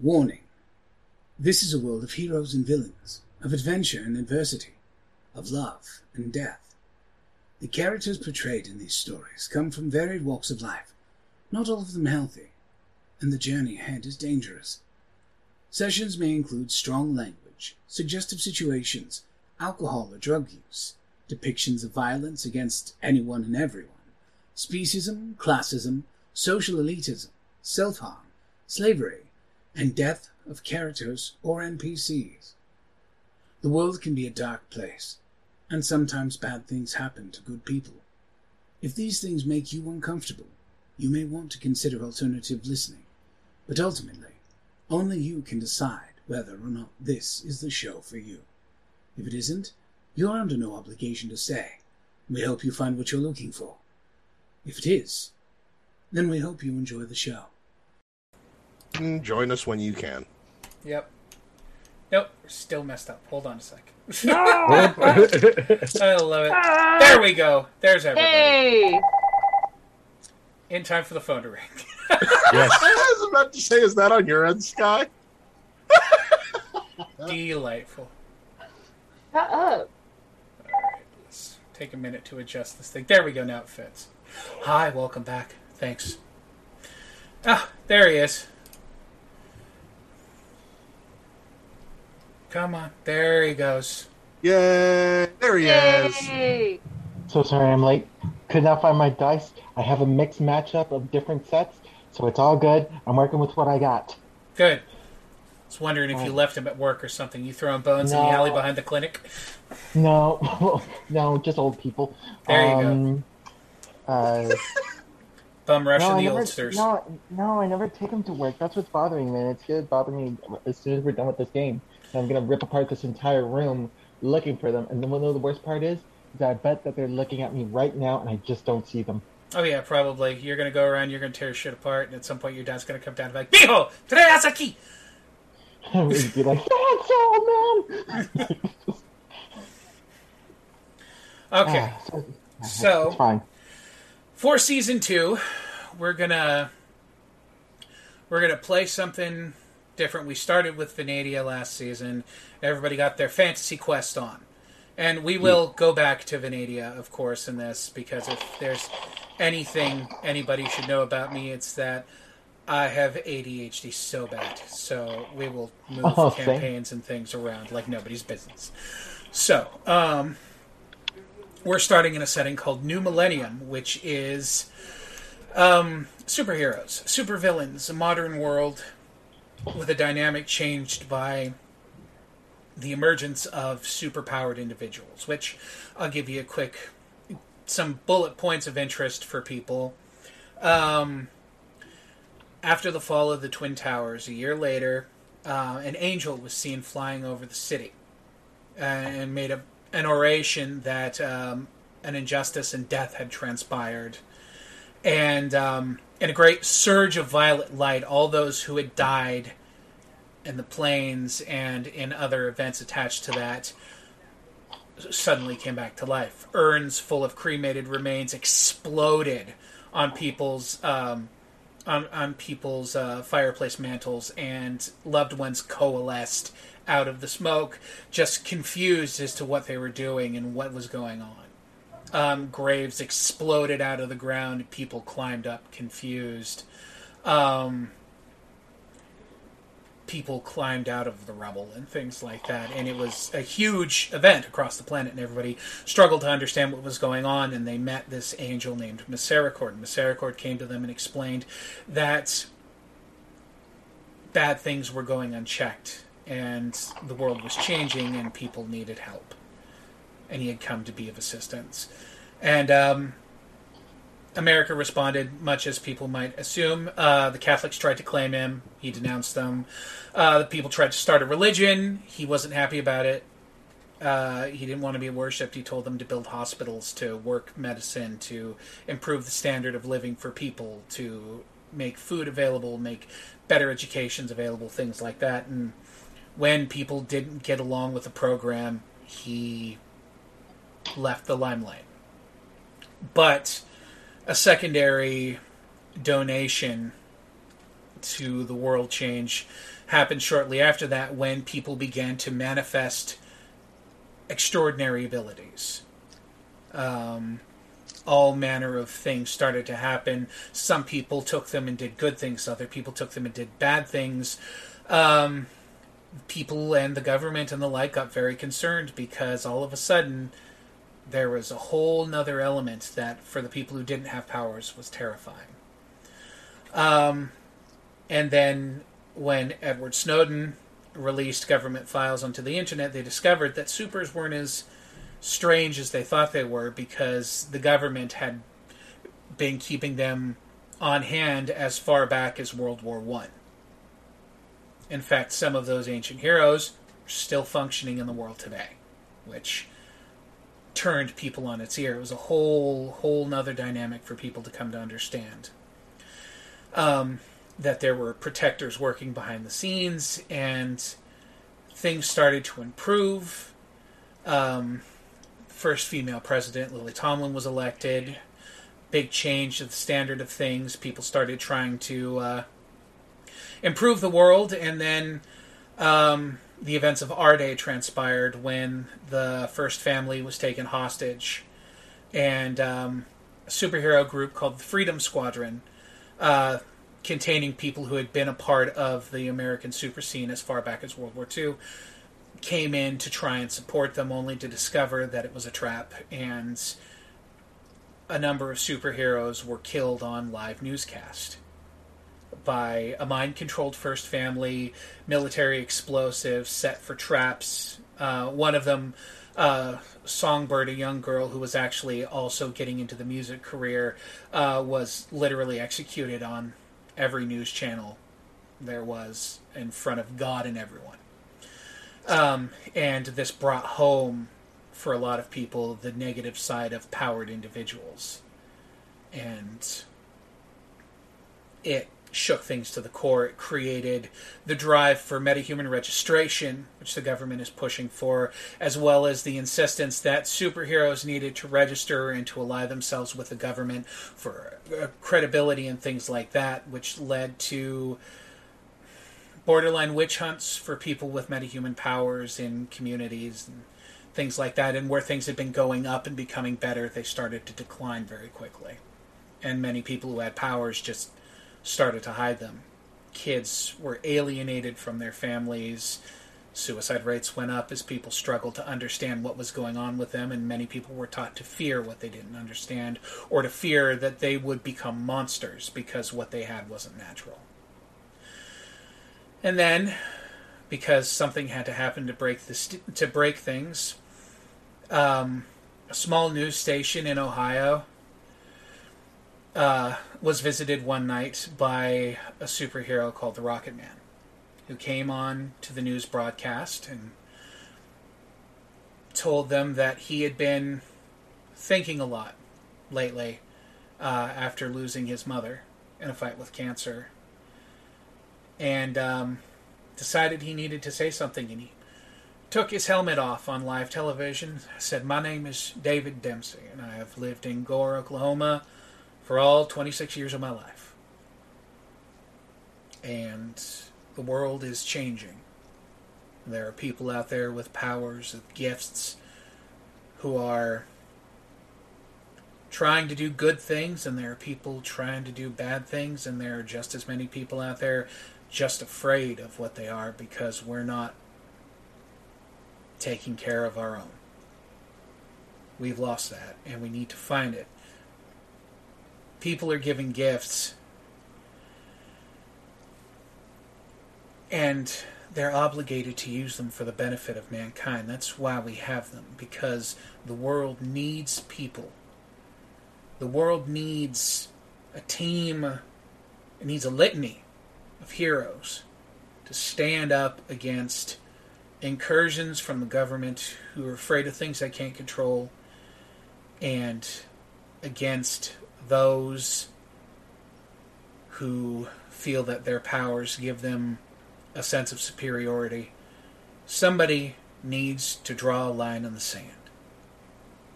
Warning. This is a world of heroes and villains, of adventure and adversity, of love and death. The characters portrayed in these stories come from varied walks of life, not all of them healthy, and the journey ahead is dangerous. Sessions may include strong language, suggestive situations, alcohol or drug use, depictions of violence against anyone and everyone, speciesism, classism, social elitism, self-harm, slavery, and death of characters or NPCs. The world can be a dark place, and sometimes bad things happen to good people. If these things make you uncomfortable, you may want to consider alternative listening, but ultimately, only you can decide whether or not this is the show for you. If it isn't, you're under no obligation to stay. We hope you find what you're looking for. If it is, then we hope you enjoy the show. Join us when you can. Yep. Nope, we're still messed up. Hold on a sec. No! I love it. There we go. There's everybody. hey! In time for the phone to ring. Yes. I was about to say, is that on your end, Sky? Delightful. Shut up. Alright, let's take a minute to adjust this thing. There we go, now it fits. Hi, welcome back. Thanks. Ah, there he is. Come on. There he goes. Yay! There he is. So sorry I'm late. Could not find my dice. I have a mixed matchup of different sets, so it's all good. I'm working with what I got. Good. I was wondering if you left him at work or something. You throwing bones in the alley behind the clinic? No, no, just old people. There you go. um, Uh, Bum rushing no, the never, oldsters. no, no, I never take him to work. That's what's bothering me. It's gonna bother me as soon as we're done with this game. I'm gonna rip apart this entire room looking for them. And then what the worst part is, is that I bet that they're looking at me right now, and I just don't see them. Oh yeah, probably. You're gonna go around. You're gonna tear shit apart, and at some point your dad's gonna come down and be like, "Mijo, trae aquí." I would be like, "That's all, man." Okay, Ah, so, so fine. for season two, we're gonna we're gonna play something different. We started with Venadia last season. Everybody got their fantasy quest on, and we will go back to Venadia, of course, in this because if there's anything anybody should know about me, it's that I have ADHD so bad. So we will move Oh, same. campaigns and things around like nobody's business. So, um, we're starting in a setting called New Millennium, which is um, superheroes, supervillains, a modern world with a dynamic changed by the emergence of superpowered individuals. Which I'll give you a quick, some bullet points of interest for people. Um, after the fall of the Twin Towers, a year later, uh, an angel was seen flying over the city and made a, an oration that um, an injustice and death had transpired. And um, in a great surge of violet light, all those who had died in the planes and in other events attached to that suddenly came back to life. Urns full of cremated remains exploded on people's um, on, on people's uh, fireplace mantles, and loved ones coalesced out of the smoke, just confused as to what they were doing and what was going on. Um, graves exploded out of the ground. People climbed up, confused. Um, people climbed out of the rubble and things like that. And it was a huge event across the planet, and everybody struggled to understand what was going on. And they met this angel named Misericord. And Misericord came to them and explained that bad things were going unchecked, and the world was changing, and people needed help. And he had come to be of assistance. And um, America responded much as people might assume. Uh, the Catholics tried to claim him. He denounced them. Uh, the people tried to start a religion. He wasn't happy about it. Uh, he didn't want to be worshipped. He told them to build hospitals, to work medicine, to improve the standard of living for people, to make food available, make better educations available, things like that. And when people didn't get along with the program, he left the limelight. But a secondary donation to the world change happened shortly after that when people began to manifest extraordinary abilities. Um, all manner of things started to happen. Some people took them and did good things, other people took them and did bad things. Um, people and the government and the like got very concerned because all of a sudden there was a whole nother element that for the people who didn't have powers was terrifying. Um, and then when Edward Snowden released government files onto the internet, they discovered that supers weren't as strange as they thought they were because the government had been keeping them on hand as far back as World War One. In fact, some of those ancient heroes are still functioning in the world today, which turned people on its ear. It was a whole whole nother dynamic for people to come to understand. Um, that there were protectors working behind the scenes, and things started to improve. Um, first female president, Lily Tomlin, was elected. Big change of the standard of things. People started trying to uh, improve the world, and then um, the events of our day transpired when the first family was taken hostage, and um, a superhero group called the Freedom Squadron, uh, containing people who had been a part of the American super scene as far back as World War II, came in to try and support them, only to discover that it was a trap, and a number of superheroes were killed on live newscast by a mind controlled first family, military explosives set for traps. Uh, one of them, uh, Songbird, a young girl who was actually also getting into the music career, uh, was literally executed on every news channel there was in front of God and everyone. Um, and this brought home for a lot of people the negative side of powered individuals. And it shook things to the core. It created the drive for metahuman registration, which the government is pushing for, as well as the insistence that superheroes needed to register and to ally themselves with the government for uh, credibility and things like that, which led to borderline witch hunts for people with metahuman powers in communities and things like that. And where things had been going up and becoming better, they started to decline very quickly. And many people who had powers just started to hide them. Kids were alienated from their families. Suicide rates went up as people struggled to understand what was going on with them, and many people were taught to fear what they didn't understand, or to fear that they would become monsters because what they had wasn't natural. And then, because something had to happen to break the st- to break things, um, a small news station in Ohio uh, was visited one night by a superhero called the Rocket Man, who came on to the news broadcast and told them that he had been thinking a lot lately uh, after losing his mother in a fight with cancer and um, decided he needed to say something. And he took his helmet off on live television, said, My name is David Dempsey, and I have lived in Gore, Oklahoma for all 26 years of my life. And the world is changing. There are people out there with powers, with gifts, who are trying to do good things, and there are people trying to do bad things, and there are just as many people out there just afraid of what they are because we're not taking care of our own. We've lost that, and we need to find it. People are giving gifts, and they're obligated to use them for the benefit of mankind. That's why we have them, because the world needs people. The world needs a team, it needs a litany of heroes to stand up against incursions from the government who are afraid of things they can't control and against those who feel that their powers give them a sense of superiority. Somebody needs to draw a line in the sand.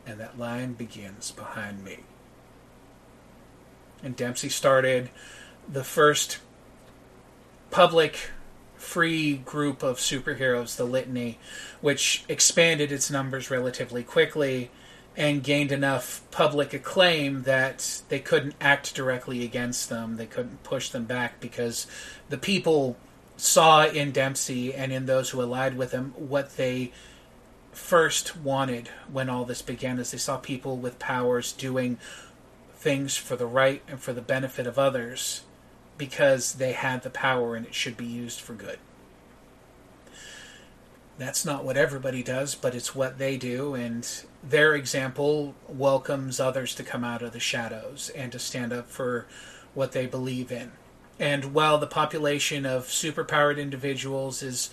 And that line begins behind me. And Dempsey started the first public free group of superheroes, the Litany, which expanded its numbers relatively quickly and gained enough public acclaim that they couldn't act directly against them. They couldn't push them back because the people saw in Dempsey and in those who allied with him what they first wanted when all this began is they saw people with powers doing things for the right and for the benefit of others because they had the power and it should be used for good. That's not what everybody does, but it's what they do, and their example welcomes others to come out of the shadows and to stand up for what they believe in. And while the population of superpowered individuals is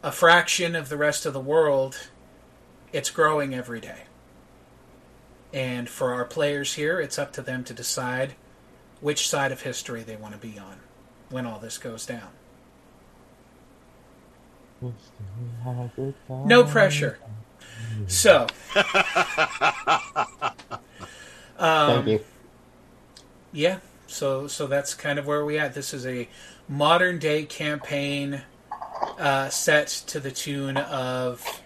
a fraction of the rest of the world, it's growing every day. And for our players here, it's up to them to decide which side of history they want to be on when all this goes down. No pressure. So, um, Thank you. yeah. So, so that's kind of where we at. This is a modern day campaign uh, set to the tune of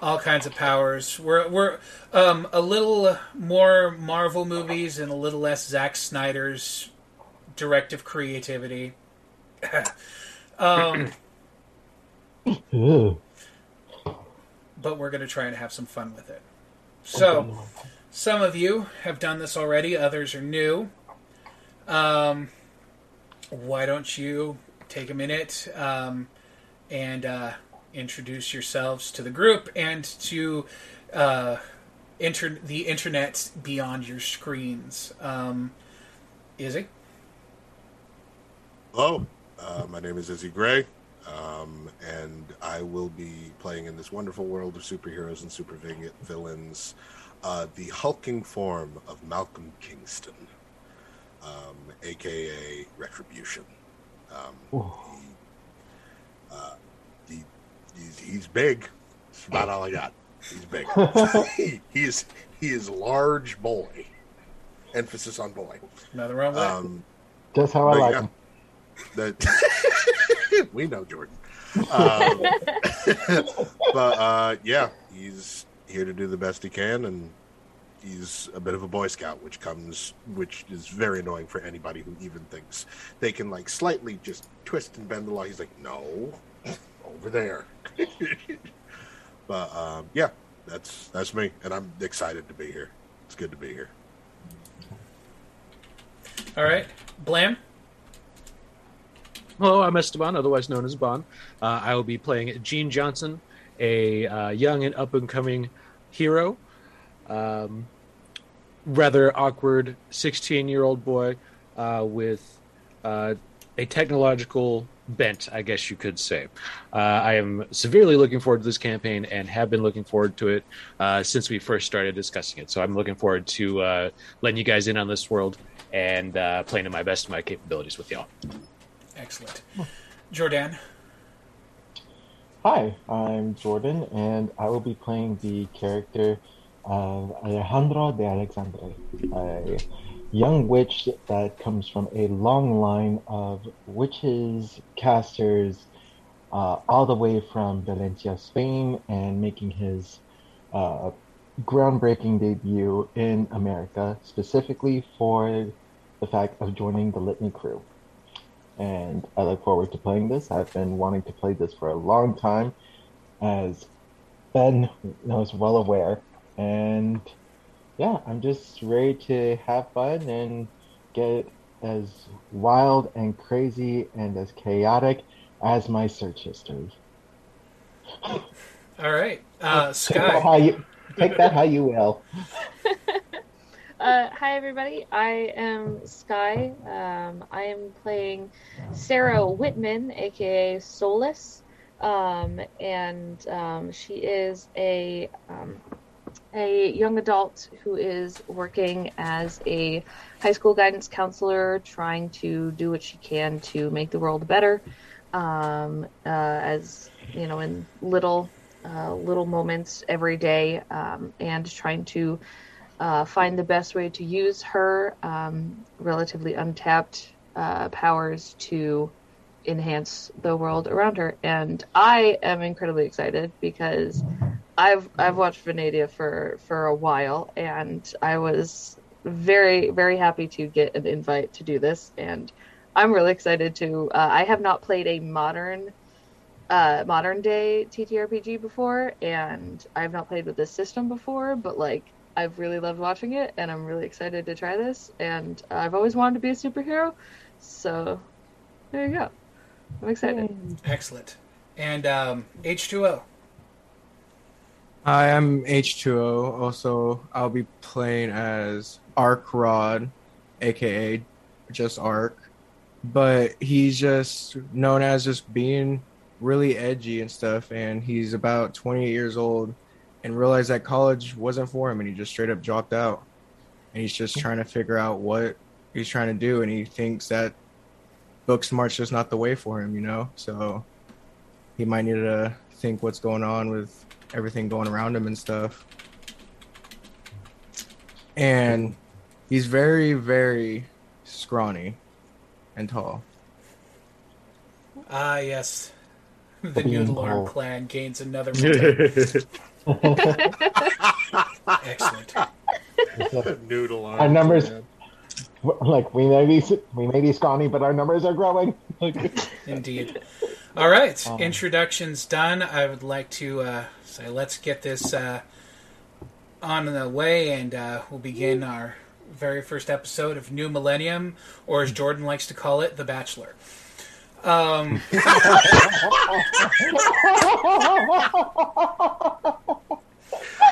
all kinds of powers. We're we're um, a little more Marvel movies and a little less Zack Snyder's directive creativity. um, but we're going to try and have some fun with it. So, some of you have done this already, others are new. Um, why don't you take a minute um, and uh, introduce yourselves to the group and to uh, inter- the internet beyond your screens? Um, Izzy? Hello, uh, my name is Izzy Gray, um, and I will be playing in this wonderful world of superheroes and super villains, uh, the hulking form of Malcolm Kingston, um, aka Retribution. Um, he, uh, he, he's, he's big. That's about all I got. He's big. he, he is he is large boy. Emphasis on boy. Nothing wrong with that. Um, Just how I like yeah. them. That we know Jordan. Um, but uh, yeah, he's here to do the best he can, and he's a bit of a boy scout, which comes, which is very annoying for anybody who even thinks they can like slightly just twist and bend the law. He's like, no, over there. but um, yeah, that's that's me, and I'm excited to be here. It's good to be here. All right. Blam? Hello, I'm Esteban, otherwise known as Bon. Uh, I will be playing Gene Johnson, a uh, young and up and coming hero. Um, rather awkward 16 year old boy uh, with uh, a technological bent, I guess you could say. Uh, I am severely looking forward to this campaign and have been looking forward to it uh, since we first started discussing it. So I'm looking forward to letting you guys in on this world and playing to my best of my capabilities with y'all. Excellent. Jordan? Hi, I'm Jordan, and I will be playing the character of Alejandro de Alexandre, a young witch that comes from a long line of witches, casters, uh, all the way from Valencia, Spain, and making his uh, groundbreaking debut in America, specifically for the fact of joining the Litany crew and I look forward to playing this. I've been wanting to play this for a long time, as Ben knows well aware. And yeah, I'm just ready to have fun and get as wild and crazy and as chaotic as my search history. All right. Uh, Take that how you take that how you will. Uh, hi, everybody. I am Sky. Um, I am playing Sarah Whitman, aka Solus, um, and um, she is a um, a young adult who is working as a high school guidance counselor, trying to do what she can to make the world better. Um, uh, as you know, in little uh, little moments every day, um, and trying to uh, find the best way to use her um, relatively untapped uh, powers to enhance the world around her. And I am incredibly excited because I've I've watched Venadia for for a while, and I was very very happy to get an invite to do this, and I'm really excited to. Uh, I have not played a modern uh, modern day TTRPG before, and I've not played with this system before, but like I've really loved watching it, and I'm really excited to try this. And I've always wanted to be a superhero, so there you go. I'm excited. Excellent. And um, H2O. Hi, I'm H2O. Also, I'll be playing as Arc Rod, aka just Arc. But he's just known as just being really edgy and stuff. And he's about 28 years old and realized that college wasn't for him and he just straight up dropped out. And he's just trying to figure out what he's trying to do. And he thinks that book smart's just not the way for him, you know? So he might need to think what's going on with everything going around him and stuff. And he's very, very scrawny and tall. Ah, yes. The Being Noodle Arm tall. clan gains another member. Excellent. Noodle on Our numbers- like we may be we may be scrawny, but our numbers are growing. Indeed. All right. Um, Introductions done. I would like to uh, say let's get this uh, on the way, and uh, we'll begin our very first episode of New Millennium, or as Jordan likes to call it, The Bachelor. Um,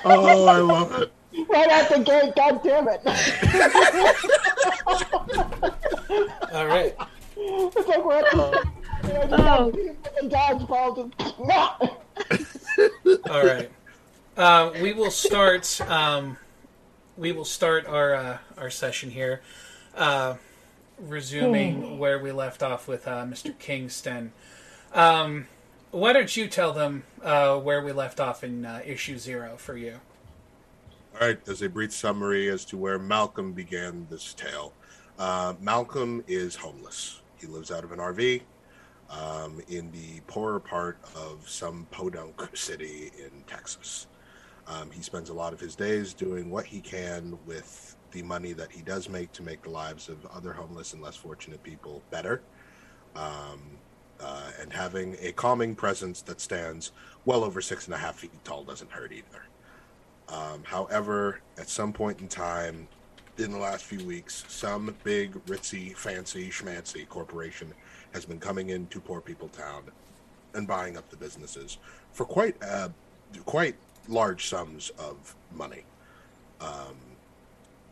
Oh, I love it. right at the gate, god damn it! all right. it's like we're at the, Oh. the dodgeball just All right. Uh, we will start. Um, we will start our uh, our session here, uh, resuming where we left off with uh, Mr. Kingston. Um, why don't you tell them uh, where we left off in uh, issue zero for you? All right, as a brief summary as to where Malcolm began this tale. Uh, Malcolm is homeless. He lives out of an RV um, in the poorer part of some podunk city in Texas. Um, he spends a lot of his days doing what he can with the money that he does make to make the lives of other homeless and less fortunate people better. Um, uh, and having a calming presence that stands well over six and a half feet tall doesn't hurt either. Um, however, at some point in time in the last few weeks, some big, ritzy, fancy, schmancy corporation has been coming into Poor People Town and buying up the businesses for quite uh, quite large sums of money. Um,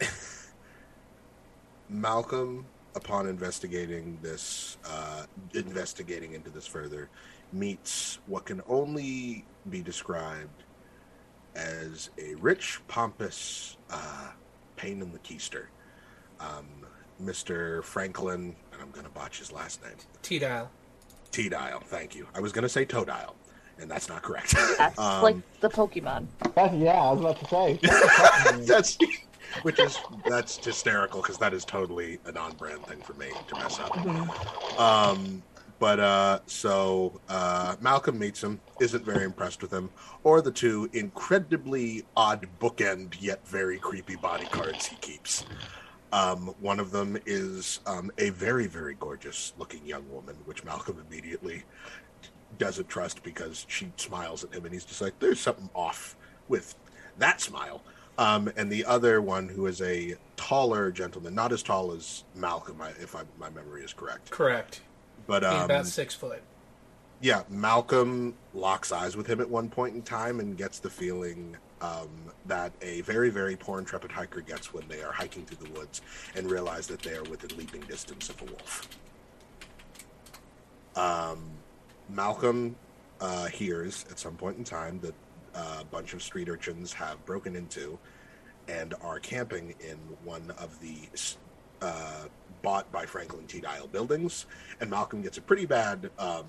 Malcolm, upon investigating this, uh, investigating into this further, meets what can only be described as a rich, pompous uh, pain in the keister. Um, Mr. Franklin, and I'm going to botch his last name. T dial. T Dial, thank you. I was going to say Toe Dial, and that's not correct. That's Um, like the Pokemon. That's, yeah, I was about to say. that's which is that's hysterical because that is totally a non-brand thing for me to mess up. Um, but uh, so uh, Malcolm meets him, isn't very impressed with him, or the two incredibly odd bookend yet very creepy bodyguards he keeps. Um, one of them is um, a very, very gorgeous looking young woman, which Malcolm immediately doesn't trust because she smiles at him and he's just like, there's something off with that smile. Um, and the other one who is a taller gentleman, not as tall as Malcolm, if I, my memory is correct. Correct. But um, about six foot. yeah, Malcolm locks eyes with him at one point in time and gets the feeling um, that a very, very poor intrepid hiker gets when they are hiking through the woods and realize that they are within leaping distance of a wolf. Um, Malcolm uh, hears at some point in time that a bunch of street urchins have broken into and are camping in one of the uh, bought by Franklin T. Dial buildings, and Malcolm gets a pretty bad um,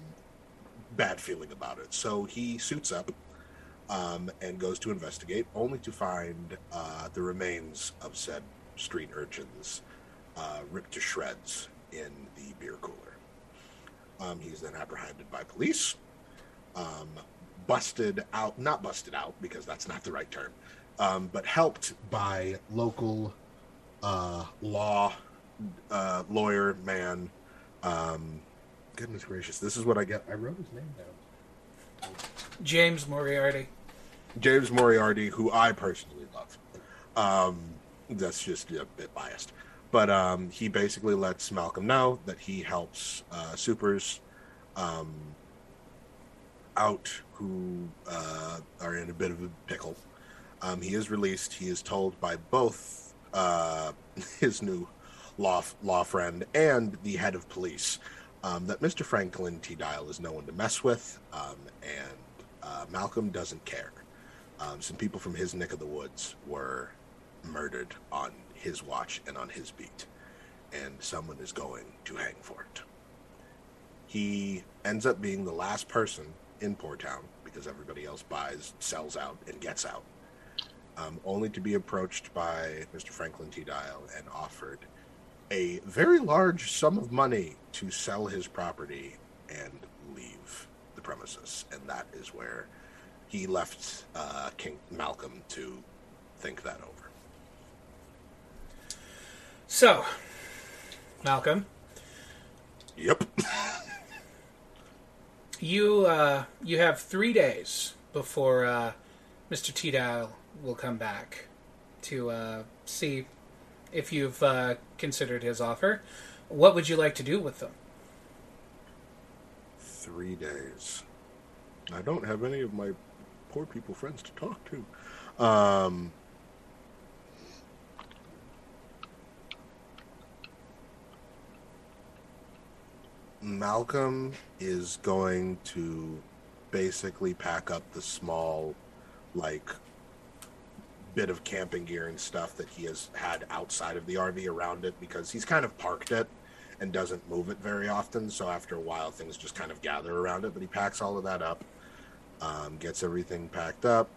bad feeling about it. So he suits up um, and goes to investigate, only to find uh, the remains of said street urchins uh, ripped to shreds in the beer cooler. Um, he's then apprehended by police, um, busted out, not busted out because that's not the right term, um, but helped by local uh, law uh, lawyer man. Um, goodness gracious, this is what I get. I wrote his name down. James Moriarty. James Moriarty, who I personally love. Um, that's just a bit biased. But um, he basically lets Malcolm know that he helps uh, supers um, out who uh, are in a bit of a pickle. Um, he is released. He is told by both uh, his new law law friend and the head of police um, that Mr. Franklin T. Dial is no one to mess with, um, and uh, Malcolm doesn't care. Um, some people from his neck of the woods were murdered on his watch and on his beat, and someone is going to hang for it. He ends up being the last person in Poor Town because everybody else buys, sells out, and gets out. Um, only to be approached by Mr. Franklin T. Dial and offered a very large sum of money to sell his property and leave the premises. And that is where he left uh, King Malcolm to think that over. So, Malcolm, Yep. you uh, you have three days before uh, Mr. T. Dial will come back to uh, see if you've uh, considered his offer. What would you like to do with them? Three days. I don't have any of my poor people friends to talk to. Um, Malcolm is going to basically pack up the small, like, bit of camping gear and stuff that he has had outside of the RV around it because he's kind of parked it and doesn't move it very often. So after a while, things just kind of gather around it. But he packs all of that up, um, gets everything packed up,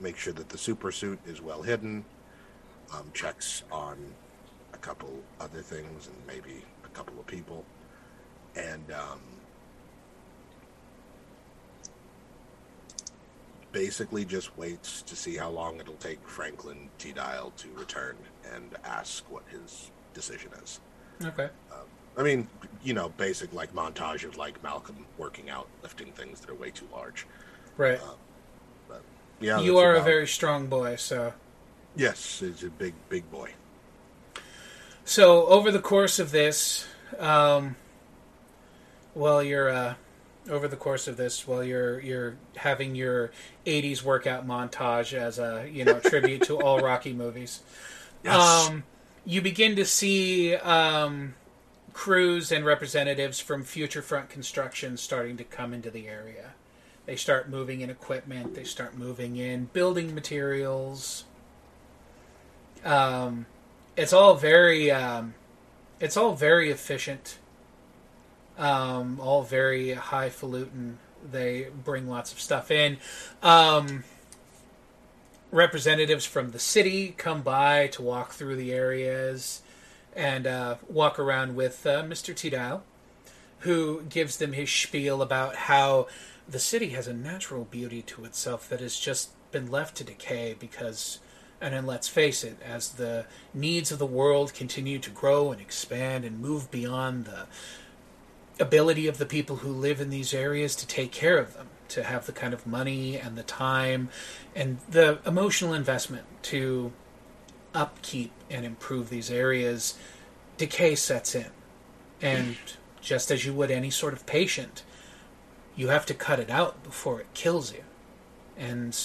makes sure that the super suit is well hidden, um, checks on a couple other things and maybe a couple of people, and um, basically just waits to see how long it'll take Franklin T. Dial to return and ask what his decision is. Okay. I mean, you know, basic like montage of like Malcolm working out, lifting things that are way too large. Right. But Yeah, you are a very strong boy, so yes. He's a big, big boy. So over the course of this, um, while you're uh, over the course of this, while you're you're having your '80s workout montage as a you know tribute to all Rocky movies, Yes. um, you begin to see um, crews and representatives from Future Front Construction starting to come into the area. They start moving in equipment. They start moving in building materials. Um, it's all very um, it's all very efficient um, all very highfalutin. They bring lots of stuff in. Um, representatives from the city come by to walk through the areas and uh, walk around with uh, mr tidal who gives them his spiel about how the city has a natural beauty to itself that has just been left to decay because and then let's face it, as the needs of the world continue to grow and expand and move beyond the ability of the people who live in these areas to take care of them, to have the kind of money and the time and the emotional investment to upkeep and improve these areas, decay sets in. And just as you would any sort of patient, you have to cut it out before it kills you. And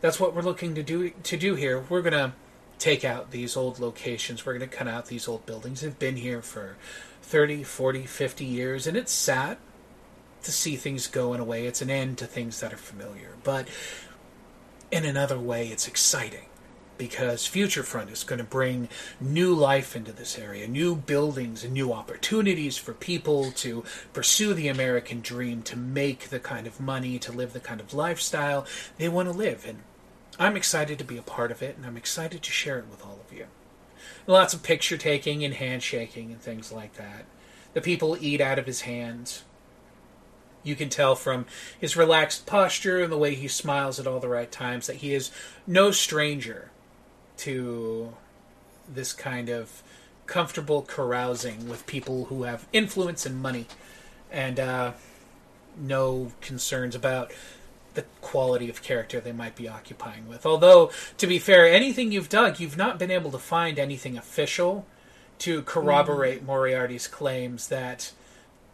that's what we're looking to do to do here. We're gonna take out these old locations. We're gonna cut out these old buildings. They've been here for 30, 40, 50 years, and it's sad to see things go in a way. It's an end to things that are familiar. But in another way, it's exciting because Future Front is going to bring new life into this area, new buildings and new opportunities for people to pursue the American dream, to make the kind of money, to live the kind of lifestyle they want to live. And I'm excited to be a part of it, and I'm excited to share it with all. Lots of picture taking and handshaking and things like that. The people eat out of his hands. You can tell from his relaxed posture and the way he smiles at all the right times that he is no stranger to this kind of comfortable carousing with people who have influence and money and uh, no concerns about the quality of character they might be occupying with. Although, to be fair, anything you've dug, you've not been able to find anything official to corroborate Moriarty's claims that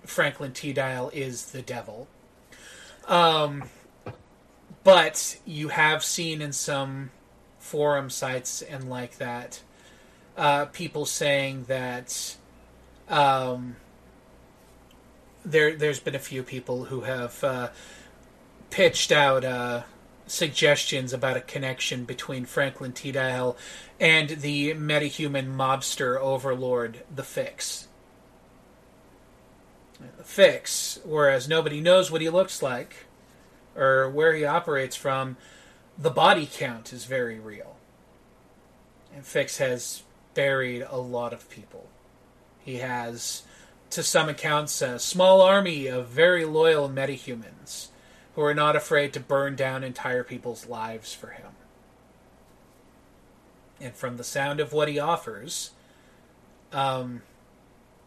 Franklin T. Dial is the devil. Um, but you have seen in some forum sites and like that uh, people saying that um, there there's been a few people who have uh, pitched out uh, suggestions about a connection between Franklin T. Dial and the metahuman mobster overlord, the Fix. The Fix, whereas nobody knows what he looks like or where he operates from, the body count is very real. And Fix has buried a lot of people. He has, to some accounts, a small army of very loyal metahumans who are not afraid to burn down entire people's lives for him. And from the sound of what he offers, um,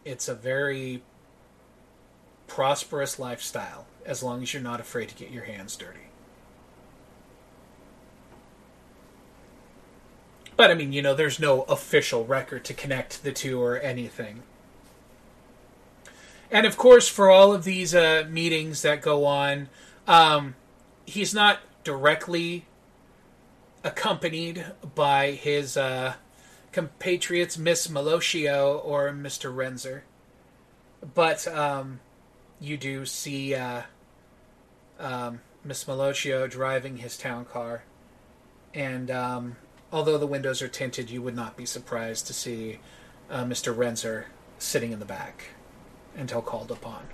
it's a very prosperous lifestyle as long as you're not afraid to get your hands dirty. But I mean, you know, there's no official record to connect the two or anything. And of course, for all of these uh, meetings that go on, um, he's not directly accompanied by his uh, compatriots, Miss Malocchio or Mr. Renzer. But um, you do see uh, um, Miss Malocchio driving his town car. And um, although the windows are tinted, you would not be surprised to see uh, Mr. Renzer sitting in the back until called upon.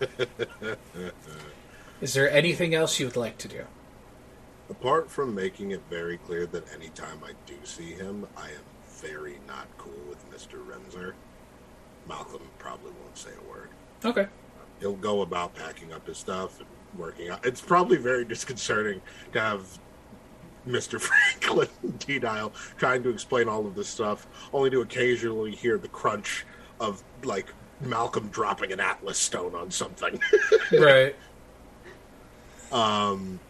Is there anything else you would like to do? Apart from making it very clear that anytime I do see him, I am very not cool with Mr. Renzer, Malcolm probably won't say a word. Okay. He'll go about packing up his stuff and working out. It's probably very disconcerting to have Mr. Franklin T. Dial trying to explain all of this stuff, only to occasionally hear the crunch of like Malcolm dropping an Atlas stone on something. right. Um,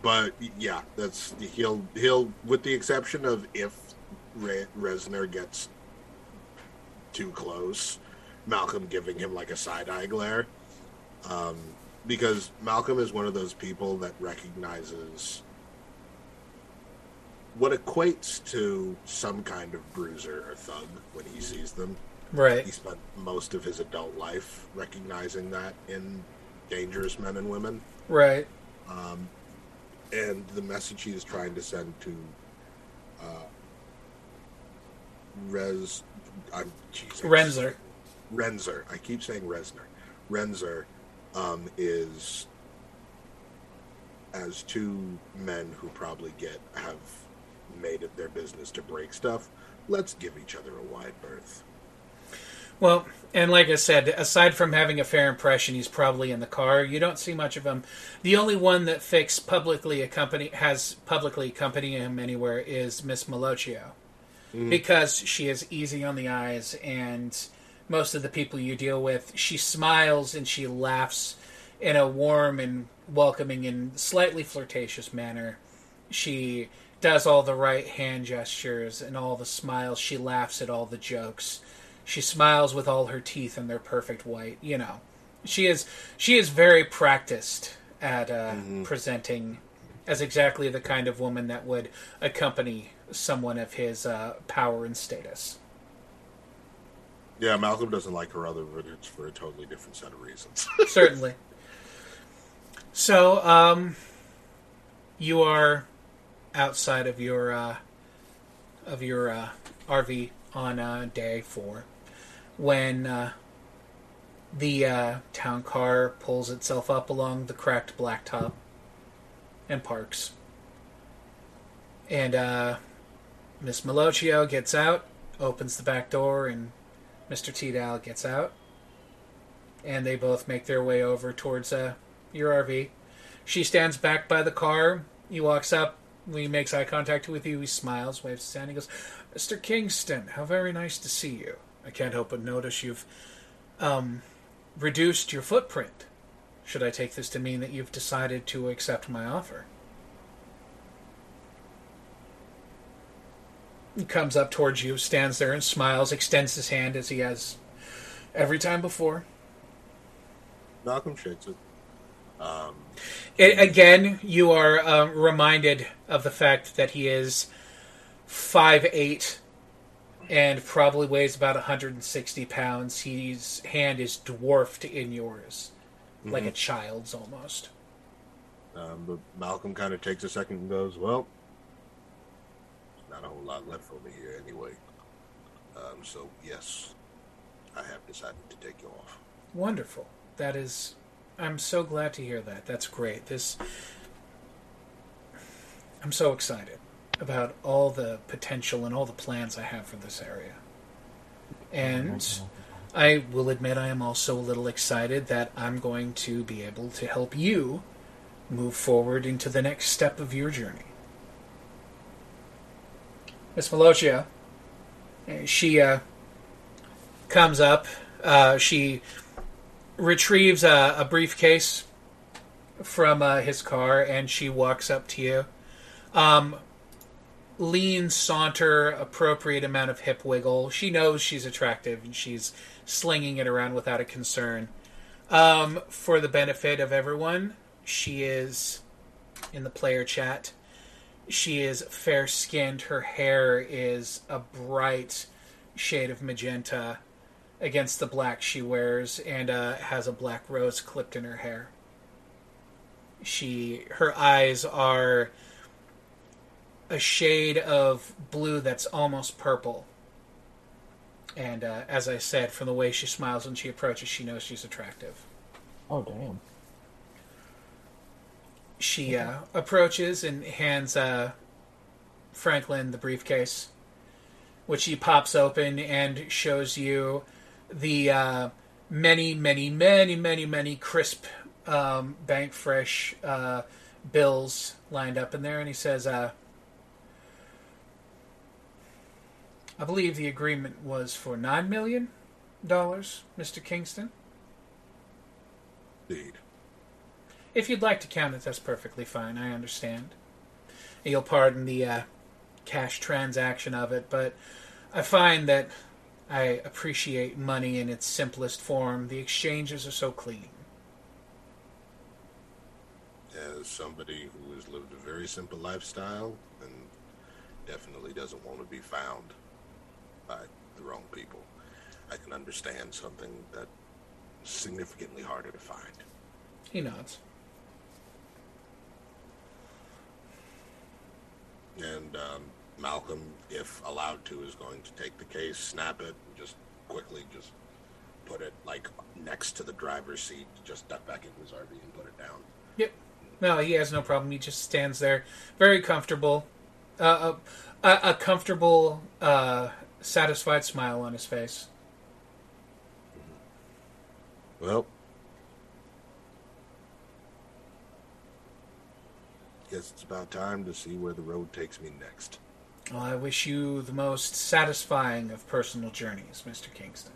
but yeah, that's he'll he'll with the exception of if Re- Resner gets too close, Malcolm giving him like a side eye glare, um, because Malcolm is one of those people that recognizes what equates to some kind of bruiser or thug when he sees them. Right. He spent most of his adult life recognizing that in dangerous men and women. Right. Um, and the message he is trying to send to uh, Res, I'm Renzer. Renzer. I keep saying Resner. Renzer um, is as two men who probably get have made it their business to break stuff. Let's give each other a wide berth. Well, and like I said, aside from having a fair impression, he's probably in the car. You don't see much of him. The only one that Fix publicly accompany has publicly accompanying him anywhere is Miss Malocchio, mm. because she is easy on the eyes, and most of the people you deal with, she smiles and she laughs in a warm and welcoming and slightly flirtatious manner. She does all the right hand gestures and all the smiles. She laughs at all the jokes. She smiles with all her teeth and they're perfect white. You know, she is she is very practiced at uh, presenting as exactly the kind of woman that would accompany someone of his uh, power and status. Yeah, Malcolm doesn't like her other, but it's for a totally different set of reasons. Certainly. So, um, you are outside of your uh, of your uh, RV on uh, day four when uh, the uh, town car pulls itself up along the cracked blacktop and parks. And uh, Miss Malocchio gets out, opens the back door, and Mr. Tidal gets out. And they both make their way over towards uh, your RV. She stands back by the car. He walks up. He makes eye contact with you. He smiles, waves his hand. He goes, Mr. Kingston, how very nice to see you. I can't help but notice you've um, reduced your footprint. Should I take this to mean that you've decided to accept my offer? He comes up towards you, stands there and smiles, extends his hand as he has every time before. Malcolm shakes it. Um, It, again, you are uh, reminded of the fact that he is five eight and probably weighs about 160 pounds. His hand is dwarfed in yours, like a child's almost. um, but Malcolm kind of takes a second and goes, "Well, there's not a whole lot left for me here anyway. Um, so yes, I have decided to take you off." Wonderful. That is. I'm so glad to hear that. That's great. This. I'm so excited about all the potential and all the plans I have for this area. And I will admit I am also a little excited that I'm going to be able to help you move forward into the next step of your journey. Miss Velocia, uh, she uh, comes up. Uh, she retrieves a, a briefcase from uh, his car and she walks up to you. Um, lean, saunter, appropriate amount of hip wiggle. She knows she's attractive and she's slinging it around without a concern. Um, for the benefit of everyone, she is in the player chat. She is fair skinned. Her hair is a bright shade of magenta against the black she wears and uh, has a black rose clipped in her hair. She her eyes are a shade of blue that's almost purple. And uh, as I said, from the way she smiles when she approaches, she knows she's attractive. Oh damn. She uh, approaches and hands uh, Franklin the briefcase, which he pops open and shows you the uh, many, many, many, many, many crisp um, bank fresh uh, bills lined up in there. And he says, uh, I believe the agreement was for $9 million, Mr. Kingston. Indeed. If you'd like to count it, that's perfectly fine. I understand. You'll pardon the uh, cash transaction of it, but I find that I appreciate money in its simplest form. The exchanges are so clean. As somebody who has lived a very simple lifestyle and definitely doesn't want to be found by the wrong people, I can understand something that's significantly harder to find. He nods. And um, Malcolm, if allowed to, is going to take the case, snap it, and just quickly just put it like next to the driver's seat, just duck back into his RV and put it down. Yep. No, he has no problem. He just stands there, very comfortable, uh, a, a, a comfortable, uh, satisfied smile on his face. Well, guess it's about time to see where the road takes me next. Well, I wish you the most satisfying of personal journeys, Mr. Kingston.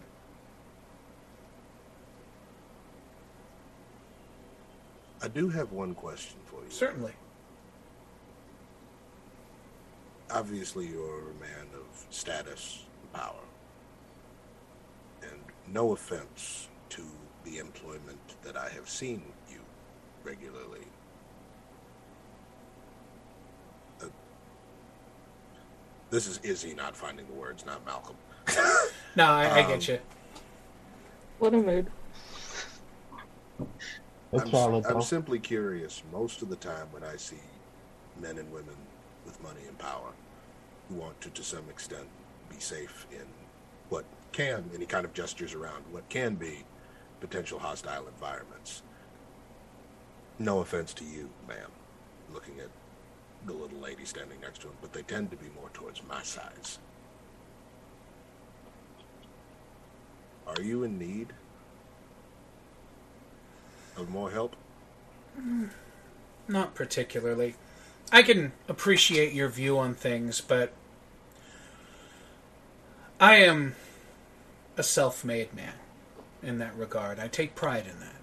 I do have one question for you. Certainly. Obviously, you're a man of status power. And no offense to the employment that I have seen you regularly. Uh, this is Izzy not finding the words, not Malcolm. No, I, I Um, get you. What a mood. I'm, valid I'm simply curious. Most of the time, when I see men and women with money and power who want to, to some extent, be safe in what can, he kind of gestures around, what can be potential hostile environments. No offense to you, ma'am, looking at the little lady standing next to him, but they tend to be more towards my size. Are you in need of more help? Mm, not particularly. I can appreciate your view on things, but I am a self made man in that regard. I take pride in that.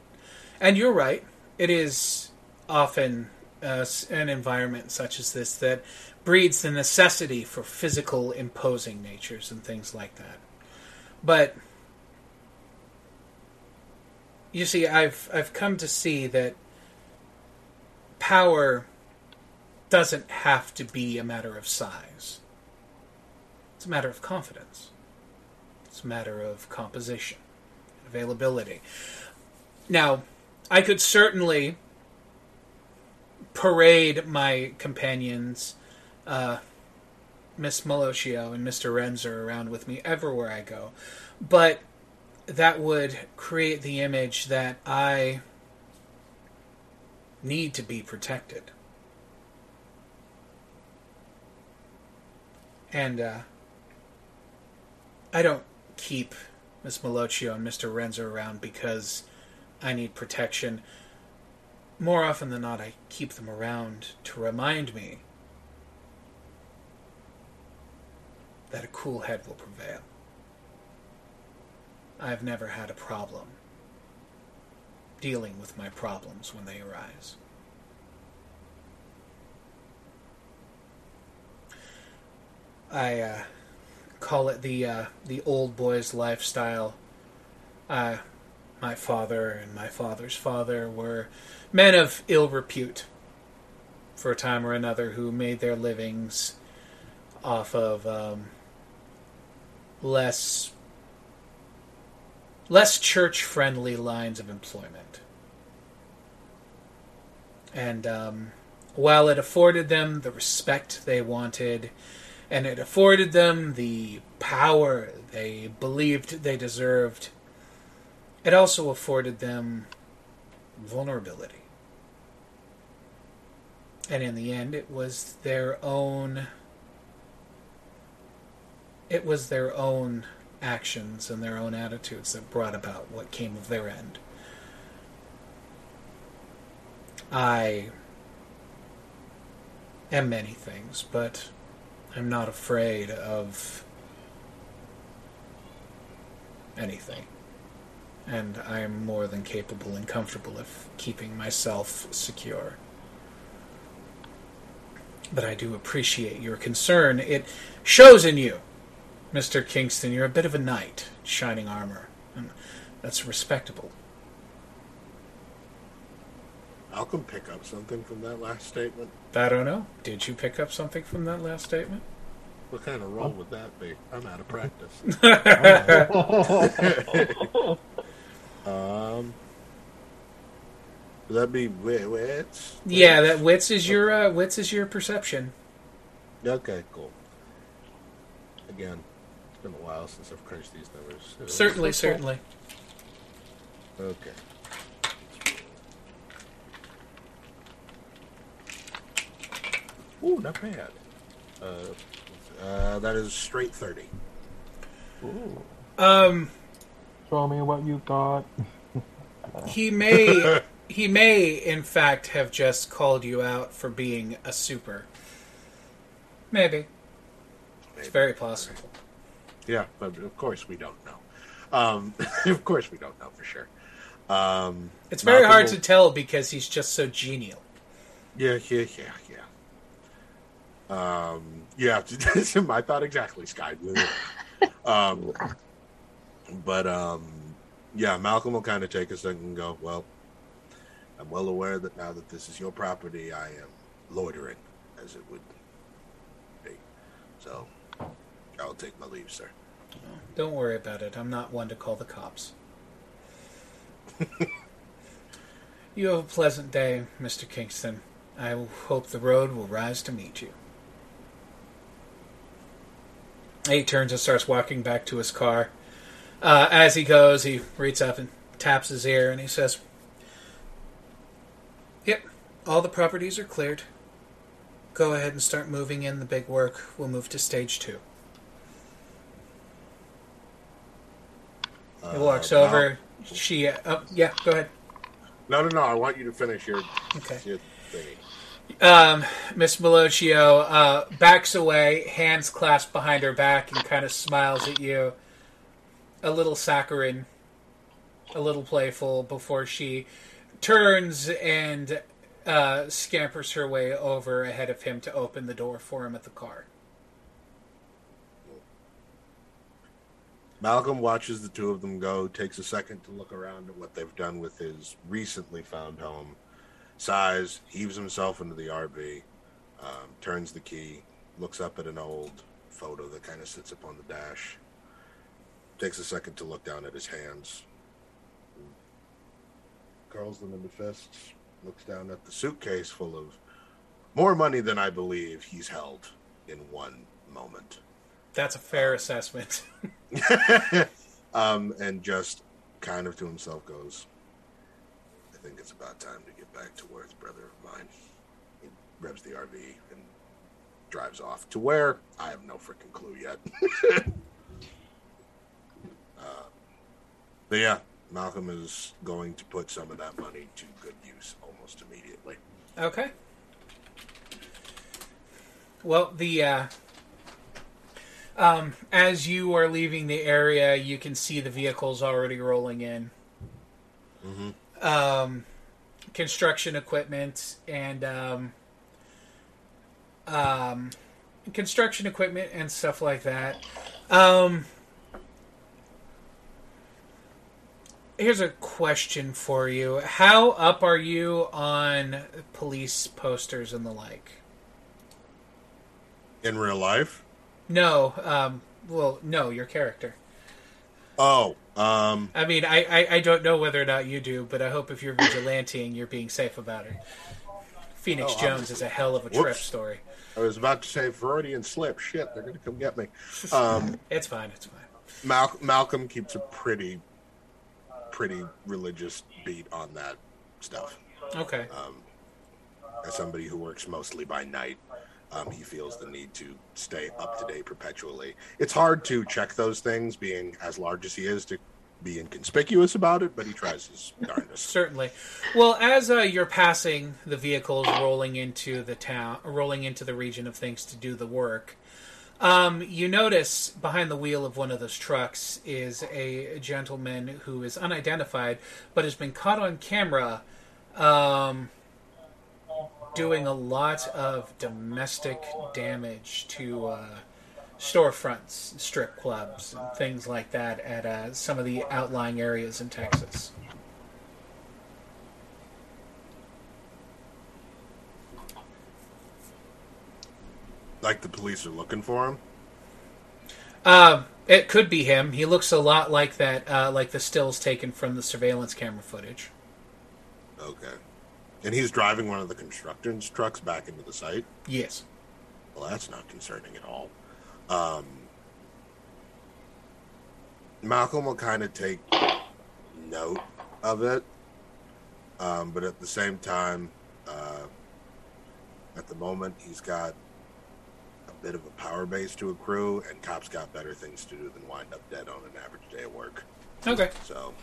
And you're right. It is often uh, an environment such as this that breeds the necessity for physical imposing natures and things like that. But you see, I've I've come to see that power doesn't have to be a matter of size. It's a matter of confidence. It's a matter of composition, availability. Now, I could certainly parade my companions, uh, Miss Malocchio and Mr. Renzer, around with me everywhere I go, but that would create the image that I need to be protected. And uh, I don't keep Miss Malocchio and Mr. Renzo around because I need protection. More often than not, I keep them around to remind me that a cool head will prevail. I've never had a problem dealing with my problems when they arise. I uh, call it the uh, the old boy's lifestyle. Uh, my father and my father's father were men of ill repute for a time or another who made their livings off of um, less less church friendly lines of employment. And um, while it afforded them the respect they wanted, and it afforded them the power they believed they deserved, it also afforded them vulnerability. And in the end, it was their own. It was their own actions and their own attitudes that brought about what came of their end. I am many things, but I'm not afraid of anything. And I am more than capable and comfortable of keeping myself secure. But I do appreciate your concern. It shows in you. Mr. Kingston, you're a bit of a knight, shining armor, and that's respectable. Malcolm pick up something from that last statement. I don't know. Did you pick up something from that last statement? What kind of role would that be? I'm out of practice. um, would that be wi- wits? yeah, that wits is your uh, wits is your perception. Okay, cool. Again, it's been a while since I've crunched these numbers. so- Certainly, certainly. Okay. Ooh, not bad. Uh, uh, that is straight 30. Ooh. Um, Show me what you got. he may he may in fact have just called you out for being a super. Maybe. It's very possible. Yeah, but of course we don't know. Um, of course we don't know for sure. Um, It's very Malcolm hard will- to tell because he's just so genial. Yeah, yeah, yeah, yeah. Um, yeah, I thought exactly, Sky. um, but um, yeah, Malcolm will kind of take a second and go, "Well, I'm well aware that now that this is your property, I am loitering, as it would be. So, I'll take my leave, sir." Don't worry about it. I'm not one to call the cops. you have a pleasant day, Mr. Kingston. I hope the road will rise to meet you. He turns and starts walking back to his car. Uh, as he goes, he reaches up and taps his ear and he says, Yep, all the properties are cleared. go ahead and start moving in the big work. We'll move to stage two. He walks Uh, over. She, oh, yeah, go ahead. No, no, no. I want you to finish your, Okay. your. Um, Miss Malocchio uh, backs away, hands clasped behind her back, and kind of smiles at you. A little saccharine, a little playful, before she turns and uh, scampers her way over ahead of him to open the door for him at the car. Malcolm watches the two of them go, takes a second to look around at what they've done with his recently found home, sighs, heaves himself into the RV, um, turns the key, looks up at an old photo that kind of sits up on the dash, takes a second to look down at his hands, curls them into fists, looks down at the suitcase full of more money than I believe he's held in one moment. That's a fair assessment. um, and just kind of to himself goes, I think it's about time to get back to where it's brother of mine. He revs the RV and drives off to where I have no freaking clue yet. uh, but yeah, Malcolm is going to put some of that money to good use almost immediately. Okay. Well, the uh, um, as you are leaving the area, you can see the vehicles already rolling in. Mm-hmm. Um, construction equipment and um, um, construction equipment and stuff like that. Um, here's a question for you: How up are you on police posters and the like? In real life? No, um, well, no, your character. Oh, um, I mean, I, I, I don't know whether or not you do, but I hope if you're vigilanting, you're being safe about it. Phoenix Oh, Jones is a hell of a trip story. I was about to say Freudian slip. Shit, they're going to come get me. Um, It's fine. It's fine. Mal- Malcolm keeps a pretty, pretty religious beat on that stuff. Okay. Um, as somebody who works mostly by night, um, he feels the need to stay up to date perpetually. It's hard to check those things, being as large as he is, to be inconspicuous about it, but he tries his darndest. Certainly. Well, as uh, you're passing the vehicles rolling into the town, rolling into the region of things to do the work, um, you notice behind the wheel of one of those trucks is a gentleman who is unidentified, but has been caught on camera um, doing a lot of domestic damage to uh, storefronts, strip clubs, and things like that at uh, some of the outlying areas in Texas. Like the police are looking for him. Uh, it could be him. He looks a lot like that, uh, like the stills taken from the surveillance camera footage. Okay. And he's driving one of the construction's trucks back into the site. Yes. Well, that's not concerning at all. Um, Malcolm will kind of take note of it, um, but at the same time, uh, at the moment, he's got a bit of a power base to accrue, and cops got better things to do than wind up dead on an average day of work. Okay. So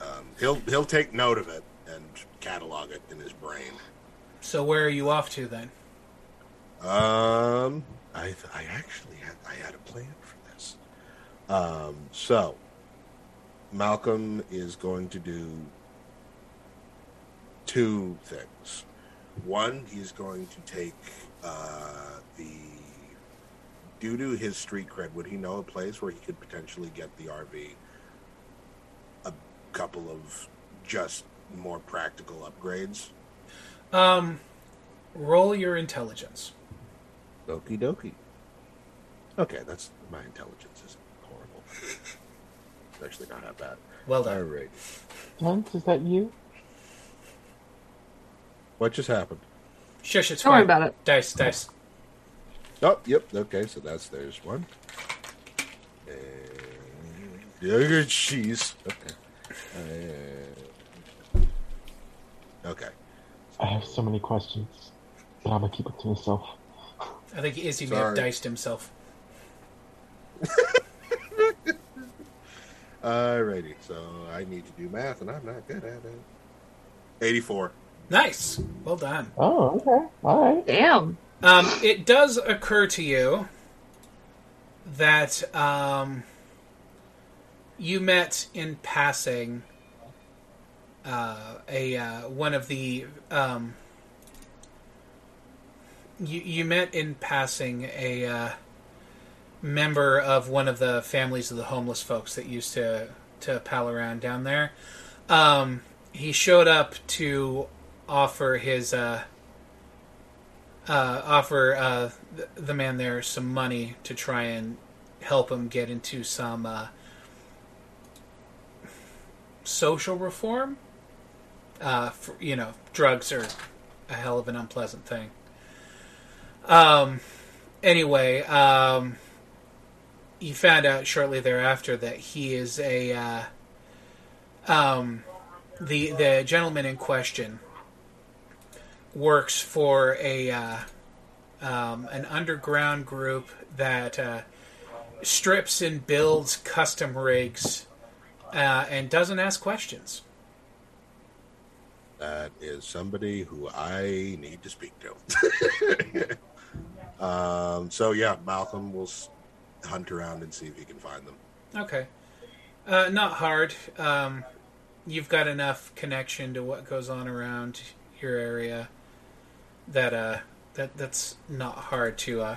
um, he'll he'll take note of it and catalog it in his brain. So where are you off to then? Um, I th- I actually had I had a plan for this. Um, so Malcolm is going to do two things. One, he's going to take uh, the due to his street cred. Would he know a place where he could potentially get the RV a couple of just more practical upgrades? Um, roll your intelligence. Okie dokie. Okay, that's my intelligence is horrible. It's actually not that bad. Well All done. right. Gents, is that you? What just happened? Shush, it's Don't worry about it. Dice, dice. Oh, yep. Okay, so that's there's one. And yeah, cheese. Okay. Uh, okay. I have so many questions. But I'm gonna keep it to myself. I think Izzy may have Sorry. diced himself. Alrighty, so I need to do math, and I'm not good at it. 84. Nice. Well done. Oh, okay. All right. Damn. Um, it does occur to you that um, you met in passing uh, a uh, one of the um, you you met in passing a uh, member of one of the families of the homeless folks that used to to pal around down there. Um, he showed up to offer his uh, uh, offer uh, th- the man there some money to try and help him get into some uh, social reform. Uh, for, you know, drugs are a hell of an unpleasant thing. Um, anyway, um, you found out shortly thereafter that he is a uh, um, the the gentleman in question works for a uh, um, an underground group that uh, strips and builds custom rigs uh, and doesn't ask questions. That is somebody who I need to speak to. um, so, yeah, Malcolm will hunt around and see if he can find them. Okay, uh, not hard. Um, you've got enough connection to what goes on around your area that uh, that that's not hard to uh,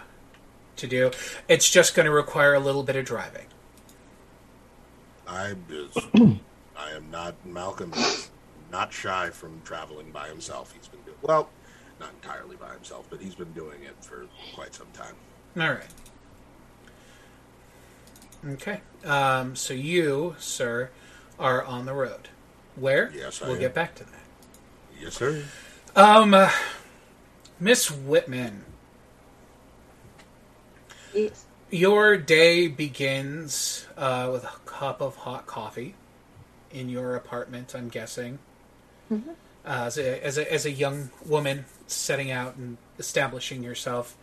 to do. It's just going to require a little bit of driving. I is, I am not Malcolm is not shy from traveling by himself. He's been doing well, not entirely by himself, but he's been doing it for quite some time. All right. Okay. Um, so you, sir, are on the road. Where? Yes, I We'll am. get back to that. Yes, sir. Um, uh, Miss Whitman, Yes. your day begins uh, with a cup of hot coffee in your apartment. I'm guessing. Uh, as, a, as, a, as a young woman setting out and establishing yourself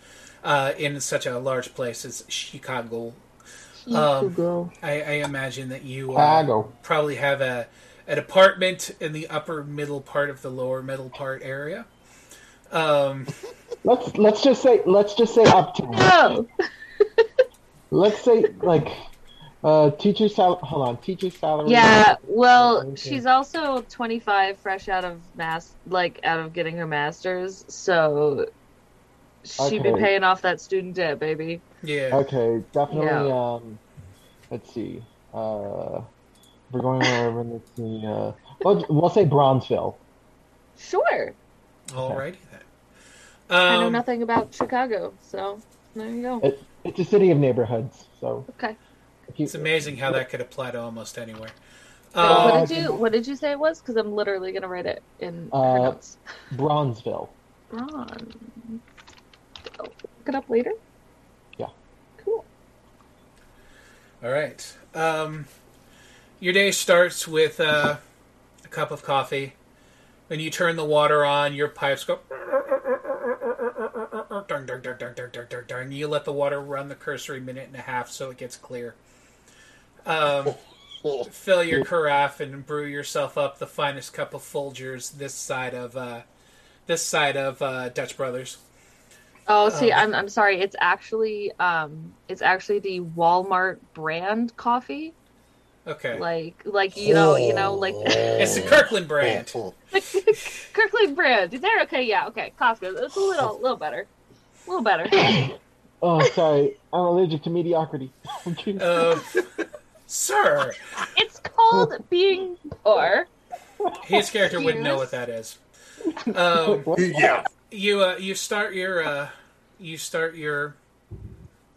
uh, in such a large place as Chicago, Um, I, I imagine that you uh, probably have a an apartment in the upper middle part of the lower middle part area. Um, Let's let's just say let's just say uptown. Oh, Let's say like uh teacher sal. Hold on, teacher salary. yeah. Well, Okay. she's also 25, fresh out of mass, like out of getting her master's. So she'd be paying off that student debt, baby. yeah. Okay, definitely. Yeah. Um, let's see. Uh, we're going over. Let's see. Uh, we'll, we'll say Bronzeville. Sure. Alrighty then. I know Um, nothing about Chicago, so there you go. It, it's a city of neighborhoods, so Okay. If it's amazing how that could apply to almost anywhere. Um, what did you What did you say it was? Because I'm literally gonna write it in her Uh, notes. Bronzeville. Ron. Look it up later. Yeah. Cool. All right. Um, your day starts with uh, a cup of coffee. When you turn the water on, your pipes go. You let the water run the cursory minute and a half so it gets clear. Um, fill your carafe and brew yourself up the finest cup of Folgers this side of uh, this side of uh, Dutch Brothers. Oh, see, Um, I'm I'm sorry. It's actually um, it's actually the Walmart brand coffee. Okay, Like like you know you know like it's the Kirkland brand. Kirkland brand. There, okay, yeah, okay. Costco. It's a little little better, a little better. Oh, sorry. I'm allergic to mediocrity. I'm kidding. Uh, sir, It's called being poor. his character wouldn't know what that is. Um, yeah. you uh, you start your uh, you start your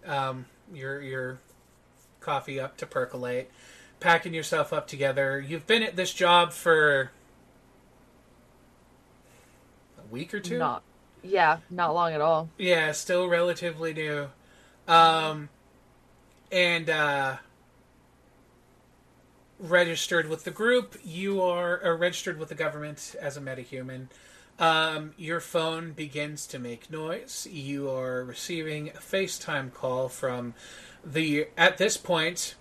um, your your coffee up to percolate, packing yourself up together. You've been at this job for a week or two. Not, yeah, not long at all. Yeah, still relatively new. Um, and uh, registered with the group. You are uh, registered with the government as a metahuman. Um, your phone begins to make noise. You are receiving a FaceTime call from the, at this point,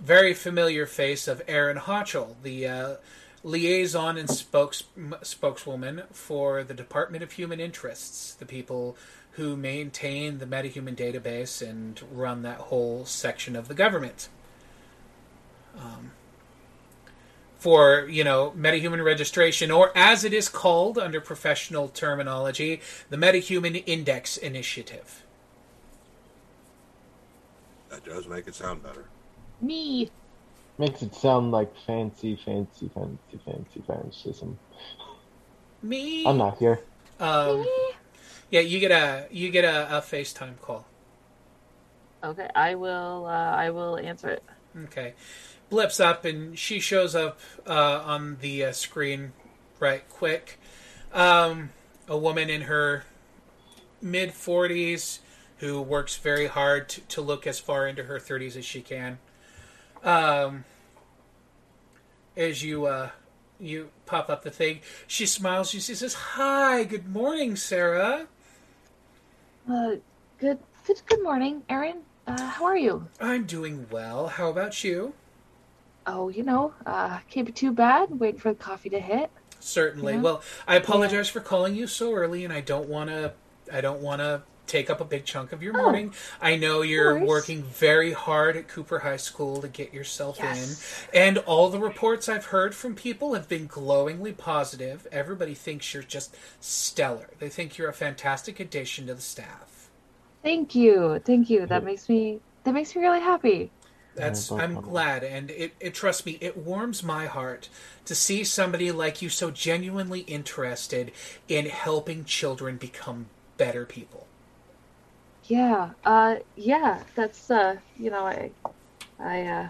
very familiar face of Erin Hotchell, the uh, liaison and spokes, spokeswoman for the Department of Human Interests, the people who maintain the MetaHuman database and run that whole section of the government. Um, for you know metahuman registration or as it is called under professional terminology the metahuman index initiative That does make it sound better. Me. Makes it sound like fancy, fancy, fancy, fancy fascism. me I'm not here. um, Me. yeah you get a you get a, a facetime call Okay, I will. Uh, I will answer it. okay blips up and she shows up uh, on the uh, screen right quick um, a woman in her mid 40s who works very hard to, to look as far into her 30s as she can um, as you uh, you pop up the thing she smiles she says hi good morning sarah Uh, good. Good. Good morning, Erin. Uh, how are you? i'm doing well how about you Oh, you know, uh, can't be too bad. Waiting for the coffee to hit. Certainly. Yeah. Well, I apologize for calling you so early, and I don't want to. I don't want to take up a big chunk of your morning. Oh, morning. I know you're working very hard at Cooper High School to get yourself Yes. in, and all the reports I've heard from people have been glowingly positive. Everybody thinks you're just stellar. They think you're a fantastic addition to the staff. Thank you. Thank you. That makes me. That makes me really happy. That's Yeah, I'm glad, and it, it trust me, it warms my heart to see somebody like you so genuinely interested in helping children become better people. Yeah. Uh. Yeah. That's. Uh. You know. I. I. Uh.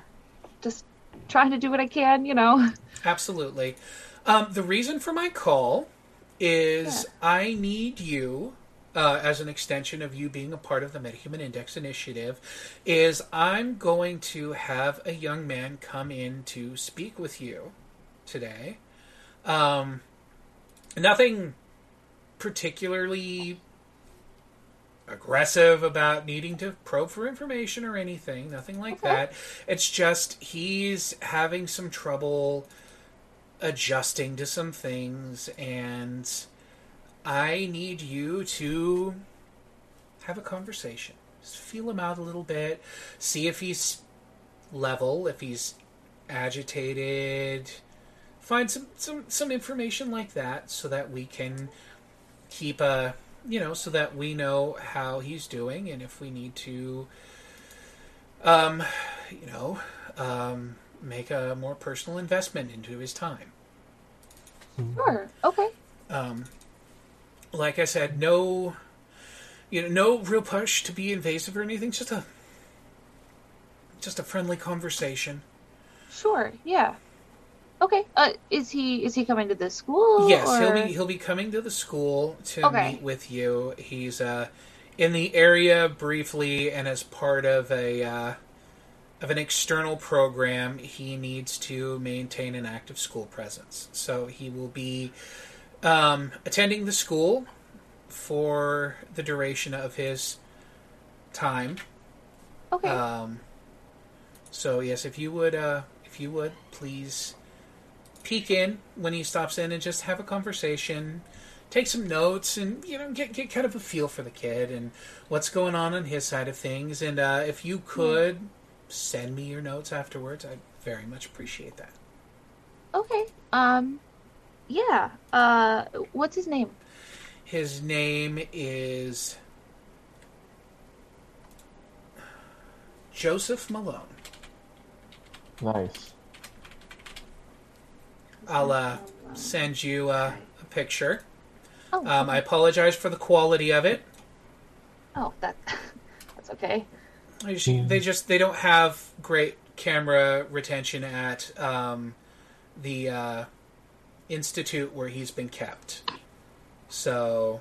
Just trying to do what I can. You know. Absolutely. Um, the reason for my call is I need you, uh, as an extension of you being a part of the MetaHuman Index Initiative, is I'm going to have a young man come in to speak with you today. Um, nothing particularly aggressive about needing to probe for information or anything, nothing like Okay. that. It's just he's having some trouble adjusting to some things and I need you to have a conversation. Just feel him out a little bit, see if he's level, if he's agitated. Find some some some information like that so that we can keep a you know so that we know how he's doing and if we need to um you know um make a more personal investment into his time Sure. Okay. um, like I said, no, you know, no real push to be invasive or anything. Just a, just a friendly conversation. Sure. Yeah. Okay. Uh. Is he? Is he coming to the school? yes, or... he'll be he'll be coming to the school to Okay. meet with you. He's uh, in the area briefly, and as part of a uh, of an external program, he needs to maintain an active school presence. So he will be um, attending the school for the duration of his time. Okay. Um, so yes, if you would, uh, if you would, please peek in when he stops in and just have a conversation, take some notes, and you know get get kind of a feel for the kid and what's going on on his side of things. And uh, if you could send me your notes afterwards, I'd very much appreciate that. okay. Um. Yeah. Uh. What's his name? His name is Joseph Malone. Nice. I'll uh, send you uh, a picture. Oh. Um, I apologize for the quality of it. Oh, that. That's okay. They just, they just they don't have great camera retention at um, the uh, institute where he's been kept. So,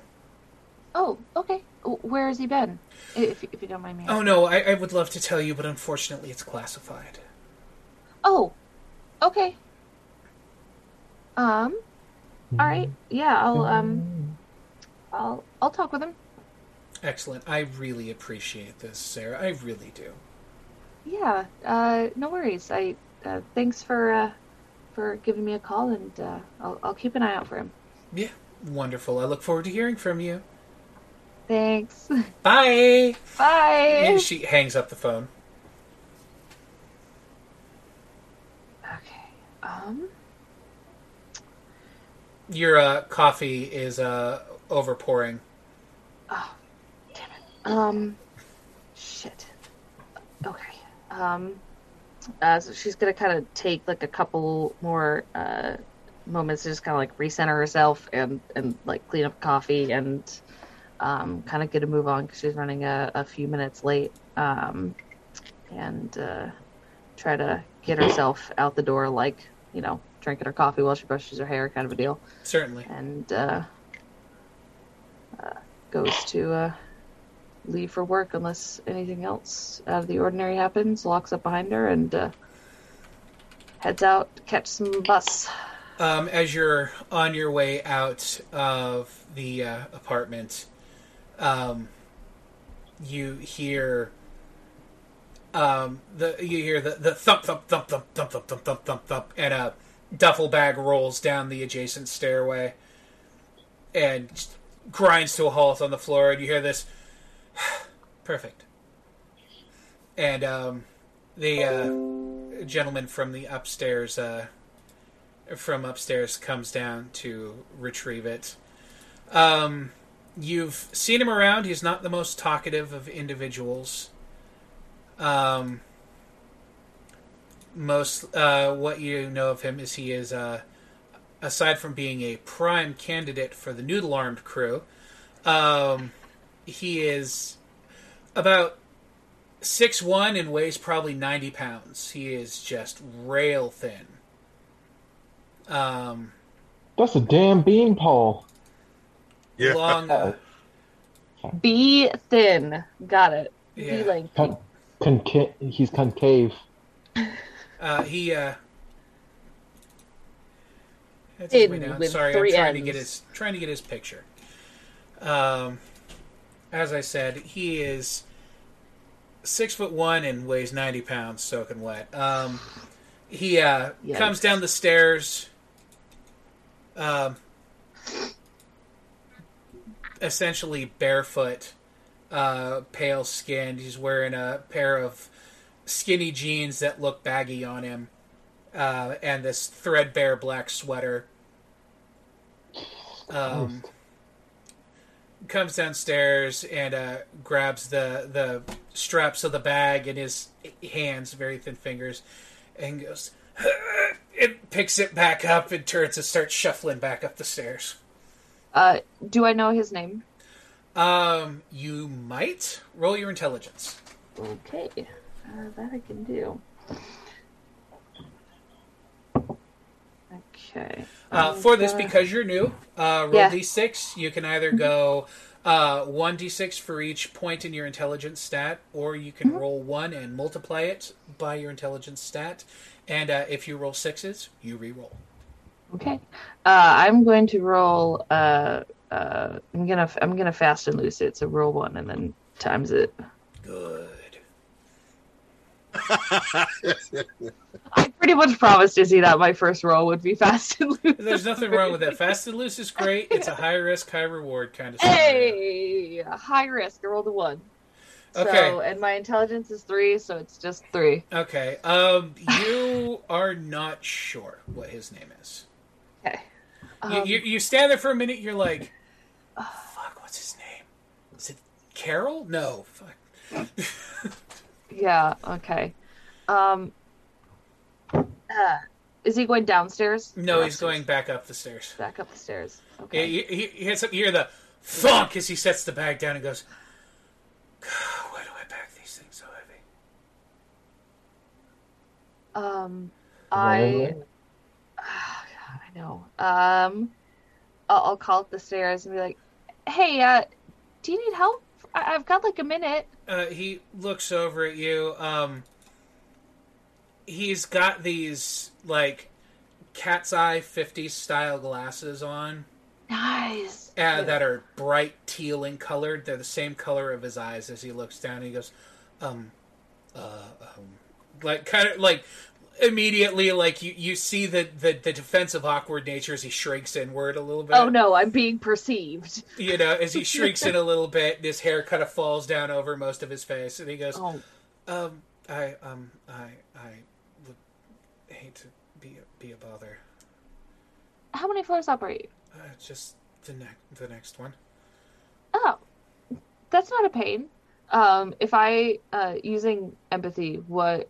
Oh. Okay. Where has he been? If if you don't mind me. oh no, I, I would love to tell you, but unfortunately, it's classified. Oh. Okay. Um. All right. Yeah, I'll um, I'll I'll talk with him. Excellent. I really appreciate this, Sarah. I really do. Yeah. Uh, no worries. I uh, thanks for uh, for giving me a call, and uh, I'll I'll keep an eye out for him. Yeah, wonderful. I look forward to hearing from you. Thanks. Bye. Bye. And she hangs up the phone. Okay. Um. Your uh, coffee is uh, overpouring. Oh, damn it. Um. Shit. Okay. Um. Uh, so she's gonna kind of take like a couple more uh moments to just kind of like recenter herself and and like clean up coffee and um kind of get a move on because she's running a, a few minutes late. Um. And uh, try to get herself out the door like you know drinking her coffee while she brushes her hair, kind of a deal. Certainly. and uh, uh, goes to uh, leave for work unless anything else out of the ordinary happens. Locks up behind her and uh, heads out to catch some bus. Um, as you're on your way out of the uh, apartment, um, you hear um, the you hear the, the thump thump thump thump thump thump thump thump thump thump, and a duffel bag rolls down the adjacent stairway and grinds to a halt on the floor, and you hear this. Perfect. And um, the uh, gentleman from the upstairs. Uh, from upstairs comes down to retrieve it. Um, you've seen him around. He's not the most talkative of individuals. Um, most uh, what you know of him is he is, uh, aside from being a prime candidate for the noodle armed crew, um, he is about six one and weighs probably ninety pounds. He is just rail thin. Um, That's a damn beanpole. Yeah. long. Uh, Be thin. Got it. Yeah. Be lengthy. Con- conca- he's concave. Uh, he uh, that's his way down. Sorry, I'm three trying to get his trying to get his picture. Um, as I said, he is six foot one and weighs ninety pounds, soaking wet. Um, he uh, comes down the stairs. Um, essentially barefoot, uh, pale skinned. He's wearing a pair of skinny jeans that look baggy on him, uh, and this threadbare black sweater. Um, comes downstairs and uh, grabs the the straps of the bag in his hands, very thin fingers, and goes. It picks it back up and turns and starts shuffling back up the stairs. Uh, do I know his name? Um, you might roll your intelligence. Okay. Uh, that I can do. Okay. Uh, for this, because you're new, uh, roll Yeah. d6. You can either go uh, one d6 for each point in your intelligence stat, or you can roll one and multiply it by your intelligence stat. And uh, if you roll sixes, you re-roll. Okay. Uh, I'm going to roll. Uh, uh, I'm gonna I'm gonna fast and loose it. So roll one and then times it. Good. I pretty much promised Izzy that my first roll would be fast and loose. There's nothing wrong with that. Fast and loose is great. It's a high risk, high reward kind of scenario. Hey, high risk. I rolled a one. Okay. So, and my intelligence is three, so it's just three. Okay. Um, you are not sure what his name is. Okay. You, Um, you, you stand there for a minute. You're like, "Fuck, what's his name? Is it Carol? No, fuck." Yeah. Okay. Um. Uh, is he going downstairs? No, Or he's going back up the stairs. back up the stairs. Yeah, Okay. you, you, you hear you hear the thunk as he sets the bag down and goes, "God, "Why do I pack these things so heavy?" Um, I. I know. Um, I'll, I'll call up the stairs and be like, "Hey, uh, do you need help? I- I've got like a minute." Uh, he looks over at you. Um, he's got these like cat's eye 50s style glasses on Nice. uh, that are bright teal in colored. They're the same color of his eyes as he looks down and he goes, um, uh, um, like kind of like immediately like you, you see the, the, the defensive awkward nature as he shrinks inward a little bit. Oh no, I'm being perceived. You know, as he shrinks in a little bit, his hair kind of falls down over most of his face, and he goes, Oh, um, I, um, I, I would hate to be a, be a bother. how many floors up are you? Uh, just the next, the next one. Oh, that's not a pain. Um, if I uh using empathy, what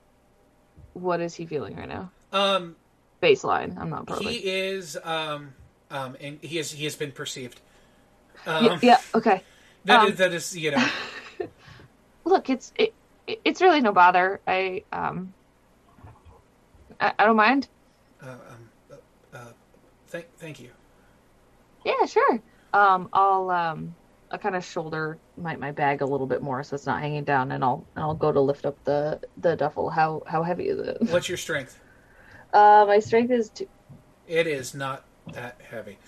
what is he feeling right now? Um, Baseline. I'm not Probably. he is, um, um, and he is, he has been perceived. Yeah, Um, yeah. Okay. that um, is- that is, you know, Look, it's it, it's really no bother. I um. I, I don't mind. uh, um, uh, uh, thank, thank you. Yeah, sure. Um, I'll um, I'll kind of shoulder my, my bag a little bit more so it's not hanging down, and I'll and I'll go to lift up the the duffel. How how heavy is it? What's your strength? Uh, my strength is two. It is not that heavy.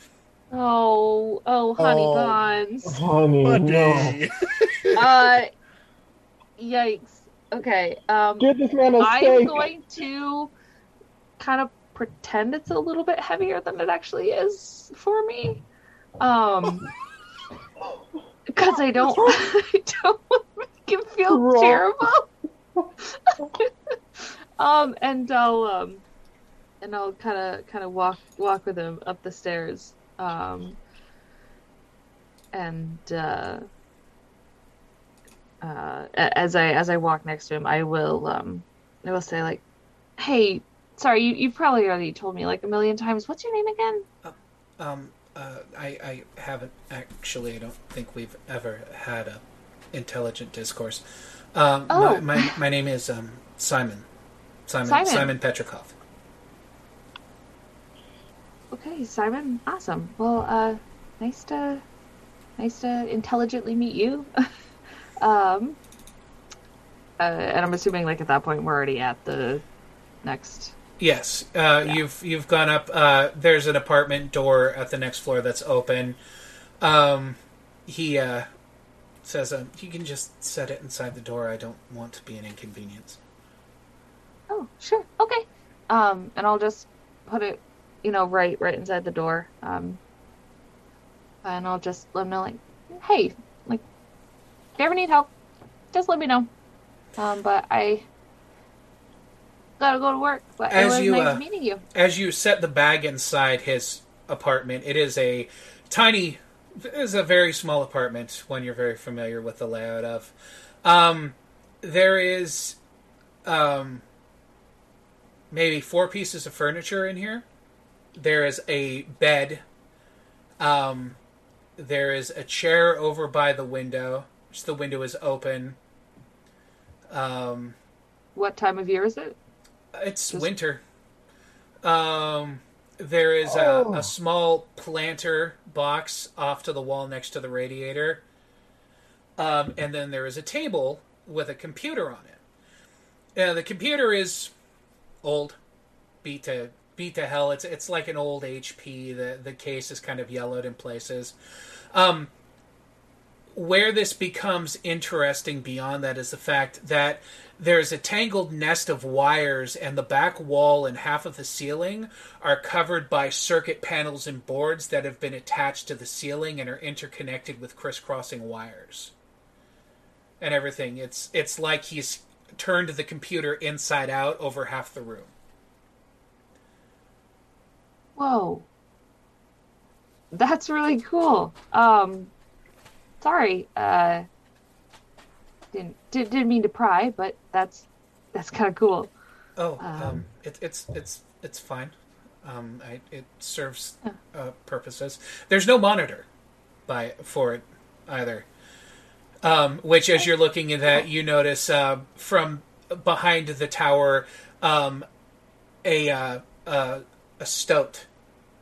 Oh, oh, honey Oh. buns. Honey, no. Uh, yikes. Okay. Um, Give this man a I'm steak. going to kind of pretend it's a little bit heavier than it actually is for me. Um, because I don't, I don't want to make him feel Wrong. terrible. um, and I'll um, and I'll kind of kind of walk walk with him up the stairs. Um, and uh, uh, as I as I walk next to him, I will um, I will say like, "Hey, sorry, you you've probably already told me like a million times. What's your name again?" Um, uh, I, I haven't actually. I don't think we've ever had a intelligent discourse. Um, Oh. my, my my name is um Simon. Simon Simon. Simon Petrikov. Okay, Simon. Awesome. Well, uh, nice to nice to intelligently meet you. um, uh, and I'm assuming like at that point we're already at the next. Yes, uh, you've you've gone up. Uh, there's an apartment door at the next floor that's open. Um, he uh, says, um, "You can just set it inside the door. I don't want to be an inconvenience." Oh, sure. Okay. Um, and I'll just put it, you know, right right inside the door. Um, and I'll just let him know like, hey, like, if you ever need help, just let me know. Um, but I gotta go to work. But As it was you, nice uh, meeting you. as you set the bag inside his apartment, it is a tiny, it is a very small apartment. One you're very familiar with the layout of. Um, there is, um, maybe four pieces of furniture in here. There is a bed. Um, there is a chair over by the window, which the window is open. Um, What time of year is it? It's Just- winter. Um, there is a, Oh. a small planter box off to the wall next to the radiator. Um, and then there is a table with a computer on it. Uh, the computer is old, beat to beat to hell. It's it's like an old HP. The the case is kind of yellowed in places. Um, where this becomes interesting beyond that is the fact that there's a tangled nest of wires, and the back wall and half of the ceiling are covered by circuit panels and boards that have been attached to the ceiling and are interconnected with crisscrossing wires and everything. It's it's like he's turned the computer inside out over half the room. Whoa. That's really cool. Um, sorry. Uh, didn't did, didn't mean to pry, but that's that's kind of cool. Oh, um, Um, it, it's it's it's fine. Um, I, it serves Oh. uh, purposes. There's no monitor by for it either. Um, which, as you're looking at that, you notice uh, from behind the tower, um, a uh, uh, a stoat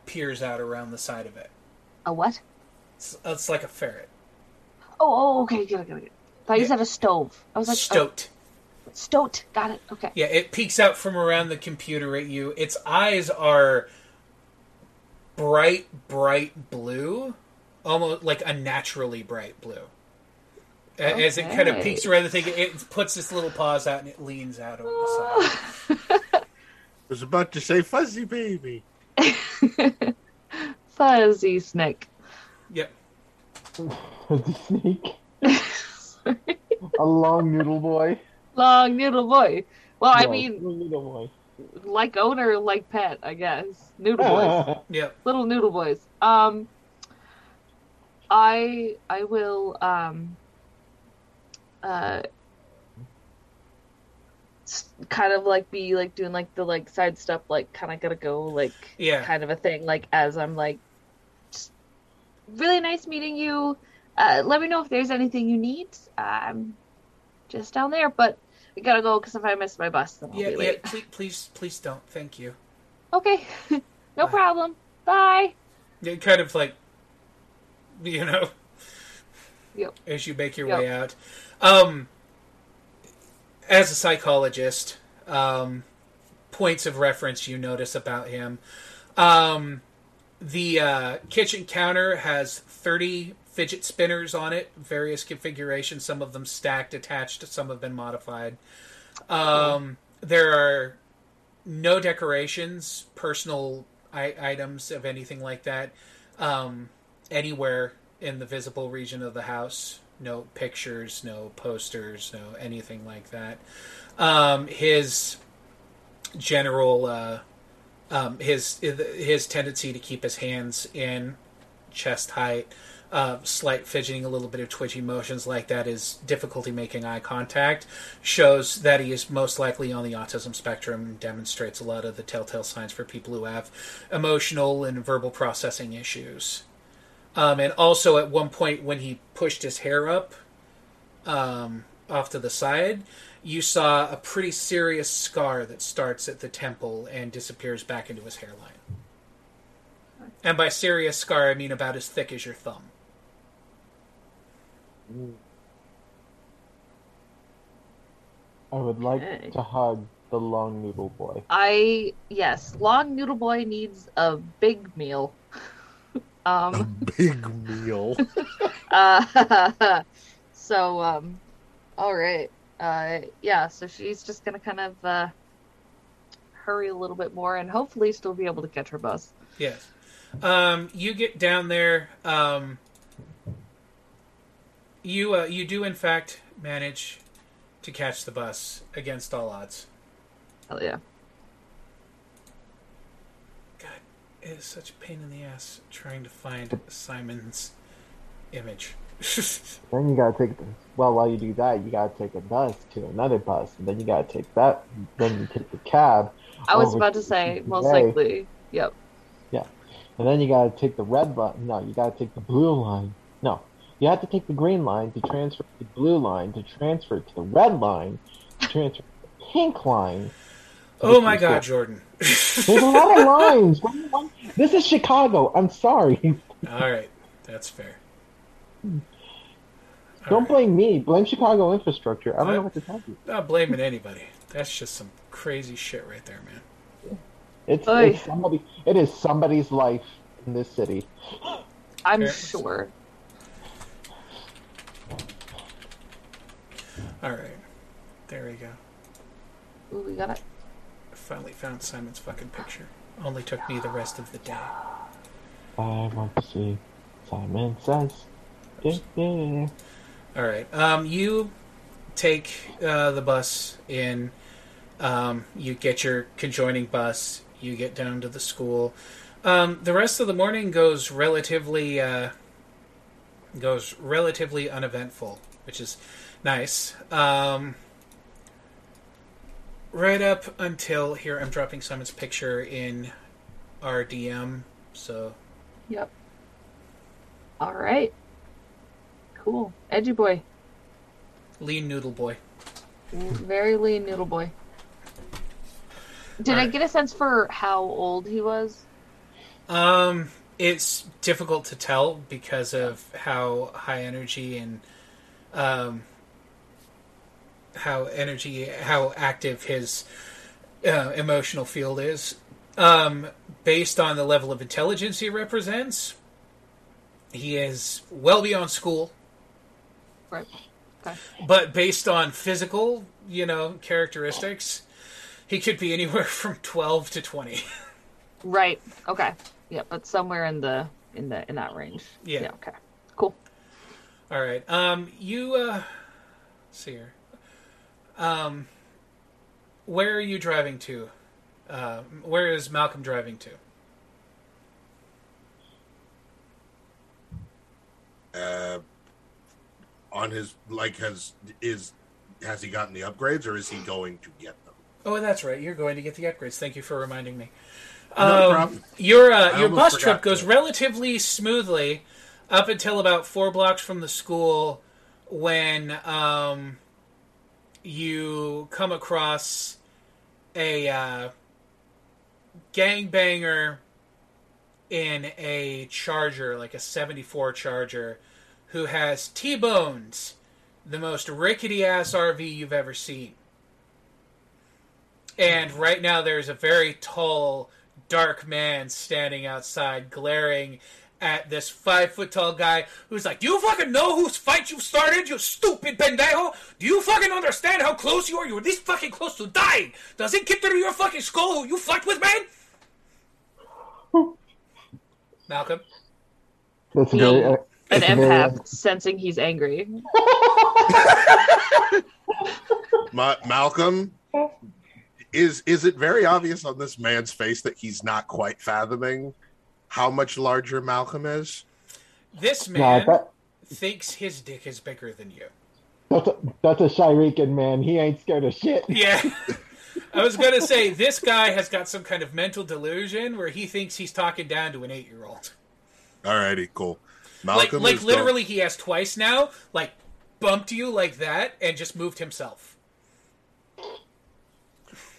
peers out around the side of it. A what? It's, it's like a ferret. Oh, oh okay, good, good, good. Thought you Yeah. said a stove. I was like, Stoat. oh, stoat. Got it. Okay. Yeah, it peeks out from around the computer at you. Its eyes are bright, bright blue, almost like a naturally bright blue. A- As it kind of Okay. peeks around the thing, it puts its little paws out and it leans out over the side. I oh. was about to say fuzzy baby. Fuzzy snake. Yep. The snake. A long noodle boy. Long noodle boy. Well, I mean, noodle boy. like owner, like pet, I guess. Noodle boys. Yep. little noodle boys. Um, I I will um uh kind of like be like doing like the like side step like kind of gotta go like Yeah. kind of a thing like as I'm like really nice meeting you. Uh, let me know if there's anything you need. I'm just down there, but I gotta go because if I miss my bus, then I'll Yeah, be yeah. late. Please, please, please don't. Thank you. Okay, no Bye. problem. Bye. It kind of like, you know, Yep. as you make your Yep. way out. Um, as a psychologist, um, points of reference you notice about him. Um, the uh, kitchen counter has 30 fidget spinners on it, various configurations, some of them stacked, attached, some have been modified. Um, there are no decorations, personal I- items of anything like that, um, anywhere in the visible region of the house. No pictures, no posters, no anything like that. Um, his general, uh, um, his his tendency to keep his hands in chest height, uh, slight fidgeting, a little bit of twitchy motions like that is difficulty making eye contact, shows that he is most likely on the autism spectrum and demonstrates a lot of the telltale signs for people who have emotional and verbal processing issues. Um, and also, at one point, when he pushed his hair up um, off to the side, you saw a pretty serious scar that starts at the temple and disappears back into his hairline. And by serious scar, I mean about as thick as your thumb. I would like Okay. to hug the long noodle boy. I yes, long noodle boy needs a big meal. um Big meal. uh so um all right. Uh yeah, so she's just going to kind of uh hurry a little bit more and hopefully still be able to catch her bus. Yes. Um, you get down there. Um, you uh, you do in fact manage to catch the bus against all odds. Hell yeah. God, it is such a pain in the ass trying to find Simon's image. Then you gotta take the well. While you do that, you gotta take a bus to another bus, and then you gotta take that. Then you take the cab, I was about to say most today. likely. Yep. Yeah and then you gotta take the red line. No, you gotta take the blue line. No, you have to take the green line to transfer to the blue line to transfer to the red line to transfer to the pink line. oh my God, Jordan! There's a lot of lines. What do you want? This is Chicago. I'm sorry. all right, that's fair. All Don't right. blame me. Blame Chicago infrastructure. I don't I- know uh, what to tell you. Not blaming anybody. That's just some crazy shit right there, man. It's, Oy. it's somebody. It is somebody's life in this city. I'm Fair. sure. All right, there we go. Ooh, we got it. I finally found Simon's fucking picture. Only took me the rest of the day. I want to see Simon Says. Yeah, yeah. All right. Um, you take uh, the bus in. Um, you get your conjoining bus. You get down to the school. Um, the rest of the morning goes relatively uh, goes relatively uneventful, which is nice. Um, right up until here, I'm dropping Simon's picture in our DM. So Yep. All right. Cool. Edgy boy. lean noodle boy. Very lean noodle boy. Did I get a sense for how old he was? Um, it's difficult to tell because of how high energy and um, how energy, how active his uh, emotional field is. Um, based on the level of intelligence he represents, he is well beyond school. Right. Okay. But based on physical, you know, characteristics, he could be anywhere from twelve to twenty. Right. Okay. Yeah, but somewhere in the in the in that range. Yeah. okay. Cool. All right. Um, you uh, see here. Um, where are you driving to? Uh, where is Malcolm driving to? Uh, on his like has is has he gotten the upgrades or is he going to get them? Oh, that's right. You're going to get the upgrades. Thank you for reminding me. No Um, problem. Your uh, your bus trip goes to. relatively smoothly up until about four blocks from the school when um, you come across a uh, gangbanger in a Charger, like a '74 Charger, who has T Bones, the most rickety ass RV you've ever seen. And right now, there's a very tall, dark man standing outside, glaring at this five foot tall guy who's like, Do you fucking know whose fight you started, you stupid pendejo? Do you fucking understand how close you are? You're this fucking close to dying. Does it get through your fucking skull who you fucked with, man? Malcolm? That's He- very. Uh, An that's very- empath sensing he's angry. Ma- Malcolm, is is it very obvious on this man's face that he's not quite fathoming how much larger Malcolm is? This Nah, man that, thinks his dick is bigger than you. that's, a, that's a Shirikan man. He ain't scared of shit. Yeah. I was going to say, this guy has got some kind of mental delusion where he thinks he's talking down to an eight year old. Alrighty, cool. Like, Malcolm like is literally, he has twice now, like, bumped you like that and just moved himself.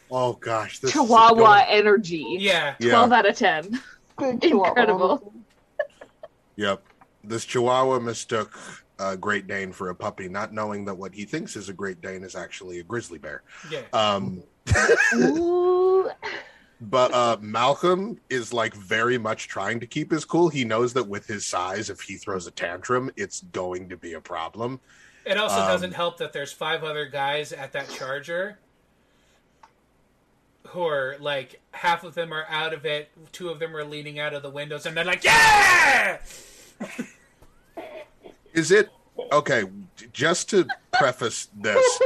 Oh gosh, this is Chihuahua going- energy. Yeah. Yeah. 12 out of 10. Big chihuahua. Incredible. Yep. This Chihuahua mistook a Great Dane for a puppy, not knowing that what he thinks is a Great Dane is actually a grizzly bear. Yeah. Um, Ooh. but uh, Malcolm is like very much trying to keep his cool. He knows that with his size, if he throws a tantrum, it's going to be a problem. It also Um, doesn't help that there's five other guys at that charger who are like half of them are out of it, two of them are leaning out of the windows, and they're like, "Yeah!" Is it okay? Just to preface this,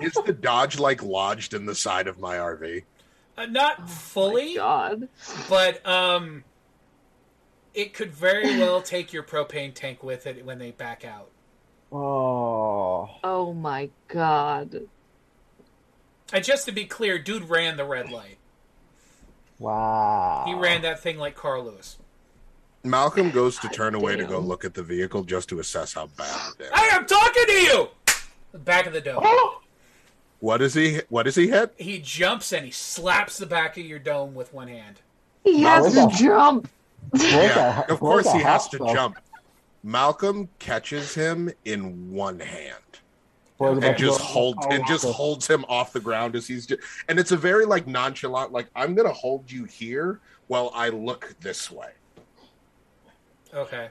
is the Dodge like lodged in the side of my RV? Uh, not fully, God. but um, it could very well take your propane tank with it when they back out. Oh. Oh my God. And just to be clear, dude ran the red light. Wow. He ran that thing like Carl Lewis. Malcolm goes to turn away to go look at the vehicle just to assess how bad it is. I am talking to you. The back of the dome. Oh! What is he? What is he hit? He jumps and he slaps the back of your dome with one hand. He has to jump. Yeah, of course he has to jump. Malcolm catches him in one hand Where's the and just hot holds and just holds him off the ground as he's just, and it's a very like nonchalant like I'm gonna hold you here while I look this way. Okay.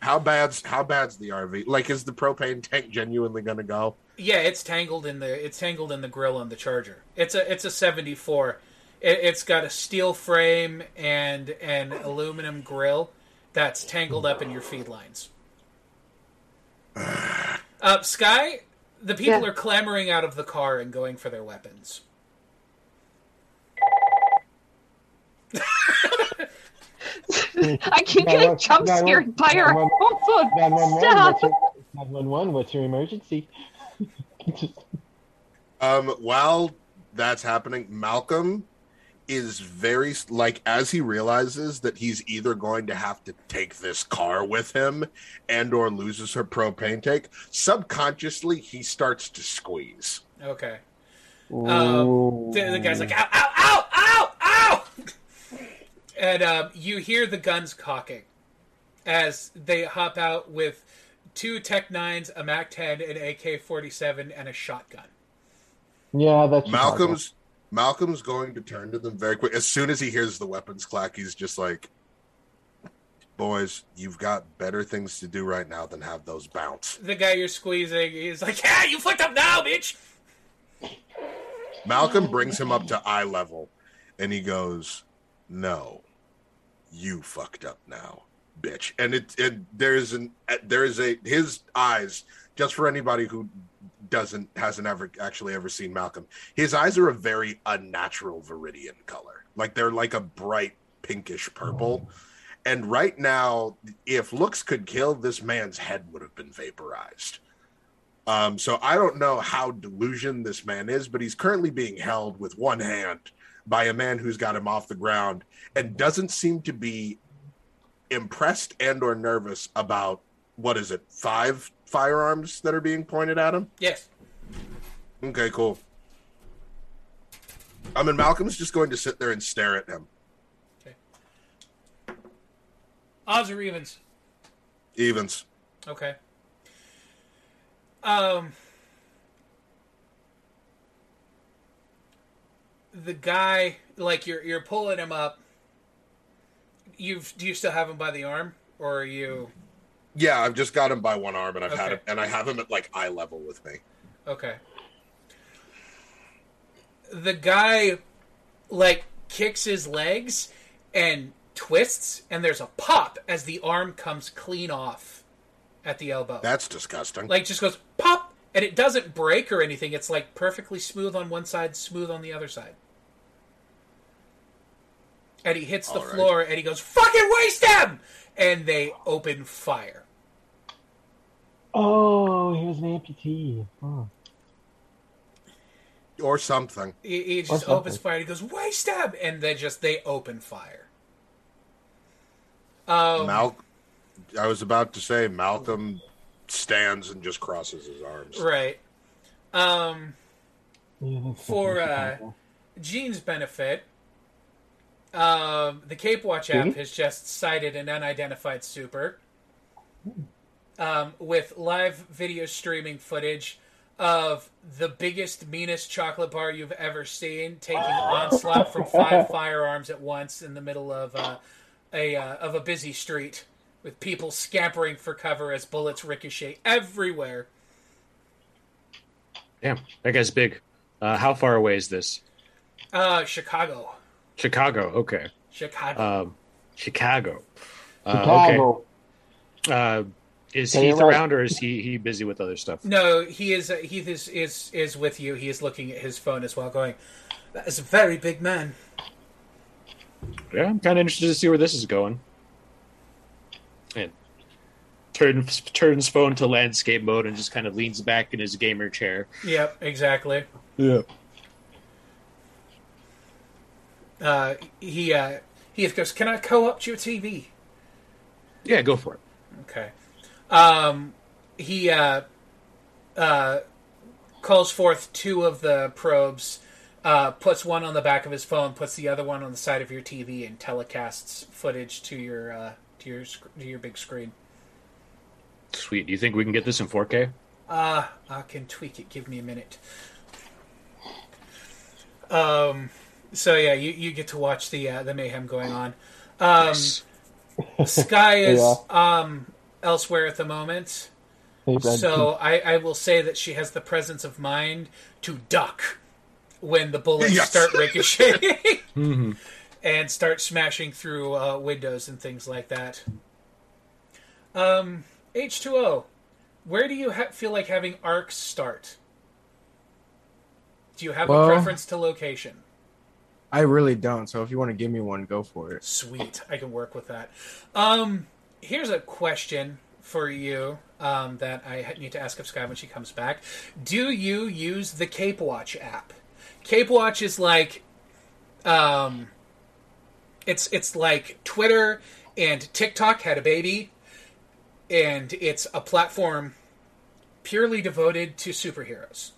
How bad's how bad's the RV? Like, is the propane tank genuinely gonna go? Yeah, it's tangled in the it's tangled in the grill on the Charger. It's a it's a seventy four. It, it's got a steel frame and an aluminum grill that's tangled up in your feed lines. Uh, Sky, the people Yeah. are clamoring out of the car and going for their weapons. I keep getting what- jump scared by her no, phone. 911, Stop. what's your, 911, what's your emergency? Just- Um, while that's happening, Malcolm is very like as he realizes that he's either going to have to take this car with him and or loses her propane tank subconsciously he starts to squeeze Okay. Ooh. Um, The, the guy's like, ow, ow, ow, ow, ow! and um, you hear the guns cocking as they hop out with two Tech 9s, a MAC 10, an AK 47, and a shotgun. yeah, that's malcolm's Malcolm's going to turn to them very quick. As soon as he hears the weapons clack, he's just like, "Boys, you've got better things to do right now than have those bounce." The guy you're squeezing, he's like, "Yeah, you fucked up now, bitch." Malcolm brings him up to eye level, and he goes, "No, you fucked up now, bitch." And it, it there's an there is a his eyes just for anybody who doesn't hasn't ever actually ever seen Malcolm. His eyes are a very unnatural viridian color. Like they're like a bright pinkish purple. And right now, if looks could kill, this man's head would have been vaporized. Um, so I don't know how delusion this man is, but he's currently being held with one hand by a man who's got him off the ground and doesn't seem to be impressed and or nervous about what is it, five firearms that are being pointed at him? Yes. Okay, cool. I mean, Malcolm's just going to sit there and stare at him. Okay. Odds or evens? Evens. Okay. Um. The guy, like you're you're pulling him up. You've do you still have him by the arm, or are you? Yeah, I've just got him by one arm, and I've had Okay. him, and I have him at like eye level with me. Okay. The guy, like, kicks his legs and twists, and there's a pop as the arm comes clean off at the elbow. That's disgusting. like, just goes pop, and it doesn't break or anything. It's like perfectly smooth on one side, smooth on the other side. And he hits the right. floor, and he goes, "Fucking waste him!" And they open fire. Oh, he was an amputee. Oh. or something. He, he just something. opens fire. He goes, "Waste him!" And they just they open fire. Um, Mal, I was about to say Malcolm stands and just crosses his arms. right. Um, Yeah, For, uh, Chicago. Gene's benefit, um, the Cape Watch app Gene? has just cited an unidentified super um, with live video streaming footage of the biggest, meanest chocolate bar you've ever seen taking onslaught from five firearms at once in the middle of uh, a uh, of a busy street with people scampering for cover as bullets ricochet everywhere. Damn, that guy's big. Uh, how far away is this? Uh, Chicago, Chicago. Okay. Chicago. Um, Chicago. Uh, Chicago. okay. Is Say Heath it right. around, or is he he busy with other stuff? No, he is. Uh, Heath is, is is with you. He is looking at his phone as well, going, "That is a very big man." Yeah, I'm kind of interested to see where this is going. And turns turns phone to landscape mode and just kind of leans back in his gamer chair. Yep, exactly. Yeah. Uh, he uh, Heath goes, "Can I co-opt your TV?" Yeah, go for it. Okay. Um, he uh, uh, calls forth two of the probes, uh, puts one on the back of his phone, puts the other one on the side of your TV, and telecasts footage to your uh, to your sc- to your big screen. Sweet. Do you think we can get this in 4K? Uh, I can tweak it. Give me a minute. Um, so yeah, you, you get to watch the uh, the mayhem going on. Um, Nice. Sky is Yeah. um elsewhere at the moment, Hey, so I, I will say that she has the presence of mind to duck when the bullets Yes. start ricocheting hmm and start smashing through uh, windows and things like that. Um, H two O, where do you ha- feel like having arcs start? Do you have a preference to location? I really don't. So if you want to give me one, go for it. Sweet, I can work with that. Um, here's a question for you um, that I need to ask of Sky when she comes back. Do you use the Cape Watch app? Cape Watch is like, um, it's it's like Twitter and TikTok had a baby, and it's a platform purely devoted to superheroes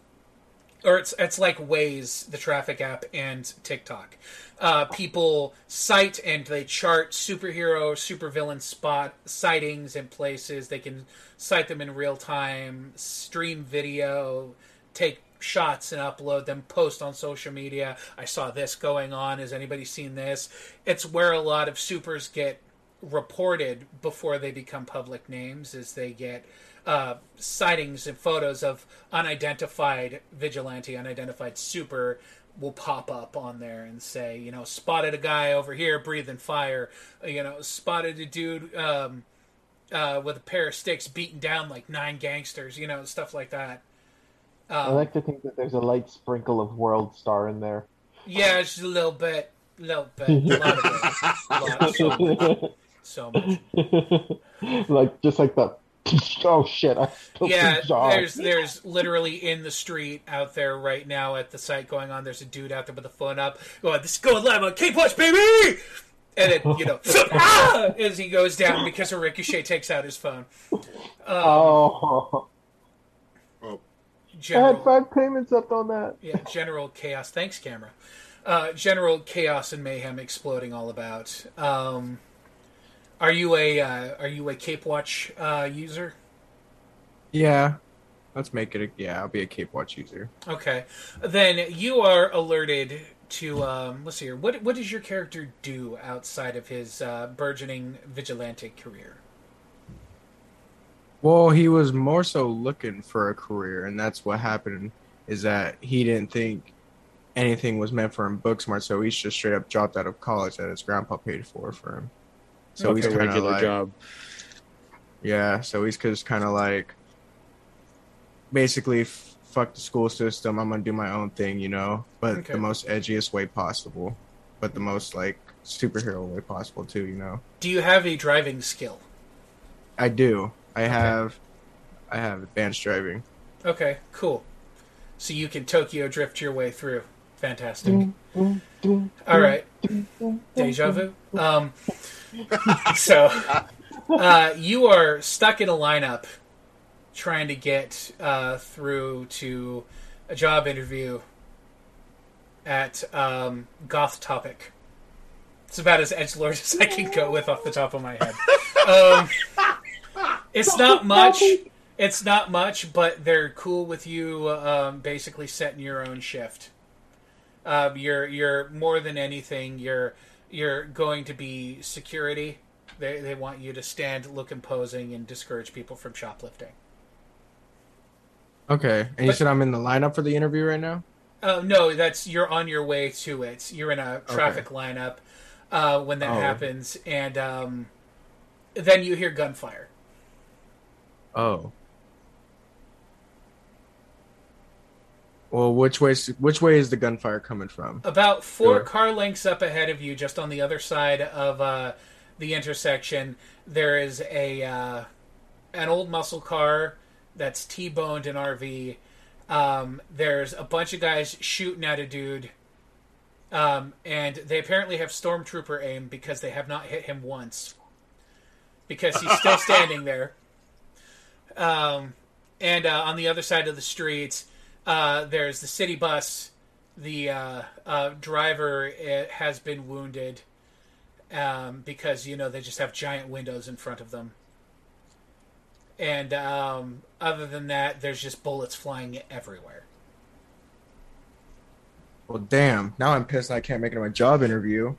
or it's it's like Waze, the traffic app, and TikTok. Uh, people cite and they chart superhero, supervillain spot sightings in places. They can cite them in real time, stream video, take shots and upload them, post on social media. I saw this going on. Has anybody seen this? It's where a lot of supers get reported before they become public names, as they get uh, sightings and photos of unidentified vigilante, unidentified super will pop up on there and say, you know, spotted a guy over here breathing fire, you know, spotted a dude um, uh, with a pair of sticks beating down like nine gangsters, you know, stuff like that. I Um, like to think that there's a light sprinkle of World Star in there. yeah, just a little bit, a little bit, a lot of it, a lot, so much, so much. like just like the oh shit! I spilled Yeah, there's there's literally in the street out there right now at the site going on. There's a dude out there with the phone up, going, "This is going live on Cape Watch, baby!" And then you know, ah! as he goes down because a ricochet takes out his phone. Um, Oh, I had five payments up on that. yeah, general chaos. Thanks, camera. Uh, general chaos and mayhem exploding all about. Um, are you a uh, are you a Cape Watch uh, user? Yeah. Let's make it a yeah, I'll be a Cape Watch user. Okay, then you are alerted to. Um, let's see here. What what does your character do outside of his uh, burgeoning vigilante career? Well, he was more so looking for a career, and that's what happened. Is that he didn't think anything was meant for him book smart, so he's just straight up dropped out of college that his grandpa paid for for him. So Like he's kind of like, job. yeah. So he's just kind of like, basically, f- fuck the school system. I'm gonna do my own thing, you know, but Okay. the most edgiest way possible, but the most like superhero way possible too, you know. Do you have a driving skill? I do. I have, I have advanced driving. Okay, cool. So you can Tokyo drift your way through. Fantastic. All right, deja vu. Um, so uh, you are stuck in a lineup trying to get uh, through to a job interview at um, Goth Topic. It's about as edge edgelord as I can go with off the top of my head. Um, it's not much. It's not much, but they're cool with you um, basically setting your own shift. Um, you're you're more than anything. You're you're going to be security. They they want you to stand, look imposing, and discourage people from shoplifting. Okay, and you said I'm in the lineup for the interview right now. Uh, no, that's you're on your way to it. You're in a traffic lineup uh, when that Oh. happens, and um, then you hear gunfire. Oh. Well, which way? Which way is the gunfire coming from? About four Sure. car lengths up ahead of you, just on the other side of uh, the intersection, there is a uh, an old muscle car that's T-boned an RV. Um, there's a bunch of guys shooting at a dude, um, and they apparently have stormtrooper aim because they have not hit him once because he's still standing there. Um, and uh, on the other side of the street, uh, there's the city bus. The uh, uh, driver uh, has been wounded um, because you know they just have giant windows in front of them. And um, other than that, there's just bullets flying everywhere. Well, damn. Now I'm pissed. I can't make it to my job interview.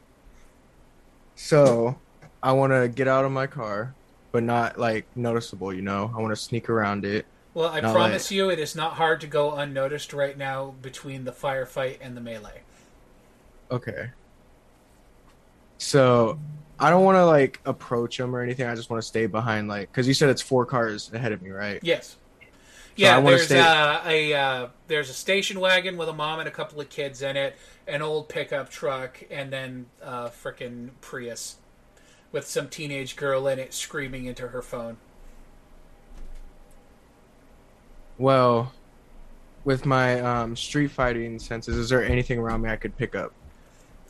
So, I want to get out of my car, but not like noticeable. You know, I want to sneak around it. Well, I Not promise you, it is not hard to go unnoticed right now between the firefight and the melee. Okay. So, I don't want to like approach him or anything. I just want to stay behind, like, because you said it's four cars ahead of me, right? Yes. I Yeah, there's stay- uh, a uh, there's a station wagon with a mom and a couple of kids in it, an old pickup truck, and then uh, frickin' Prius with some teenage girl in it screaming into her phone. Well, with my um, street fighting senses, is there anything around me I could pick up?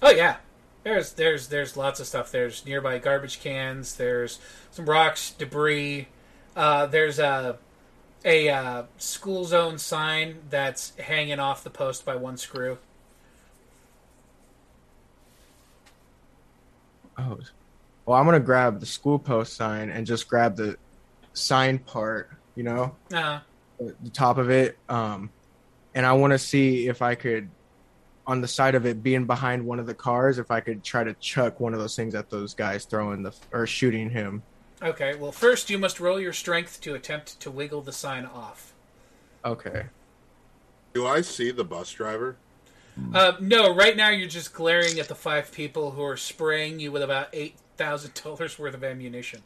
Oh yeah, there's there's there's lots of stuff. There's nearby garbage cans. There's some rocks, debris. Uh, there's a a uh, school zone sign that's hanging off the post by one screw. Oh, well, I'm gonna grab the school post sign and just grab the sign part, you know, Uh, the top of it, um, and I want to see if I could, on the side of it being behind one of the cars, if I could try to chuck one of those things at those guys throwing the or shooting him. Okay, well, first you must roll your strength to attempt to wiggle the sign off. Okay. Do I see the bus driver? Uh, no, right now you're just glaring at the five people who are spraying you with about eight thousand dollars worth of ammunition.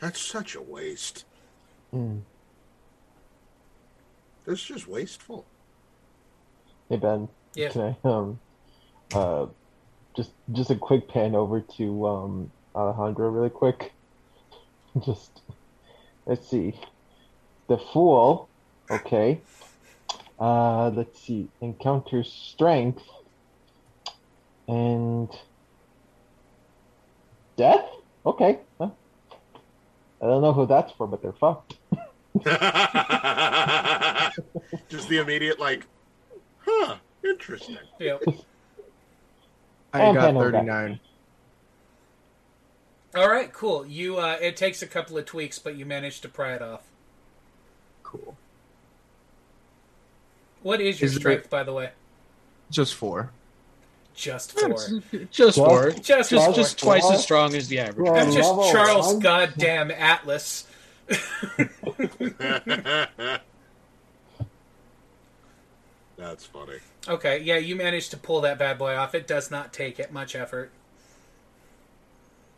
That's such a waste. Mm. That's just wasteful. Hey Ben, Yeah. can I um uh just just a quick pan over to um Alejandro really quick. Just let's see. The fool, okay. Uh let's see. Encounters strength and death? Okay. Huh. I don't know who that's for, but they're fucked. just the immediate like, huh, interesting. Yep. I And got Pen over. 39. All right, cool. You. Uh, it takes a couple of tweaks, but you managed to pry it off. Cool. What is your Is there- strength, by the way? Just four. Just four. Just four. Just Just four. just twice as strong as the average. Yeah. I'm just Level Charles one. Goddamn Atlas. That's funny. Okay, yeah, you managed to pull that bad boy off. It does not take it much effort.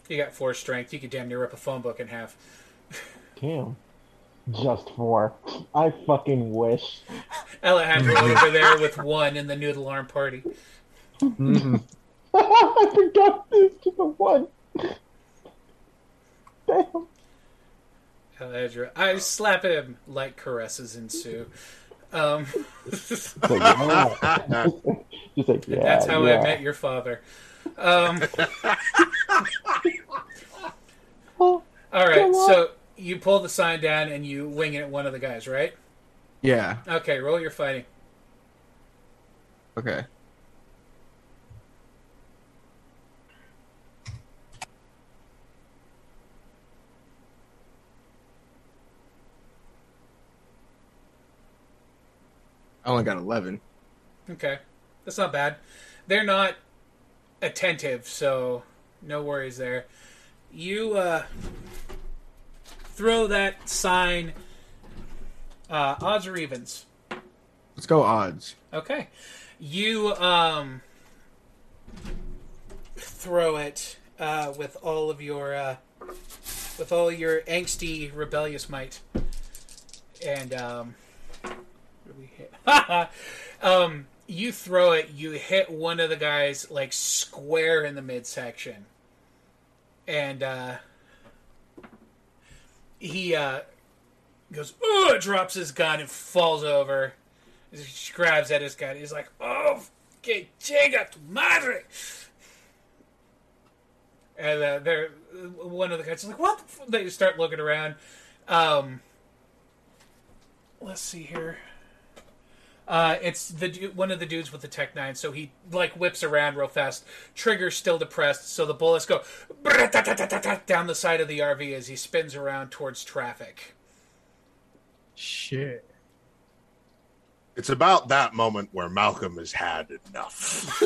You got four strength. You could damn near rip a phone book in half. Damn. Just four. I fucking wish. Alejandro over there with one in the noodle arm party. Mhm. I forgot this to the one. Damn. Alejandro, I slap him like caresses ensue. Um, like, yeah. Just like, yeah. that's how yeah. I met your father. Um, all right, so you pull the sign down and you wing it at one of the guys, right? Yeah. Okay, roll your fighting. Okay. I only got 11. Okay, that's not bad. They're not attentive, so no worries there. You uh, throw that sign. Uh, odds or evens? Let's go odds. Okay, you um throw it uh, with all of your uh, with all your angsty rebellious might, and um, we hit? um, you throw it. You hit one of the guys like square in the midsection, and uh, he uh, goes, "Ugh!" drops his gun and falls over. He grabs at his gun. He's like, "Oh, que chinga tu madre!" And uh, they're one of the guys is like, "What?" The? They start looking around. Um, let's see here. Uh, it's the one of the dudes with the Tech Nine, so he like whips around real fast. Trigger's still depressed, so the bullets go down the side of the RV as he spins around towards traffic. Shit. It's about that moment where Malcolm has had enough.